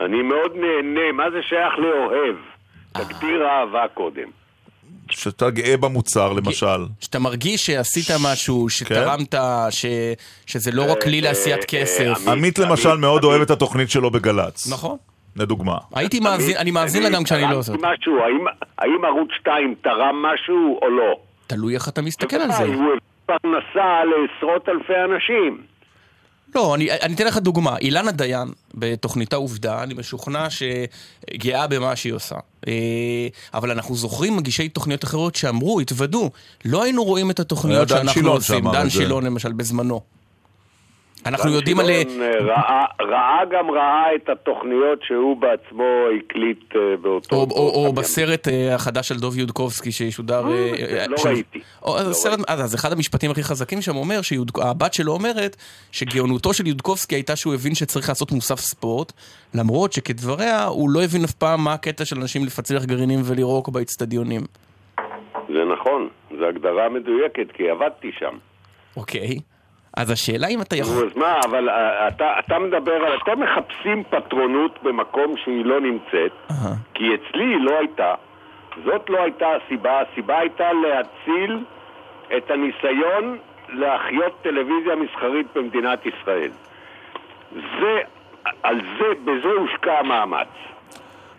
אני מאוד נהנה, מה זה שייך לאוהב? תגדיר אהבה קודם. שאתה גאה במוצר, למשל. שאתה מרגיש שעשית משהו, שתרמת, ש... שזה לא רק כלי לעשיית כסף. עמית למשל מאוד אוהב את התוכנית שלו בגל"צ. נכון. לדוגמה. הייתי מאזין, אני מאזין לה גם כשאני לא עושה. משהו, האם, האם ערוץ 2 תרם משהו או לא? תלוי איך אתה מסתכל על זה. הוא הביא פרנסה לעשרות אלפי אנשים. לא, אני, אני אתן לך דוגמה. אילנה דיין, בתוכניתה עובדה, אני משוכנע שגאה במה שהיא עושה. אה, אבל אנחנו זוכרים מגישי תוכניות אחרות שאמרו, התוודו, לא היינו רואים את התוכניות שאנחנו שילון עושים. שאמר דן את זה. שילון למשל, בזמנו. אנחנו יודעים על... אה, ראה, ראה גם ראה את התוכניות שהוא בעצמו הקליט אה, באותו... או, או, או בסרט אה, החדש של דוב יודקובסקי שישודר... לא של- ראיתי. או, אז הסרט, אז, אז אחד המשפטים הכי חזקים שם אומר שהבת שלו אומרת שגאונותו של יודקובסקי הייתה שהוא הבין שצריך לעשות מוסף ספורט למרות שכדבריה הוא לא הבין אף פעם מה הקטע של אנשים לפצח גרעינים ולירוק באצטדיונים. זה נכון, זו הגדרה מדויקת, כי עבדתי שם. אוקיי. אז השאלה אם אתה יכול... אז מה, אבל אה, אתה, אתה מדבר על... אתם מחפשים פטרונות במקום שהיא לא נמצאת, כי אצלי היא לא הייתה. זאת לא הייתה הסיבה, הסיבה הייתה להציל את הניסיון להחיות טלוויזיה מסחרית במדינת ישראל. זה, על זה, בזה הושקע המאמץ.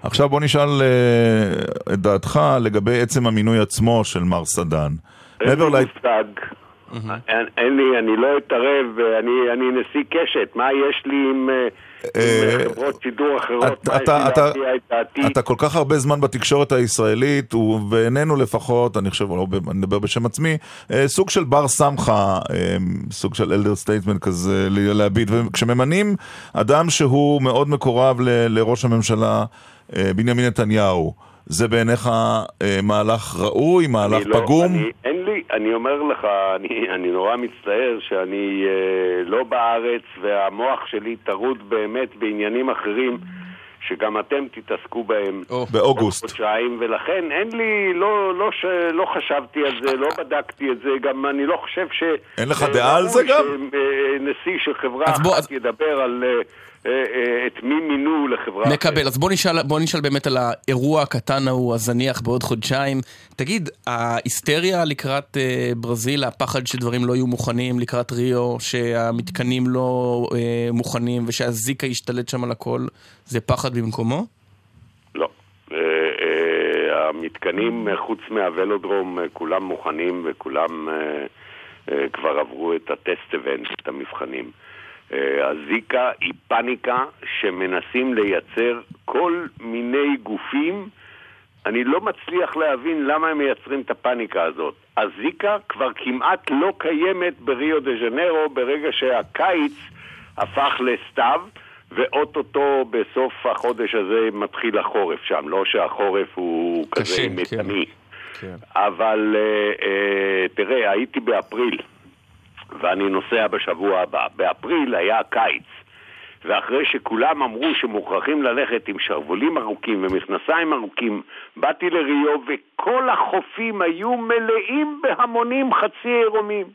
עכשיו בוא נשאל אה, את דעתך לגבי עצם המינוי עצמו של מר סדן. אין לי. מושג, אין, אין לי, אני לא אתערב, אני, אני נשיא קשת, מה יש לי עם, אה, אה, חברות שידור אחרות? אתה, כל כך הרבה זמן בתקשורת הישראלית, ובעינינו לפחות, אני חושב, לא, אני מדבר בשם עצמי, אה, סוג של בר סמכה, אה, סוג של elder statesman כזה להביט, וכשממנים אדם שהוא מאוד מקורב לראש הממשלה אה, בנימין נתניהו, זה בעיניך אה, מהלך ראוי, מהלך לא- פגום? אין אני אומר לך, אני, אני נורא מצטער שאני אה, לא בארץ והמוח שלי טרוד באמת בעניינים אחרים שגם אתם תתעסקו בהם באוגוסט. עוד חודשיים, ולכן אין לי, לא, לא, ש, לא חשבתי על זה, לא בדקתי את זה, גם אני לא חושב ש... אין לך אה, דעה על זה גם? שנשיא של חברה אז בוא- אחת ידבר על אה, אה, אה, את מי מינו לחברה. מקבל, אז בוא נשאל, בוא נשאל באמת על האירוע הקטן ההוא, הזניח בעוד חודשיים. תגיד, ההיסטריה לקראת אה, ברזיל, הפחד שדברים לא יהיו מוכנים לקראת ריו, שהמתקנים לא אה, מוכנים ושהזיקה ישתלט שם על הכל, זה פחד במקומו? לא. אה, אה, המתקנים, אה, חוץ מהוולודרום, אה, כולם מוכנים וכולם אה, אה, כבר עברו את ה test event, את המבחנים. אה, הזיקה היא פאניקה שמנסים לייצר כל מיני גופים. אני לא מצליח להבין למה הם מייצרים את הפאניקה הזאת. הזיקה כבר כמעט לא קיימת בריו דה ז'נרו ברגע שהקיץ הפך לסתיו, ואו-טו-טו בסוף החודש הזה מתחיל החורף שם. לא שהחורף הוא כזה קשה, מתני. כן. אבל אה, אה, תראה, הייתי באפריל, ואני נוסע בשבוע הבא. באפריל היה קיץ, ואחרי שכולם אמרו שמוכרחים ללכת עם שרוולים ארוכים ומכנסיים ארוכים, באתי לריו וכל החופים היו מלאים בהמונים חצי עירומים.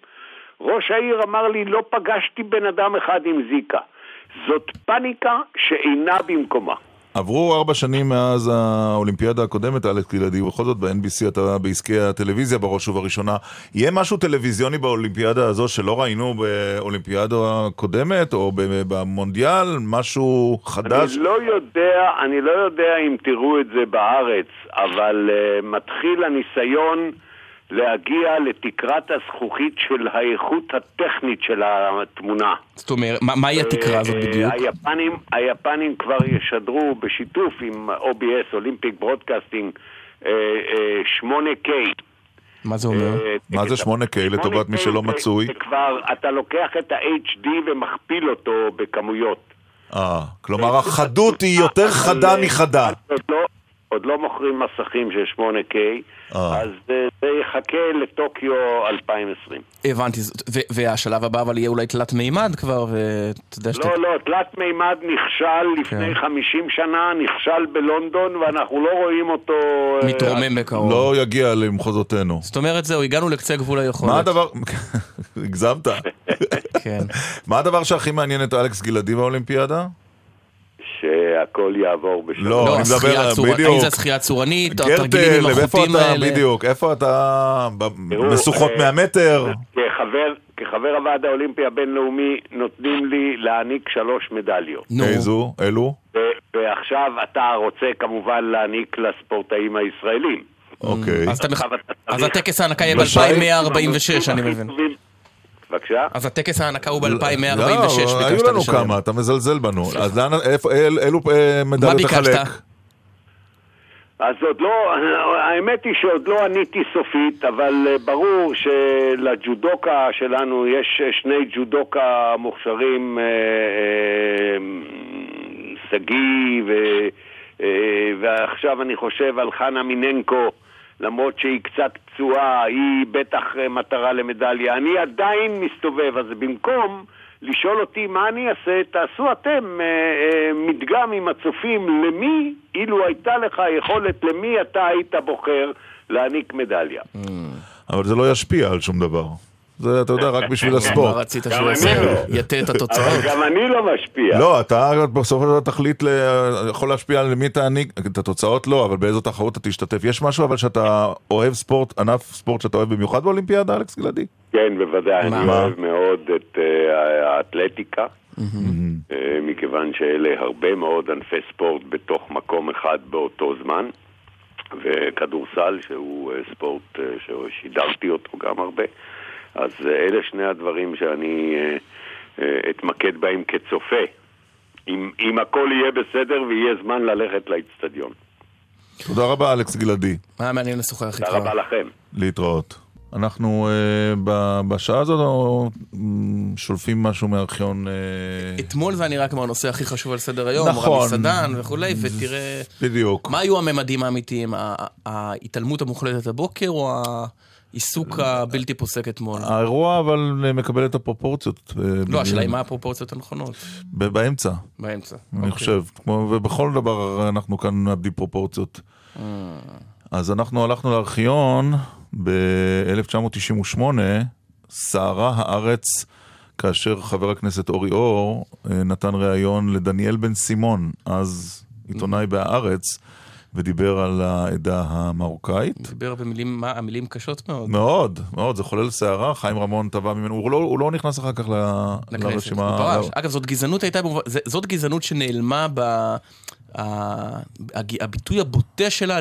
ראש העיר אמר לי, לא פגשתי בן אדם אחד עם זיקה. זאת פאניקה שאינה במקומה. עברו ארבע שנים מאז האולימפיאדה הקודמת, אלכס גלעדי, ובכל זאת ב-NBC אתה בעסקי הטלוויזיה בראש ובראשונה. יהיה משהו טלוויזיוני באולימפיאדה הזו שלא ראינו באולימפיאדה הקודמת, או במונדיאל? משהו חדש? אני לא יודע, אני לא יודע אם תראו את זה בארץ, אבל uh, מתחיל הניסיון להגיע לתקרת הזכוכית של האיכות הטכנית של התמונה. זאת אומרת, מה- מהי התקרה הזאת אה, בדיוק? היפנים, היפנים כבר ישדרו בשיתוף עם OBS, Olympic Broadcasting, אה, אה, 8K. מה זה אומר? אה, מה זה 8K לטובת מי שלא 8K מצוי? זה כבר, אתה לוקח את ה-HD ומכפיל אותו בכמויות. אה, כלומר החדות היא יותר חדה מחדה. עוד לא, מוכרים מסכים של 8K, אה. אז אה, זה יחכה לטוקיו 2020. הבנתי, והשלב הבא אבל יהיה אולי תלת מימד כבר, ואתה יודע שאתה... לא, לא, תלת מימד נכשל לפני כן. 50 שנה, נכשל בלונדון, ואנחנו לא רואים אותו... אה, מתרומם בקרוב. לא יגיע למחוזותינו. זאת אומרת, זהו, הגענו לקצה גבול היכולת. מה הדבר... *laughs* הגזמת. *laughs* כן. מה הדבר שהכי מעניין את אלכס גלעדי באולימפיאדה? שהכל יעבור בשלום. לא, אני מדבר על... בדיוק. האם זה השחייה הצורנית, או התרגילים גרטל, עם החוטים אתה, האלה? בדיוק, איפה אתה... משוכות אה, 100 מטר? כחבר, כחבר הוועד האולימפי הבינלאומי נותנים לי להעניק שלוש מדליות. איזו? אלו? ועכשיו אתה רוצה כמובן להעניק לספורטאים הישראלים. אוקיי. אז הטקס ההנקה יהיה בשי- ב-2146, אני מבין. בבקשה? אז הטקס ההנקה הוא ב-2146, לא, היו לנו כמה, אתה מזלזל בנו. אז לאן, אילו אה, מדליות ביקשת? תחלק? אז עוד לא, האמת היא שעוד לא עניתי סופית, אבל אה, ברור שלג'ודוקה שלנו יש אה, שני ג'ודוקה מוכשרים, אה, אה, שגיא, אה, ועכשיו אני חושב על חנה מיננקו, למרות שהיא קצת פצועה, היא בטח אה, מטרה למדליה. אני עדיין מסתובב, אז במקום לשאול אותי מה אני אעשה, תעשו אתם אה, אה, מדגם עם הצופים למי, אילו הייתה לך יכולת, למי אתה היית בוחר להעניק מדליה. אבל זה לא ישפיע על שום דבר. זה, אתה יודע, רק בשביל *laughs* הספורט. מה רצית גם שהוא אני יעשה? לא. יטה את אבל התוצאות. גם אני לא משפיע. לא, אתה בסופו של דבר תחליט, ל... יכול להשפיע על מי תעניק, את התוצאות לא, אבל באיזו תחרות אתה תשתתף. יש משהו אבל שאתה אוהב ספורט, ענף ספורט שאתה אוהב במיוחד באולימפיאדה, אלכס גלעדי? כן, בוודאי? אני אוהב מאוד את אה, האתלטיקה, אה, מכיוון שאלה הרבה מאוד ענפי ספורט בתוך מקום אחד באותו זמן, וכדורסל, שהוא אה, ספורט ששידרתי אותו גם הרבה. אז אלה שני הדברים שאני אתמקד בהם כצופה. אם, אם הכל יהיה בסדר ויהיה זמן ללכת לאיצטדיון. תודה רבה, אלכס גלעדי. היה מעניין לשוחח איתך. תודה רבה לכם. להתראות. אנחנו uh, בשעה הזאת uh, שולפים משהו מארכיון... Uh... אתמול זה היה נראה כמו הנושא הכי חשוב על סדר היום, נכון. רמי סדן וכולי, ותראה... בדיוק. מה היו הממדים האמיתיים? ההתעלמות המוחלטת הבוקר או העיסוק הבלתי פוסק אתמול? האירוע אבל מקבל את הפרופורציות. לא, השאלה היא מה הפרופורציות הנכונות. באמצע. באמצע. אני אוקיי. חושב, ובכל דבר אנחנו כאן מאבדים פרופורציות. אז אנחנו הלכנו לארכיון ב-1998, סערה הארץ, כאשר חבר הכנסת אורי אור אה, נתן ראיון לדניאל בן סימון, אז עיתונאי בהארץ, ודיבר על העדה המרוקאית. דיבר במילים, מה, המילים קשות מאוד. מאוד, מאוד, זה חולל סערה, חיים רמון תבע ממנו, הוא לא, הוא לא נכנס אחר כך ל, לכנסת, לרשימה. הוא פרש. אגב, זאת גזענות הייתה, זאת גזענות שנעלמה ב... הביטוי הבוטה שלה,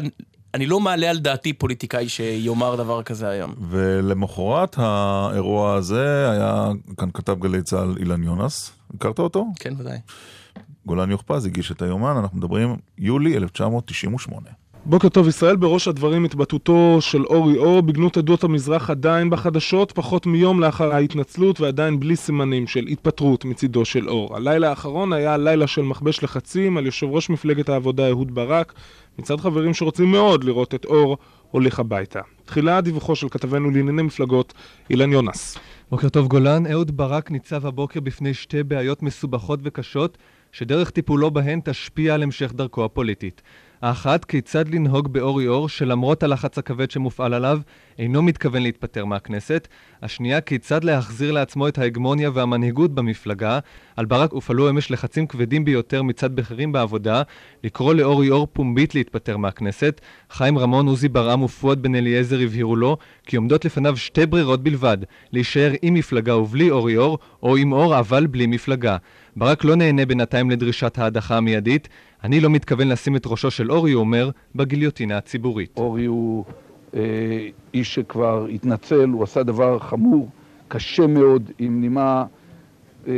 אני לא מעלה על דעתי פוליטיקאי שיאמר דבר כזה היום. ולמחרת האירוע הזה היה כאן כתב גלי צה"ל אילן יונס, הכרת אותו? כן, ודאי. גולן יוכפז הגיש את היומן, אנחנו מדברים יולי 1998. בוקר טוב ישראל, בראש הדברים התבטאותו של אורי אור בגנות עדות המזרח עדיין בחדשות, פחות מיום לאחר ההתנצלות ועדיין בלי סימנים של התפטרות מצידו של אור. הלילה האחרון היה לילה של מכבש לחצים על יושב ראש מפלגת העבודה אהוד ברק, מצד חברים שרוצים מאוד לראות את אור הולך הביתה. תחילה דיווחו של כתבנו לענייני מפלגות, אילן יונס. בוקר טוב גולן, אהוד ברק ניצב הבוקר בפני שתי בעיות מסובכות וקשות, שדרך טיפולו בהן תשפיע על המשך דרכו הפוליטית. האחת, כיצד לנהוג באורי אור, שלמרות הלחץ הכבד שמופעל עליו, אינו מתכוון להתפטר מהכנסת. השנייה, כיצד להחזיר לעצמו את ההגמוניה והמנהיגות במפלגה. על ברק הופעלו אמש לחצים כבדים ביותר מצד בכירים בעבודה, לקרוא לאורי אור פומבית להתפטר מהכנסת. חיים רמון, עוזי ברעם ופואד בן אליעזר הבהירו לו כי עומדות לפניו שתי ברירות בלבד, להישאר עם מפלגה ובלי אורי אור, או עם אור אבל בלי מפלגה. ברק לא נהנה בינתיים לדרישת ההדחה המיידית. אני לא מתכוון לשים את ראשו של אורי, הוא אומר, בגיליוטינה הציבורית. אורי הוא אה, איש שכבר התנצל, הוא עשה דבר חמור, קשה מאוד, עם נימה אה,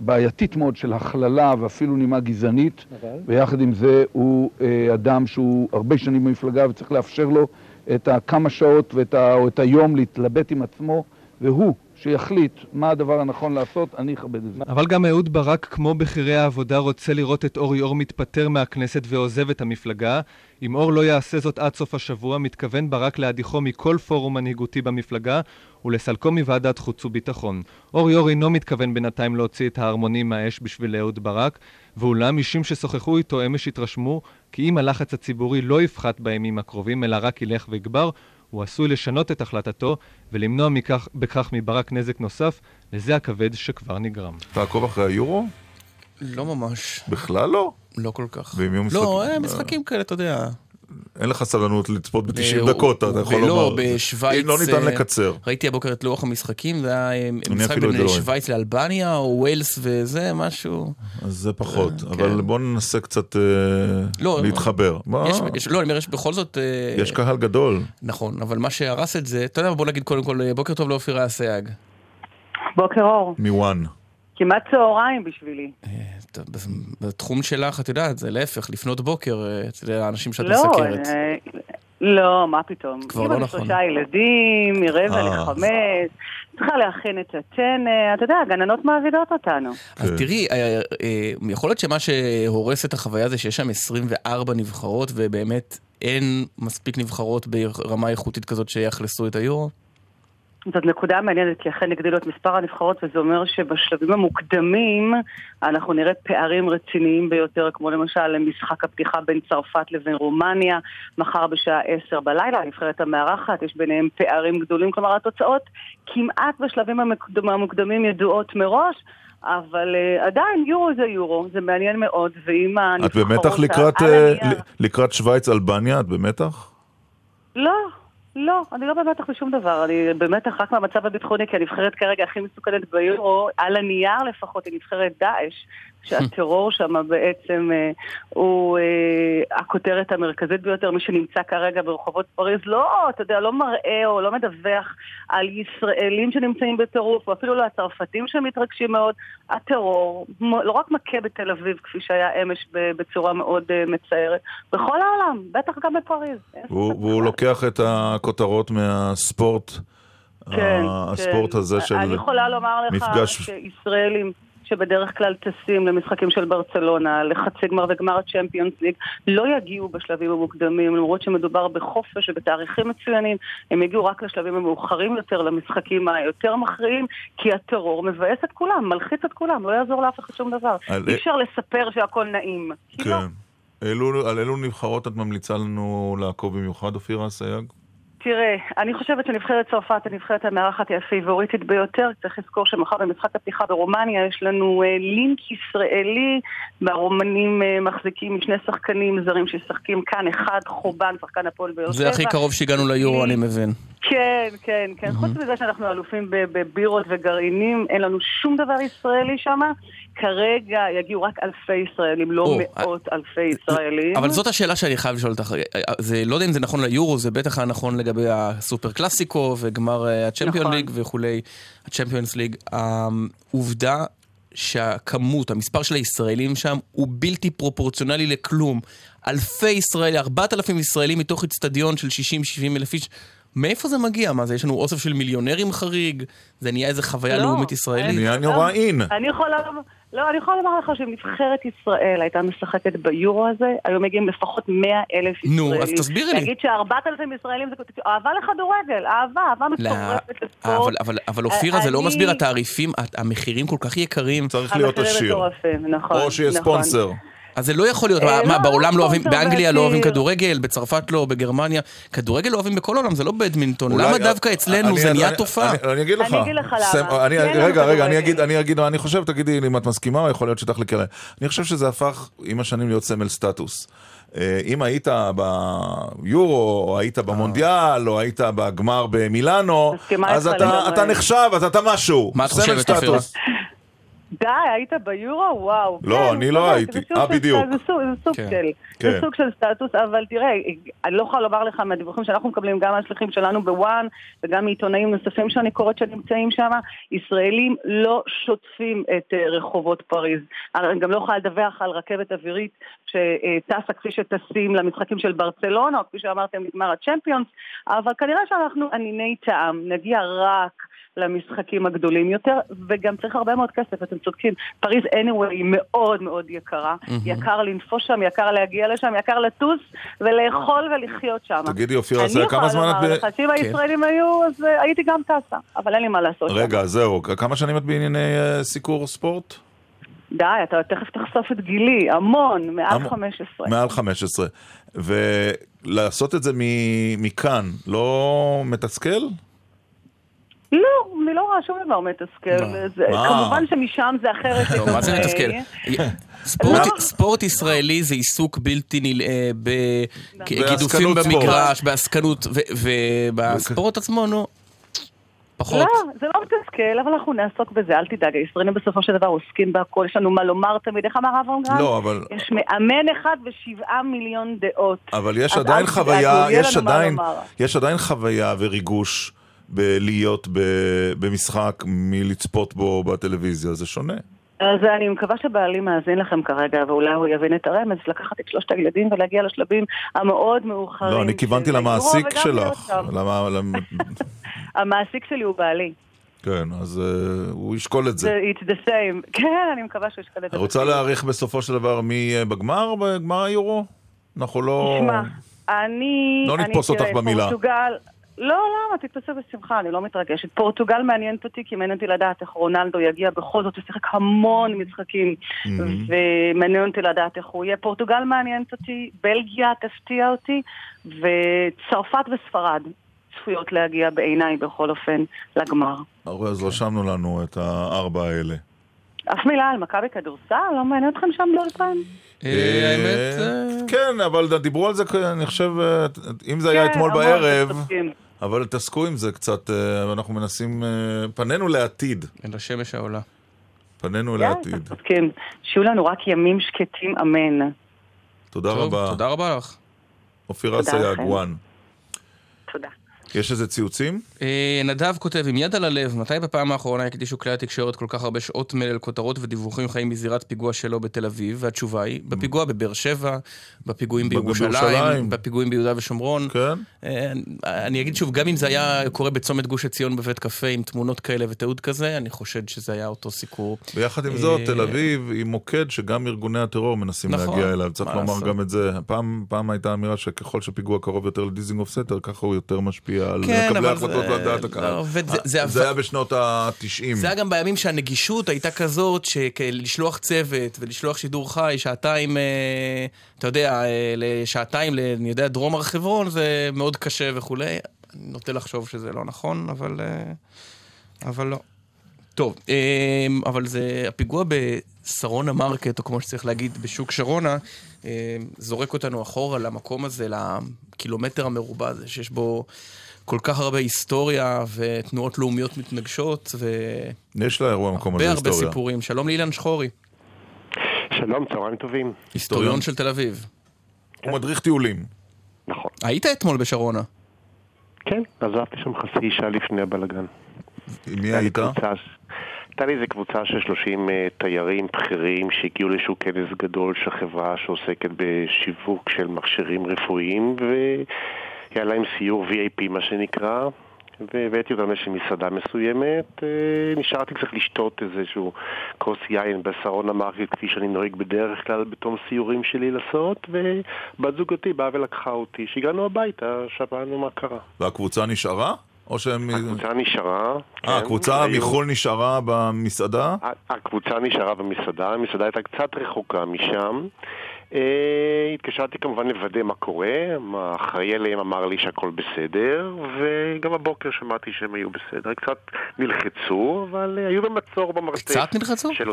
בעייתית מאוד של הכללה ואפילו נימה גזענית, ויחד עם זה הוא אה, אדם שהוא הרבה שנים במפלגה וצריך לאפשר לו את הכמה שעות ואת ה, או את היום להתלבט עם עצמו, והוא שיחליט מה הדבר הנכון לעשות, אני אכבד את זה. אבל גם אהוד ברק, כמו בכירי העבודה, רוצה לראות את אורי אור מתפטר מהכנסת ועוזב את המפלגה. אם אור לא יעשה זאת עד סוף השבוע, מתכוון ברק להדיחו מכל פורום מנהיגותי במפלגה ולסלקו מוועדת חוץ וביטחון. אורי אור אינו מתכוון בינתיים להוציא את ההרמונים מהאש בשביל אהוד ברק, ואולם אישים ששוחחו איתו אמש התרשמו כי אם הלחץ הציבורי לא יפחת בימים הקרובים, אלא רק ילך ויגבר, הוא עשוי לשנות את החלטתו ולמנוע מכך, בכך מברק נזק נוסף לזה הכבד שכבר נגרם. תעקוב אחרי היורו? לא ממש. בכלל לא? לא כל כך. ואם יהיו משחקים? לא, משחקים כאלה, אתה יודע. אין לך סבלנות לצפות ב-90 אה, דקות, אתה יכול לומר. ולא, בשוויץ... לא ניתן אה, לקצר. ראיתי הבוקר את לוח המשחקים, זה היה אה, משחק בין. שוויץ לאלבניה, או ווילס וזה, משהו. אז זה פחות, כן. אבל בואו ננסה קצת אה, לא, להתחבר. לא, אני אומר, יש בכל זאת... אה, יש קהל גדול. נכון, אבל מה שהרס את זה, אתה יודע, בוא נגיד קודם כל, אה, בוקר טוב לאופירה אסייג. בוקר אור. מוואן. כמעט צהריים בשבילי. אתה- בתחום שלך, את יודעת, זה להפך, לפנות בוקר, אה, אתה יודע, האנשים שאת לא, מסקרת. אה, לא, מה פתאום. כבר לא נכון. לשלושה ילדים, מרבע אה. לחמש, צריכה להכין את הטנא, אתה יודע, הגננות מעבידות אותנו. כן. אז תראי, אה, אה, יכול להיות שמה שהורס את החוויה זה שיש שם 24 נבחרות, ובאמת אין מספיק נבחרות ברמה איכותית כזאת שיאכלסו את היורו? זאת נקודה מעניינת, כי אכן הגדילו את מספר הנבחרות, וזה אומר שבשלבים המוקדמים אנחנו נראה פערים רציניים ביותר, כמו למשל משחק הפתיחה בין צרפת לבין רומניה, מחר בשעה עשר בלילה, הנבחרת המארחת, יש ביניהם פערים גדולים, כלומר התוצאות כמעט בשלבים המוקדמים, המוקדמים ידועות מראש. אבל uh, עדיין יורו זה יורו, זה מעניין מאוד, ואם את הנבחרות... במתח לקראת, ל- לקראת שווייץ אלבניה? את במתח? לא, לא, אני לא במתח בשום דבר, אני במתח רק מהמצב הביטחוני, כי הנבחרת כרגע הכי מסוכנת ביורו, על הנייר לפחות, היא נבחרת דאעש, שהטרור שם בעצם אה, הוא אה, הכותרת המרכזית ביותר. מי שנמצא כרגע ברחובות פריז לא, אתה יודע, לא מראה או לא מדווח על ישראלים שנמצאים בטירוף, או אפילו לא הצרפתים שמתרגשים מאוד. הטרור לא רק מכה בתל אביב, כפי שהיה אמש בצורה מאוד אה, מצערת, בכל העולם, בטח גם בפריז. והוא לוקח את הכותרות מהספורט. כן, הספורט כן. הזה של מפגש... אני יכולה לומר לך שישראלים שבדרך כלל טסים למשחקים של ברצלונה, לחצי גמר וגמר הצ'מפיונס ליג, לא יגיעו בשלבים המוקדמים, למרות שמדובר בחופש ובתאריכים מצוינים, הם יגיעו רק לשלבים המאוחרים יותר, למשחקים היותר מכריעים, כי הטרור מבאס את כולם, מלחיץ את כולם, לא יעזור לאף אחד שום דבר. על... אי אפשר לספר שהכל נעים. כן. לא. אלו, על אילו נבחרות את ממליצה לנו לעקוב במיוחד, אופירה אסייג? תראה, אני חושבת שנבחרת צרפת הנבחרת המארחת היא הפייבוריטית ביותר. צריך לזכור שמחר במשחק הפתיחה ברומניה יש לנו אה, לינק ישראלי, והרומנים אה, מחזיקים משני שחקנים זרים ששחקים כאן, אחד חובן, שחקן הפועל באר שבע. זה הכי קרוב שהגענו ליורו, אני מבין. כן, כן, כן. חוץ מזה שאנחנו אלופים בבירות וגרעינים, אין לנו שום דבר ישראלי שם. כרגע יגיעו רק אלפי ישראלים, לא מאות אלפי ישראלים. אבל זאת השאלה שאני חייב לשאול אותך. זה, לא יודע אם זה נכון ליורו, זה בטח היה נכון לגבי הסופר קלאסיקו וגמר הצ'מפיון נכון. ליג וכולי, הצ'מפיונס ליג. העובדה שהכמות, המספר של הישראלים שם הוא בלתי פרופורציונלי לכלום. אלפי ישראלים, ארבעת אלפים ישראלים מתוך אצטדיון של 60-70 אלף איש. מאיפה זה מגיע? מה זה, יש לנו אוסף של מיליונרים חריג? זה נהיה איזה חוויה לא, לאומית ישראלית? נהיה נורא אין. אני יכולה... לא, אני יכולה לומר לך שאם נבחרת ישראל הייתה משחקת ביורו הזה, היו מגיעים לפחות 100 אלף ישראלים. נו, אז תסבירי לי. להגיד שארבעת אלפים ישראלים זה אהבה לכדורגל, אהבה, אהבה מטורפת לספורט. אבל אופירה, זה לא מסביר, התעריפים, המחירים כל כך יקרים. צריך להיות עשיר. נכון. או שיהיה נכון. אז זה לא יכול להיות, מה, לא, בעולם לא אוהבים, באנגליה לא אוהבים. כדורגל, בצרפת לא, בגרמניה. כדורגל לא אוהבים בכל העולם, זה לא בדמינטון. למה דווקא אצלנו זה נהיה תופעה? אני- אני אגיד לך. אני אגיד לך למה. רגע, רגע, אני. אגיד, אני אגיד מה אני חושב, תגידי אם את מסכימה, או יכול להיות שתחלקי עליי. אני חושב שזה הפך עם השנים להיות סמל סטטוס. אה, אם היית ביורו, או היית במונדיאל, או היית בגמר במילאנו, אז אתה- נחשב, אז אתה משהו. מה את חושבת, אופירה? די, היית ביורו? וואו. לא, כן, אני לא הייתי. אה, בדיוק. זה סוג- זה סוג כן. של... כן. זה סוג של סטטוס, אבל תראה, אני לא יכולה לומר לך מהדיווחים שאנחנו מקבלים, גם מהשליחים שלנו בוואן, וגם מעיתונאים נוספים שאני קוראת שנמצאים שם, ישראלים לא שוטפים את אה, רחובות פריז. אני גם לא יכולה לדווח על רכבת אווירית שטסה כפי שטסים למשחקים של ברצלונה, או כפי שאמרתם, נגמר הצ'מפיונס, אבל כנראה שאנחנו אניני טעם, נגיע רק... למשחקים הגדולים יותר, וגם צריך הרבה מאוד כסף, אתם צודקים. פריז anyway היא מאוד מאוד יקרה. יקר לנפוש שם, יקר להגיע לשם, יקר לטוס ולאכול ולחיות שם. תגידי, אופירה, זה כמה זמן אני את יכולה ב... לומר לך שאם הישראלים היו, אז אה, הייתי גם טסה, אבל אין לי מה לעשות. שם. רגע, זהו, כמה שנים את בענייני אה, סיקור ספורט? די, אתה תכף תחשוף את גילי, המון, מעל המון. 15. מעל 15. ולעשות את זה מ- מכאן, לא מתסכל? לא, אני לא רואה שום דבר מתסכל. כמובן שמשם זה אחרת לא, מה זה לגמרי. מתסכל? ספורט, לא. ספורט ישראלי זה עיסוק בלתי נלאה בגידופים ספורט. במגרש, בעסקנות, ובספורט עצמו, נו, פחות. לא, זה לא מתסכל, אבל אנחנו נעסוק בזה, אל תדאג, הישראלים בסופו של דבר עוסקים בהכל, יש לנו מה לומר תמיד, איך אמר אברהם גרנט? לא, אבל- יש מאמן אחד ושבעה מיליון דעות. אבל יש עדיין חוויה, יש עדיין. יש עדיין חוויה וריגוש בלהיות במשחק מלצפות בו בטלוויזיה, זה שונה. אז אני מקווה שבעלי מאזין לכם כרגע, ואולי הוא יבין את הרמז, לקחת את שלושת הילדים ולהגיע לשלבים המאוד מאוחרים. לא, אני כיוונתי למעסיק שלך. למה, למ- *laughs* המעסיק שלי הוא בעלי. כן, אז אה, הוא ישקול את זה. It's the same. *laughs* כן, אני מקווה שהוא ישקל את זה. רוצה להעריך בסופו של דבר מי בגמר, בגמר היורו? אנחנו לא... תשמע, אני... לא נתפוס אותך במילה. פורטוגל... לא, למה? תתפסו בשמחה, אני לא מתרגשת. פורטוגל מעניינת אותי, כי מעניין אותי לדעת איך רונלדו יגיע בכל זאת, הוא שיחק המון משחקים, ומעניין אותי לדעת איך הוא יהיה. פורטוגל מעניינת אותי, בלגיה תפתיע אותי, וצרפת וספרד צפויות להגיע בעיניי בכל אופן לגמר. הרי אז רשמנו לנו את הארבע האלה. אף מילה על מכבי כדורסל? לא מעניין אתכם שם באולפן? אה, האמת, אה, כן, אבל דיברו על זה, אני חושב, אה, אם זה היה כן, אתמול בערב. אבל תעסקו עם זה קצת, אה, אנחנו מנסים, אה, פנינו לעתיד. אין לשמש העולה. פנינו אל העתיד. כן, שיהיו לנו רק ימים שקטים, אמן. תודה טוב, רבה. תודה רבה לך. אופירה סייג. וואן. תודה. יש איזה ציוצים? אה, נדב כותב, עם יד על הלב, מתי בפעם האחרונה הקדישו כלי התקשורת כל כך הרבה שעות מלל כותרות ודיווחים חיים מזירת פיגוע שלו בתל אביב? והתשובה היא, בפיגוע בבאר שבע, בפיגועים בירושלים. בפיגועים ביהודה ושומרון. כן. אה, אני אגיד שוב, גם אם זה היה קורה בצומת גוש עציון בבית קפה עם תמונות כאלה ותיעוד כזה, אני חושד שזה היה אותו סיקור. ביחד עם זאת, אה, תל אביב היא מוקד שגם ארגוני הטרור מנסים נכון, להגיע אליו. צריך לומר. גם את זה. פעם, פעם הייתה אמירה שככל שפיגוע קרוב יותר לדיזינגוף סטר, ככה הוא יותר משפיע על כן, מקבלי זה- ההחלטות ועל דעת הקהל. לא, וזה- זה זה עבר- היה בשנות ה-90. זה היה גם בימים שהנגישות הייתה כזאת, שלשלוח צוות ולשלוח שידור חי, שעתיים, אה, אתה יודע, אה, לשעתיים, ל- אני יודע, דרום הר חברון, זה מאוד קשה וכולי. אני נוטה לחשוב שזה לא נכון, אבל, אה, אבל לא. טוב, אה, אבל זה, הפיגוע בשרונה market, או כמו שצריך להגיד, בשוק שרונה, אה, זורק אותנו אחורה למקום הזה, לקילומטר המרובע הזה, שיש בו כל כך הרבה היסטוריה ותנועות לאומיות מתנגשות, יש לאירוע המקום הזה והרבה הרבה היסטוריה. סיפורים. שלום לאילן שחורי, שלום, צהריים טובים. היסטוריון של תל אביב. הוא מדריך טיולים. נכון. היית אתמול בשרונה. כן, עזבתי שם חצי שעה לפני הבלגן. מי היית? הייתה לי איזה קבוצה של 30 uh, תיירים בכירים שהגיעו לאיזשהו כנס גדול של חברה שעוסקת בשיווק של מכשירים רפואיים והיה להם סיור VIP מה שנקרא והבאתי אותם לאיזושהי מסעדה מסוימת uh, נשארתי קצת לשתות איזשהו כוס יין בשרון המרקט כפי שאני נוהג בדרך כלל בתום סיורים שלי לעשות ובת זוגתי באה ולקחה אותי כשהגענו הביתה שמענו מה קרה והקבוצה נשארה? או שהם... הקבוצה נשארה. אה, כן. הקבוצה היו- מחו"ל נשארה במסעדה? הקבוצה נשארה במסעדה, המסעדה הייתה קצת רחוקה משם. אה, התקשרתי כמובן לוודא מה קורה, האחראי עליהם אמר לי שהכל בסדר, וגם הבוקר שמעתי שהם היו בסדר. קצת נלחצו, אבל אה, היו במצור במרתף. קצת נלחצו? של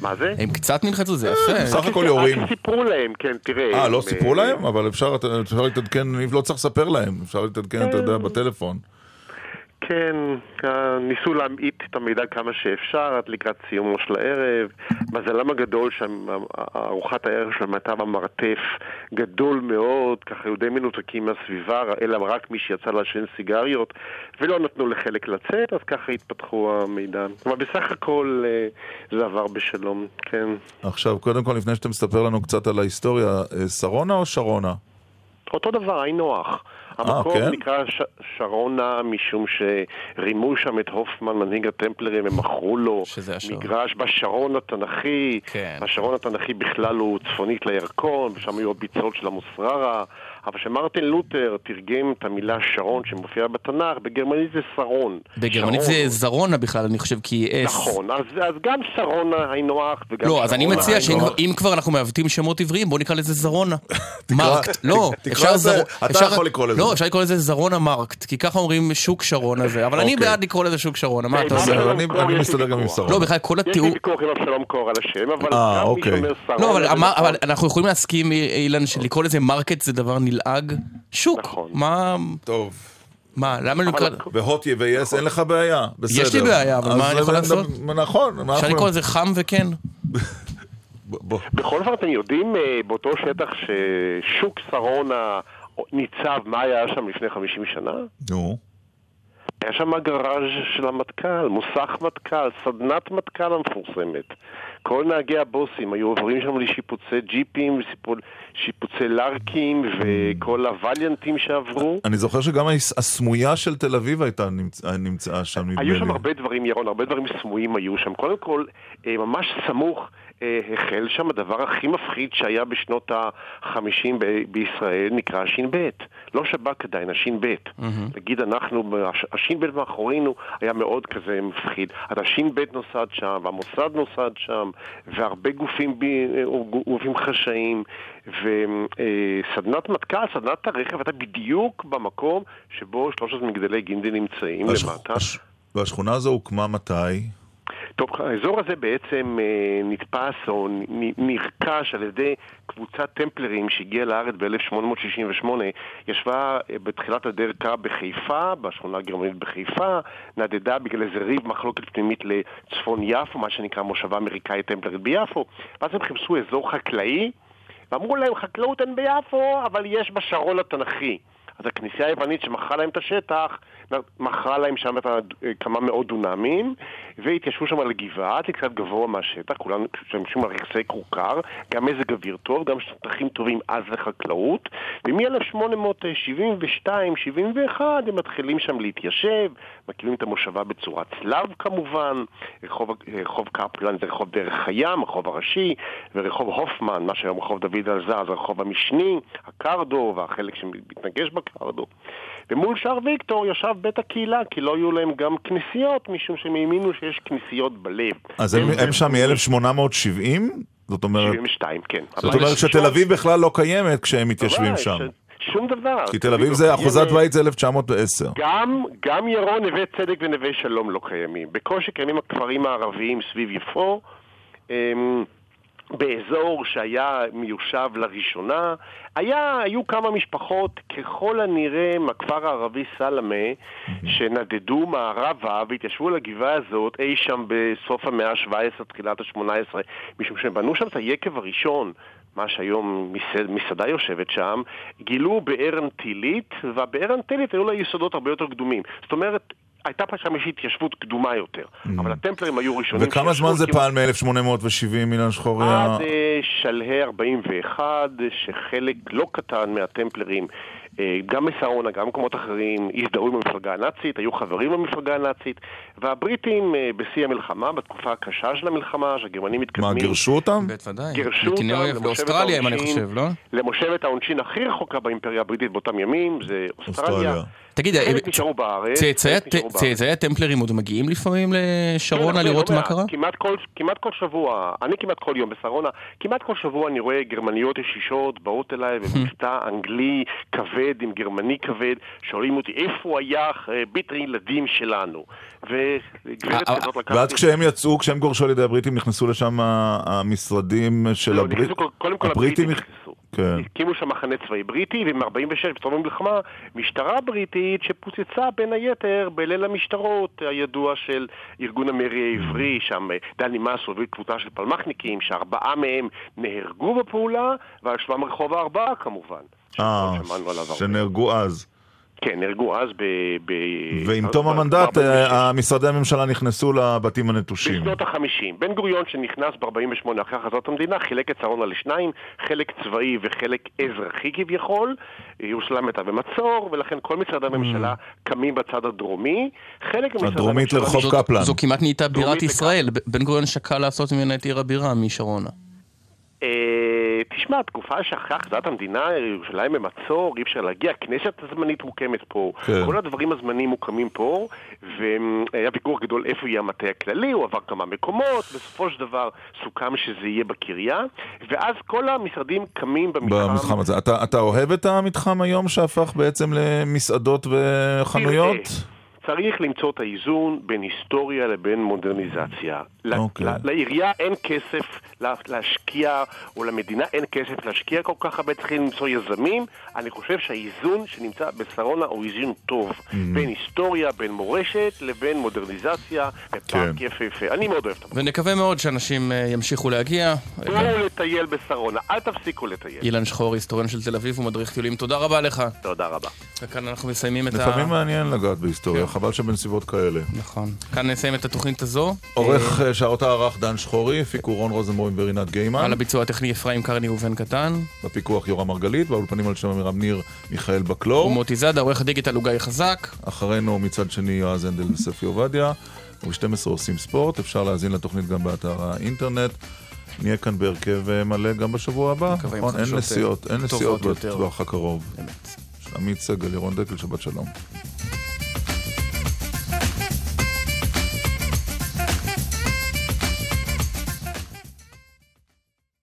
מה זה? הם קצת נלחצו, זה יפה. בסך הכל יורים. רק סיפרו להם, כן, תראה. אה, לא סיפרו להם? אבל אפשר להתעדכן, אני לא צריך לספר להם, אפשר להתעדכן, אתה יודע, בטלפון. כן, ניסו להמעיט את המידע כמה שאפשר עד לקראת סיומו של הערב. מזלם הגדול שארוחת הערב שלהם הייתה במרתף גדול מאוד, ככה היו די מנותקים מהסביבה, אלא רק מי שיצא לעשן סיגריות, ולא נתנו לחלק לצאת, אז ככה התפתחו המידע. אבל בסך הכל אה, זה עבר בשלום, כן. עכשיו, קודם כל, לפני שאתה מספר לנו קצת על ההיסטוריה, אה, שרונה או שרונה? אותו דבר, היינו הך. המקום כן? נקרא ש... שרונה משום שרימו שם את הופמן, מנהיג הטמפלרים, הם מכרו לו מגרש בשרון התנ"כי. כן. השרון התנ"כי בכלל הוא צפונית לירקון, ושם היו הביצות של המוסררה. אבל כשמרטין לותר תרגם את המילה שרון שמופיעה בתנ"ך, בגרמנית זה שרון. בגרמנית שרון זה זרונה בכלל, אני חושב, כי היא אס. נכון, אז, אז גם שרונה היינו הך וגם לא, אז אני מציע. שאם כבר אנחנו מעוותים שמות עבריים, בוא נקרא לזה זרונה. *laughs* market, לא, תקרא אפשר לזה- אתה אפשר- יכול לקרוא לזה. לא, אפשר לקרוא לזה זרונה market, כי ככה אומרים שוק שרונה זה, אבל אני אוקיי. בעד לקרוא לזה שוק שרונה, מה אתה בסדר, אומר? אני מסתדר גם עם שרונה. לא, בכלל כל יש לי התיאור... ויכוח עם אבשלום קור על השם, אבל אה, גם מי אוקיי. שאומר שרונה... לא, נכון. אבל אנחנו יכולים להסכים, אילן, שלקרוא לזה market זה דבר נלעג? שוק. נכון. מה... טוב. מה, למה לא נקרא... בהוט ויס אין לך בעיה, בסדר. יש לי בעיה, אבל מה אני יכול לעשות? נכון. מה אפשר לקרוא לזה חם וכן? *laughs* בכל זאת אתם יודעים אה, באותו שטח ששוק שרונה ניצב, מה היה שם לפני 50 שנה? נו. היה שם גראז' של המטכ"ל, מוסך מטכ"ל, סדנת מטכ"ל המפורסמת. כל נהגי הבוסים היו עוברים שם לשיפוצי ג'יפים, שיפוצי לארקים, וכל הווליאנטים שעברו. אני זוכר שגם הס- הסמויה של תל אביב הייתה נמצ- נמצאה שם, נדמה לי. היו שם הרבה דברים, ירון, הרבה דברים סמויים היו שם. קודם כל, אה, ממש סמוך אה, החל שם הדבר הכי מפחיד שהיה בשנות ה-50 בישראל, נקרא הש"ב. לא שב"כ עדיין, הש"ב. נגיד אנחנו, הש- הש"ב מאחורינו היה מאוד כזה מפחיד. אז הש"ב נוסד שם, והמוסד נוסד שם, והרבה גופים, אה, גופים חשאיים, וסדנת מטכ"ל, סדנת הרכב הייתה בדיוק במקום שבו שלושת מגדלי גינדי נמצאים והש- למטה. והשכונה הזו הוקמה מתי? טוב, האזור הזה בעצם אה, נתפס או נרכש על ידי קבוצת טמפלרים שהגיעה לארץ ב-1868, ישבה אה, בתחילת הדרכה בחיפה, בשכונה הגרמנית בחיפה, נדדה בגלל איזה ריב מחלוקת פנימית לצפון יפו, מה שנקרא מושבה אמריקאית טמפלרית ביפו, ואז הם חיפשו אזור חקלאי, ואמרו להם חקלאות אין ביפו, אבל יש בשרון התנ"כי. אז הכנסייה היוונית שמכרה להם את השטח, מכרה להם שם את כמה מאות דונמים, והתיישבו שם על גבעה, זה קצת גבוה מהשטח, כולנו משתמשים על רכסי כורכר, גם מזג אוויר טוב, גם שטחים טובים אז לחקלאות, ומ-1872-71 הם מתחילים שם להתיישב, מקימים את המושבה בצורת צלב כמובן, רחוב, רחוב קפלן זה רחוב דרך הים, הרחוב הראשי, ורחוב הופמן, מה שהיום רחוב דוד אלזר, זה הרחוב המשני, הקרדו, והחלק שמתנגש בקרדו. ומול שער ויקטור ישב בית הקהילה, כי לא היו להם גם כנסיות, משום שהם האמינו שיש כנסיות בלב. אז הם, הם שם מ-1870? זאת אומרת... 72, כן. זאת אומרת שתל אביב בכלל לא קיימת כשהם מתיישבים שם. שום דבר. כי תל אביב זה, אחוזת בית זה 1910. גם, גם ירון, נווה צדק ונווה שלום לא קיימים. בקושי קיימים הכפרים הערביים סביב יפו. באזור שהיה מיושב לראשונה, היה, היו כמה משפחות, ככל הנראה מהכפר הערבי סלמה, שנדדו מערבה והתיישבו לגבעה הזאת אי שם בסוף המאה ה-17, תחילת ה-18, משום שהם בנו שם את היקב הראשון. מה שהיום מסעד, מסעדה יושבת שם, גילו באר אנטילית, והבאר אנטילית היו לה יסודות הרבה יותר קדומים. זאת אומרת, הייתה פה שם איזושהי התיישבות קדומה יותר, mm. אבל הטמפלרים היו ראשונים... וכמה זמן זה פעל מ-1870, אילן שחורי? עד אה, שלהי 41, שחלק לא קטן מהטמפלרים גם מסרונה, גם במקומות אחרים, הזדהו עם המפלגה הנאצית, היו חברים במפלגה הנאצית, והבריטים אה, בשיא המלחמה, בתקופה הקשה של המלחמה, שהגרמנים מתקדמים... מה, גירשו אותם? בוודאי. גירשו אותם לאוסטרליה, אם אני חושב, לא? למושבת העונשין הכי רחוקה באימפריה הבריטית באותם ימים, זה אוסטרליה. תגיד, צאצאי הטמפלרים עוד מגיעים לפעמים לשרונה כן, לראות מה קרה? כמעט כל שבוע, אני כמעט כל יום בשרונה, כמעט כל שבוע אני רואה גרמניות ישישות באות אליי *laughs* במבטא אנגלי כבד עם גרמני כבד, שואלים אותי איפה היה בית הילדים שלנו. וגברת כזאת לקחתי... ואז כשהם יצאו, כשהם גורשו על ידי הבריטים, נכנסו לשם המשרדים של הבריטים? לא, קודם כל הבריטים נכנסו. כן. הקימו שם מחנה צבאי בריטי, וב-46, בתום המלחמה, משטרה בריטית שפוצצה בין היתר בליל המשטרות הידוע של ארגון המרי העברי, שם דני מס הוביל קבוצה של פלמחניקים, שארבעה מהם נהרגו בפעולה, ועל שמם רחוב הארבעה כמובן. אה, שנהרגו אז. כן, נהרגו אז ב... ב... ועם תום המנדט, אה, משרדי הממשלה נכנסו לבתים הנטושים. בשנות ה-50. בן גוריון שנכנס ב-48 אחרי הכרזת המדינה, חילק את שרונה לשניים, חלק צבאי וחלק אזרחי כביכול. ירושלים הייתה במצור, ולכן כל משרדי הממשלה mm. קמים בצד הדרומי. חלק הדרומית לרחוב קפלן. זו כמעט נהייתה בירת ישראל. בן גוריון שקל לעשות ממנה את עיר הבירה משרונה. אה, תשמע, תקופה שאחרי הכרזת המדינה, ירושלים במצור, אי אפשר להגיע, כנסת הזמנית מוקמת פה, כן. כל הדברים הזמניים מוקמים פה, והיה ויכוח גדול איפה יהיה המטה הכללי, הוא עבר כמה מקומות, בסופו של דבר סוכם שזה יהיה בקריה, ואז כל המשרדים קמים במתחם. במתחם הזה. אתה, אתה אוהב את המתחם היום שהפך בעצם למסעדות וחנויות? תראה. צריך למצוא את האיזון בין היסטוריה לבין מודרניזציה. Okay. אוקיי. לעירייה אין כסף להשקיע, או למדינה אין כסף להשקיע כל כך הרבה, צריכים למצוא יזמים. אני חושב שהאיזון שנמצא בשרונה הוא איזון טוב. Mm-hmm. בין היסטוריה, בין מורשת, לבין מודרניזציה, ופארק כן. יפהפה. אני מאוד אוהב את המקום. ונקווה מאוד שאנשים אה, ימשיכו להגיע. בואו לטייל בשרונה, אל תפסיקו לטייל. אילן שחור, היסטוריון של תל אביב ומדריך טיולים, תודה רבה לך. תודה רבה. וכאן אנחנו מסיימים את ה... לפעמים מעניין לגעת בהיסטוריה. חבל שבנסיבות כאלה. נכון. כאן נסיים את התוכנית הזו. עורך אה, שאותה ערך דן שחורי, הפיקו רון רוזנבוים ורינת גיימן. על הביצוע הטכני אפרים קרני ובן קטן. בפיקוח יורם מרגלית, באולפנים על שם אמירם ניר מיכאל בקלור. ומוטי זאדה, עורך הדיגיטל הוא גיא חזק. אחרינו מצד שני יועז הנדל וספי עובדיה. וב-12 עושים ספורט, אפשר להאזין לתוכנית גם באתר האינטרנט. נהיה כאן בהרכב אה, מלא גם בשבוע הבא. נכון, אין נסיעות, אין נסיעות בטווח הקרוב. אמת. עמית סגל, ירון דקל, שבת שלום.